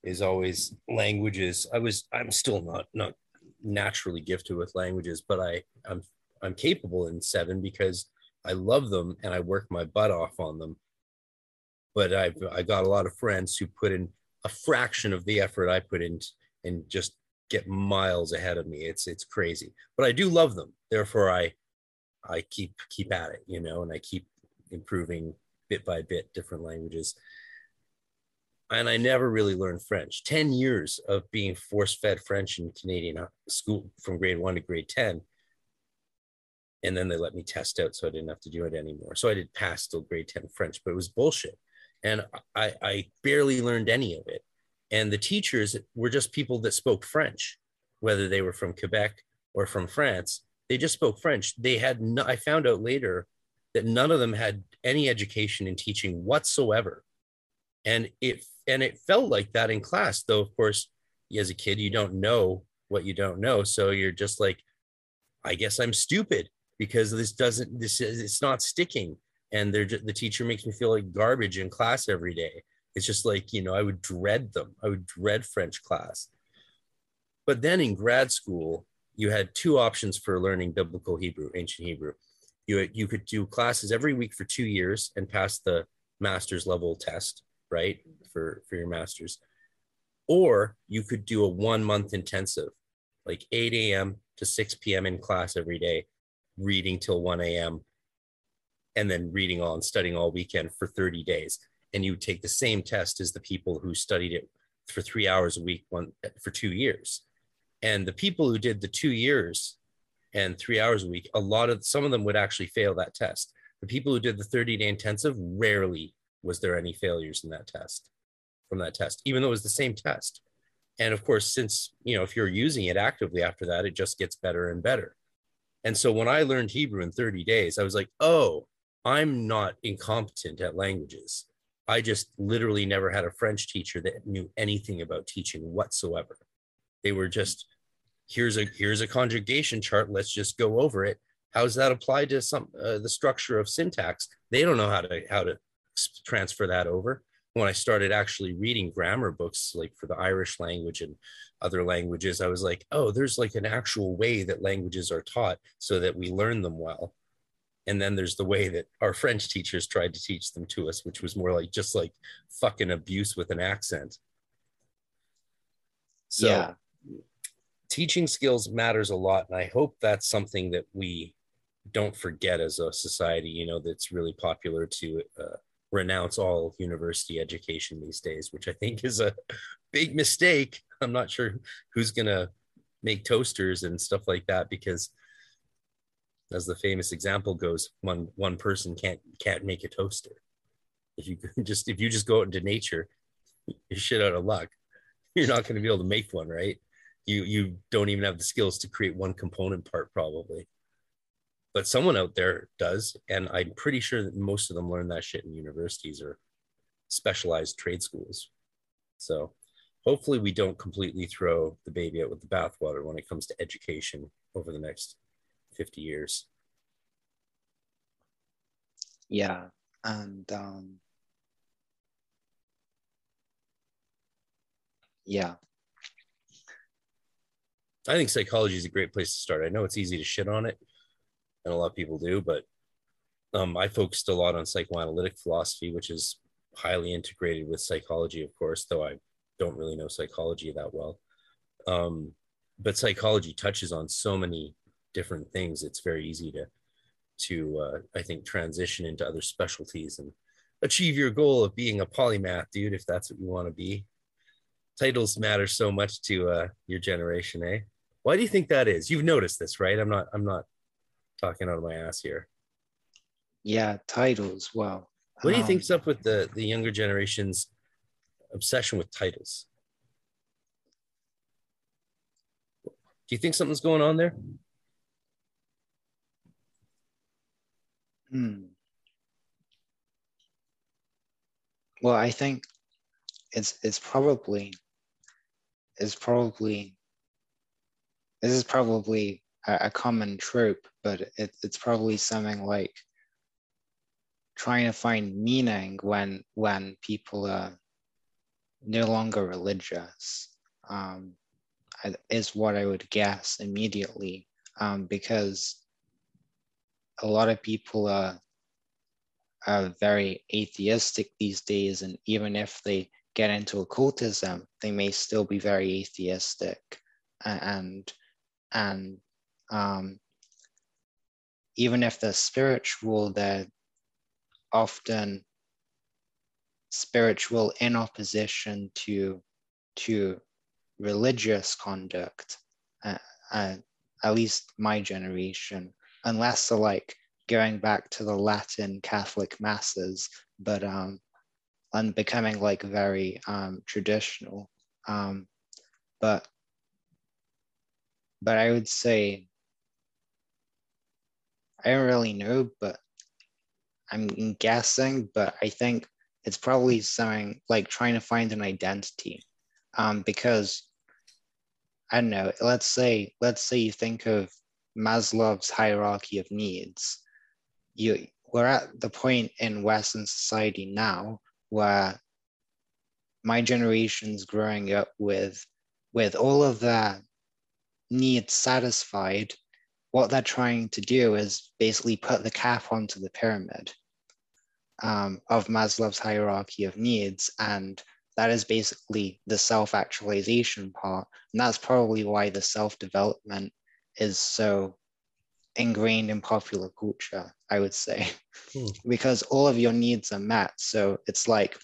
is always languages. I was i'm still not not naturally gifted with languages but i i'm i'm capable in seven because i love them and i work my butt off on them. But i've i got a lot of friends who put in a fraction of the effort i put in and just get miles ahead of me. It's it's crazy. But i do love them. Therefore i i keep keep at it you know and i keep improving bit by bit different languages. And I never really learned French. 10 years of being force fed French in Canadian uh, school from grade one to grade 10. And then they let me test out, so I didn't have to do it anymore. So I did pass till grade 10 French, but it was bullshit. And I, I barely learned any of it. And the teachers were just people that spoke French, whether they were from Quebec or from France. They just spoke French. They had no, I found out later that none of them had any education in teaching whatsoever and it and it felt like that in class though of course as a kid you don't know what you don't know. So you're just like i guess i'm stupid because this doesn't this is it's not sticking. And they're just, the teacher makes me feel like garbage in class every day. It's just like you know i would dread them. I would dread french class. But then in grad school you had two options for learning biblical hebrew ancient hebrew. You you could do classes every week for two years and pass the master's level test right for for your master's. Or you could do a one month intensive like 8 a.m to 6 p.m in class every day reading till 1 a.m and then reading all and studying all weekend for 30 days. And you take the same test as the people who studied it for three hours a week one for two years. And the people who did the two years and three hours a week, a lot of some of them would actually fail that test. The people who did the 30 day intensive, rarely was there any failures in that test from that test, even though it was the same test. And of course, since, you know, if you're using it actively after that, it just gets better and better. And so when I learned Hebrew in 30 days, I was like, oh, I'm not incompetent at languages. I just literally never had a French teacher that knew anything about teaching whatsoever. They were just here's a here's a conjugation chart let's just go over it how's that applied to some uh, the structure of syntax they don't know how to how to transfer that over. When i started actually reading grammar books like for the irish language and other languages i was like oh there's like an actual way that languages are taught so that we learn them well. And then there's the way that our french teachers tried to teach them to us which was more like just like fucking abuse with an accent. So yeah. teaching skills matters a lot and i hope that's something that we don't forget as a society you know that's really popular to uh, renounce all university education these days which i think is a big mistake. I'm not sure who's going to make toasters and stuff like that because as the famous example goes one one person can't can't make a toaster. If you <laughs> just if you just go out into nature you're shit out of luck. You're not going to be able to make one right? You you don't even have the skills to create one component part probably but someone out there does and i'm pretty sure that most of them learn that shit in universities or specialized trade schools. So hopefully we don't completely throw the baby out with the bathwater when it comes to education over the next 50 years. Yeah and um yeah. I think psychology is a great place to start. I know it's easy to shit on it, and a lot of people do, but um, I focused a lot on psychoanalytic philosophy, which is highly integrated with psychology, of course, though I don't really know psychology that well. Um, but psychology touches on so many different things. It's very easy to, to uh, I think, transition into other specialties and achieve your goal of being a polymath, dude, if that's what you want to be. Titles matter so much to uh, your generation, eh? Why do you think that is? You've noticed this, right? I'm not. I'm not talking out of my ass here. Yeah, titles. Well, what do you um, think's up with the the younger generation's obsession with titles? Do you think something's going on there? Hmm. Well, I think it's it's probably it's probably this is probably a, common trope, but it, it's probably something like trying to find meaning when when people are no longer religious um, is what I would guess immediately um, because a lot of people are are very atheistic these days, and even if they get into occultism, they may still be very atheistic, and and um, even if they're spiritual, they're often spiritual in opposition to to religious conduct. Uh, uh, at least my generation, unless they're like going back to the Latin Catholic masses, but um, and becoming like very um, traditional. Um, but but I would say I don't really know, but I'm guessing. But I think it's probably something like trying to find an identity, um, because I don't know. Let's say let's say you think of Maslow's hierarchy of needs. You we're at the point in Western society now where my generation's growing up with with all of their needs satisfied. What they're trying to do is basically put the cap onto the pyramid um, of Maslow's hierarchy of needs, and that is basically the self-actualization part, and that's probably why the self-development is so ingrained in popular culture, I would say, Hmm. <laughs> because all of your needs are met. So it's like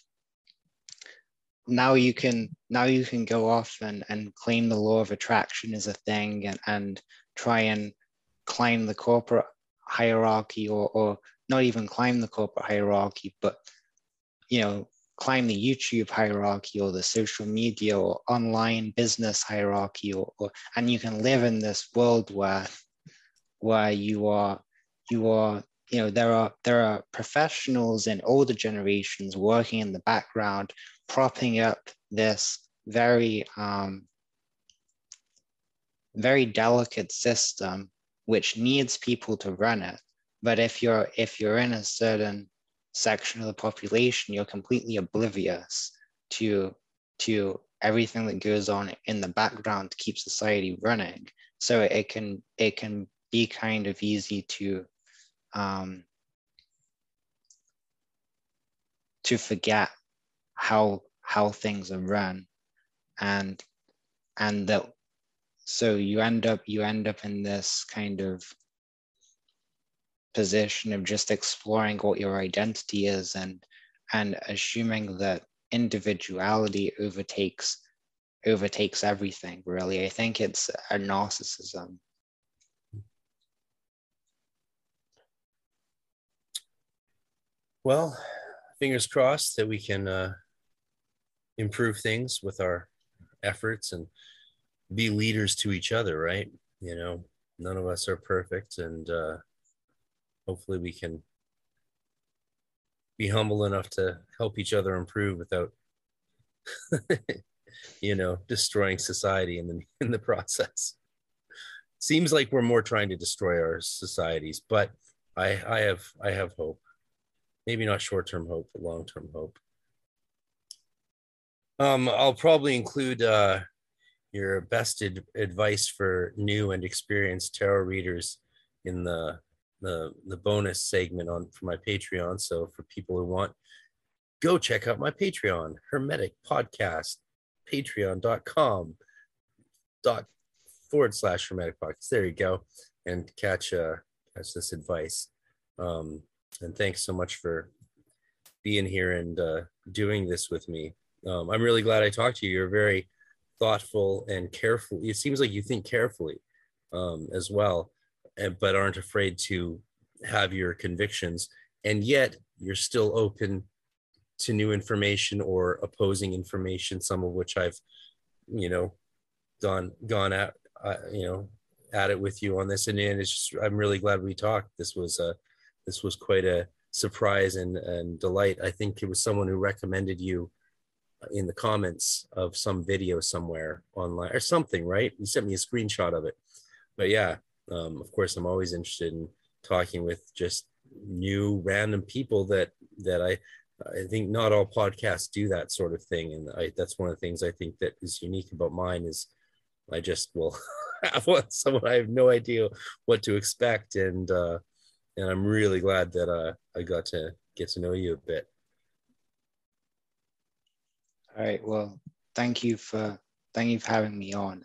now you can now you can go off and, and claim the law of attraction is a thing and, and try and climb the corporate hierarchy or, or not even climb the corporate hierarchy, but you know, climb the YouTube hierarchy or the social media or online business hierarchy or, or and you can live in this world where where you are you are you know there are there are professionals in older generations working in the background propping up this very um, very delicate system which needs people to run it. But if you're if you're in a certain section of the population you're completely oblivious to to everything that goes on in the background to keep society running. So it can it can be kind of easy to um, to forget how how things are run. And and that so you end up you end up in this kind of position of just exploring what your identity is and and assuming that individuality overtakes overtakes everything really. I think it's a narcissism. Well, fingers crossed that we can uh, improve things with our efforts and be leaders to each other, right? You know, none of us are perfect, and uh, hopefully we can be humble enough to help each other improve without, <laughs> you know, destroying society in the <laughs> in the process. Seems like we're more trying to destroy our societies, but I I have I have hope maybe not short term hope, but long term hope. Um, I'll probably include uh, your best ad- advice for new and experienced tarot readers in the the the bonus segment on for my Patreon. So for people who want, go check out my Patreon, Hermetic Podcast, patreon.com dot forward slash hermetic podcast. There you go. And catch uh catch this advice. Um and thanks so much for being here and uh doing this with me. Um, I'm really glad I talked to you. You're very thoughtful and careful. It seems like you think carefully um, as well, and, but aren't afraid to have your convictions. And yet you're still open to new information or opposing information, some of which I've, you know, gone gone at, uh, you know, at it with you on this. And, and it's just, I'm really glad we talked. This was a, this was quite a surprise and, and delight. I think it was someone who recommended you in the comments of some video somewhere online or something, right? You sent me a screenshot of it. But yeah, um, of course, I'm always interested in talking with just new random people that that I I think not all podcasts do that sort of thing, and I, that's one of the things I think that is unique about mine is I just will <laughs> have someone I have no idea what to expect, and uh, and I'm really glad that uh, I got to get to know you a bit. All right. Well, thank you for thank you for having me on.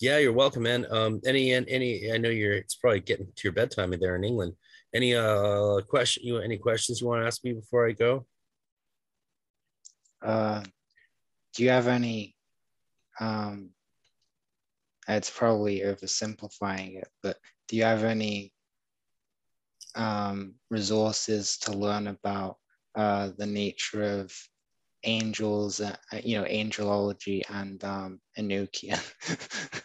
Yeah, you're welcome, man. Um, any any I know you're it's probably getting to your bedtime there in England. Any uh question you any questions you want to ask me before I go? Uh, do you have any? Um, it's probably oversimplifying it, but do you have any um, resources to learn about uh, the nature of angels, uh, you know, angelology and um, Enochian. <laughs>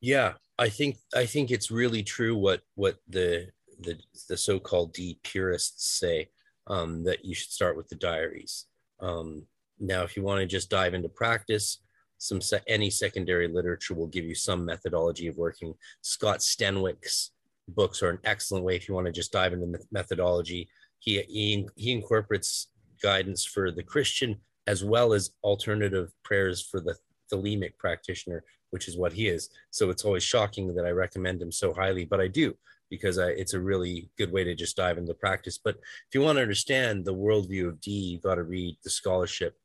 yeah, I think I think it's really true what what the the the so-called Dee purists say um, that you should start with the diaries. Um, now, if you want to just dive into practice, some se- any secondary literature will give you some methodology of working. Scott Stenwick's books are an excellent way if you want to just dive into methodology. He he, he incorporates guidance for the Christian as well as alternative prayers for the thelemic practitioner, which is what he is. So it's always shocking that I recommend him so highly, but I do because I, it's a really good way to just dive into practice. But if you want to understand the worldview of Dee, you've got to read the scholarship,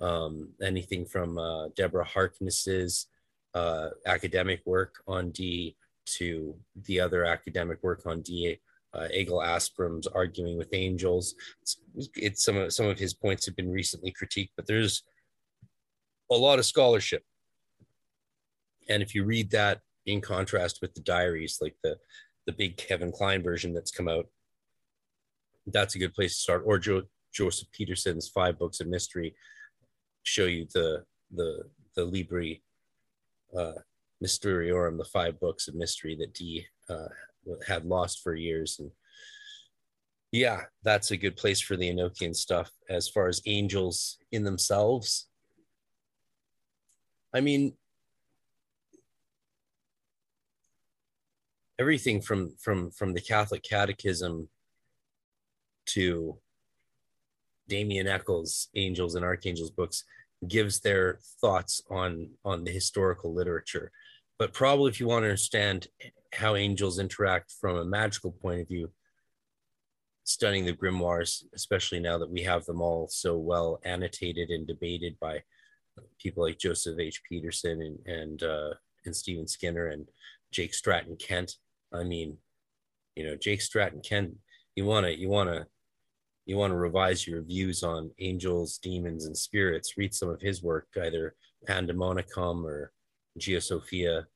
um, anything from uh, Deborah Harkness's uh, academic work on Dee to the other academic work on Dee uh, Egil Asprem's arguing with angels. It's, it's, some of some of his points have been recently critiqued, but there's a lot of scholarship. And if you read that in contrast with the diaries, like the the big Kevin Klein version that's come out, that's a good place to start. Or jo- Joseph Peterson's five books of mystery show you the the the Libri uh, Mysteriorum, the five books of mystery that Dee uh, had lost for years. And yeah, that's a good place for the Enochian stuff as far as angels in themselves. I mean, everything from from from the Catholic Catechism to Damien Echols' Angels and Archangels books gives their thoughts on on the historical literature. But probably if you want to understand how angels interact from a magical point of view studying the grimoires especially now that we have them all so well annotated and debated by people like joseph h. Peterson and and uh, and stephen skinner and jake stratton kent. I mean you know jake stratton kent you want to you want to you want to revise your views on angels demons and spirits. Read some of his work either Pandemonium or geosophia.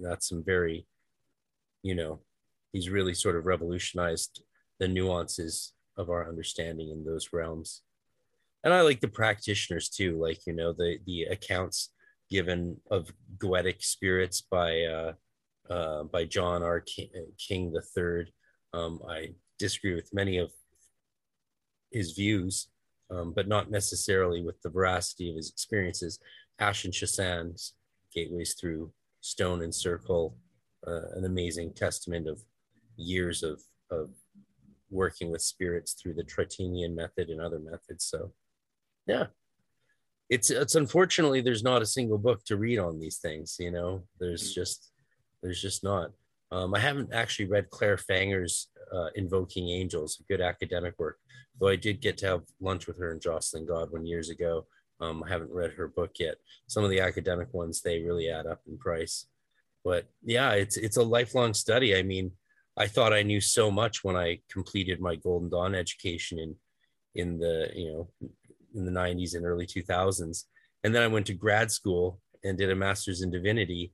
That's some very you know, he's really sort of revolutionized the nuances of our understanding in those realms. And I like the practitioners too, like, you know, the, the accounts given of goetic spirits by, uh, uh, by John R. King, King III. Um, I disagree with many of his views, um, but not necessarily with the veracity of his experiences. Ashen Chassan's Gateways Through Stone and Circle, uh, an amazing testament of years of, of working with spirits through the Trithemian method and other methods. So, yeah, it's it's unfortunately there's not a single book to read on these things. You know, there's just there's just not. Um, I haven't actually read Claire Fanger's uh, Invoking Angels, a good academic work, though I did get to have lunch with her and Joscelyn Godwin years ago. Um, I haven't read her book yet. Some of the academic ones they really add up in price, but yeah, it's it's a lifelong study. I mean, I thought I knew so much when I completed my Golden Dawn education in in the you know in the 90s and early 2000s, and then I went to grad school and did a master's in divinity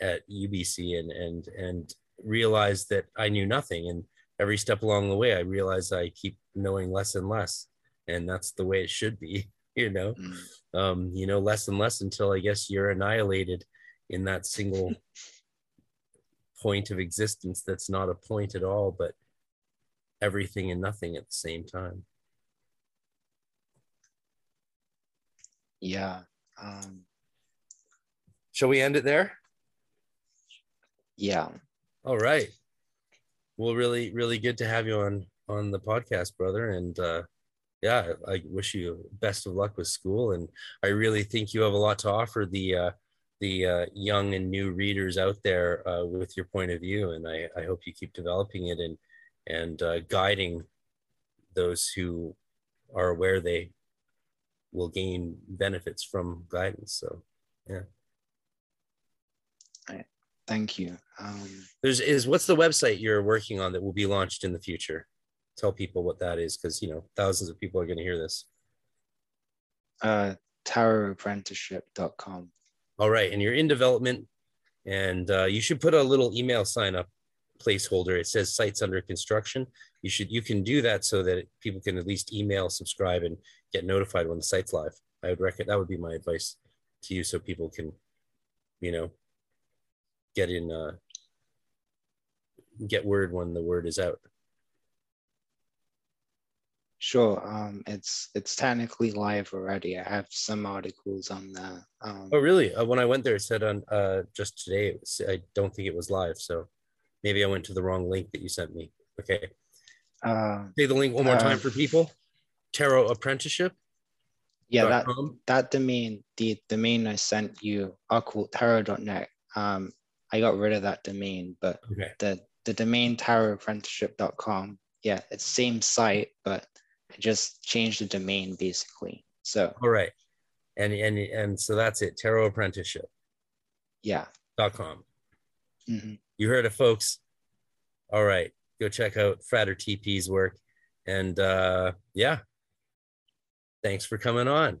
at UBC and and and realized that I knew nothing. And every step along the way, I realized I keep knowing less and less, and that's the way it should be. <laughs> You know, mm. um, you know, less and less until I guess you're annihilated in that single point of existence that's not a point at all, but everything and nothing at the same time. Yeah. Um, Shall we end it there? Yeah. All right. Well, really, really good to have you on on the podcast, brother. And uh, yeah, I wish you best of luck with school. And I really think you have a lot to offer the uh, the uh, young and new readers out there uh, with your point of view. And I, I hope you keep developing it and and uh, guiding those who are aware they will gain benefits from guidance. So, yeah. Thank you. Um, There's is what's the website you're working on that will be launched in the future? Tell people what that is because you know thousands of people are going to hear this. Uh, tarotapprenticeship.com. All right, and you're in development, and uh, you should put a little email sign up placeholder. It says sites under construction. You should you can do that so that people can at least email, subscribe, and get notified when the site's live. I would recommend that would be my advice to you, so people can, you know, get in uh, get word when the word is out sure um it's it's technically live already. I have some articles on that. um, oh really? Uh, when i went there it said on uh just today was, i don't think it was live so maybe i went to the wrong link that you sent me. Okay. Uh, say the link one more uh, time for people. Tarot apprenticeship yeah that that domain the domain i sent you tarot.net um I got rid of that domain, but okay. the the domain tarotapprenticeship.com, yeah, it's same site, but just changed the domain basically. So all right. And and and so that's it, tarot apprenticeship. Yeah. Dot com. Mm-hmm. You heard it, folks. All right. Go check out Frater TP's work. And uh yeah. Thanks for coming on.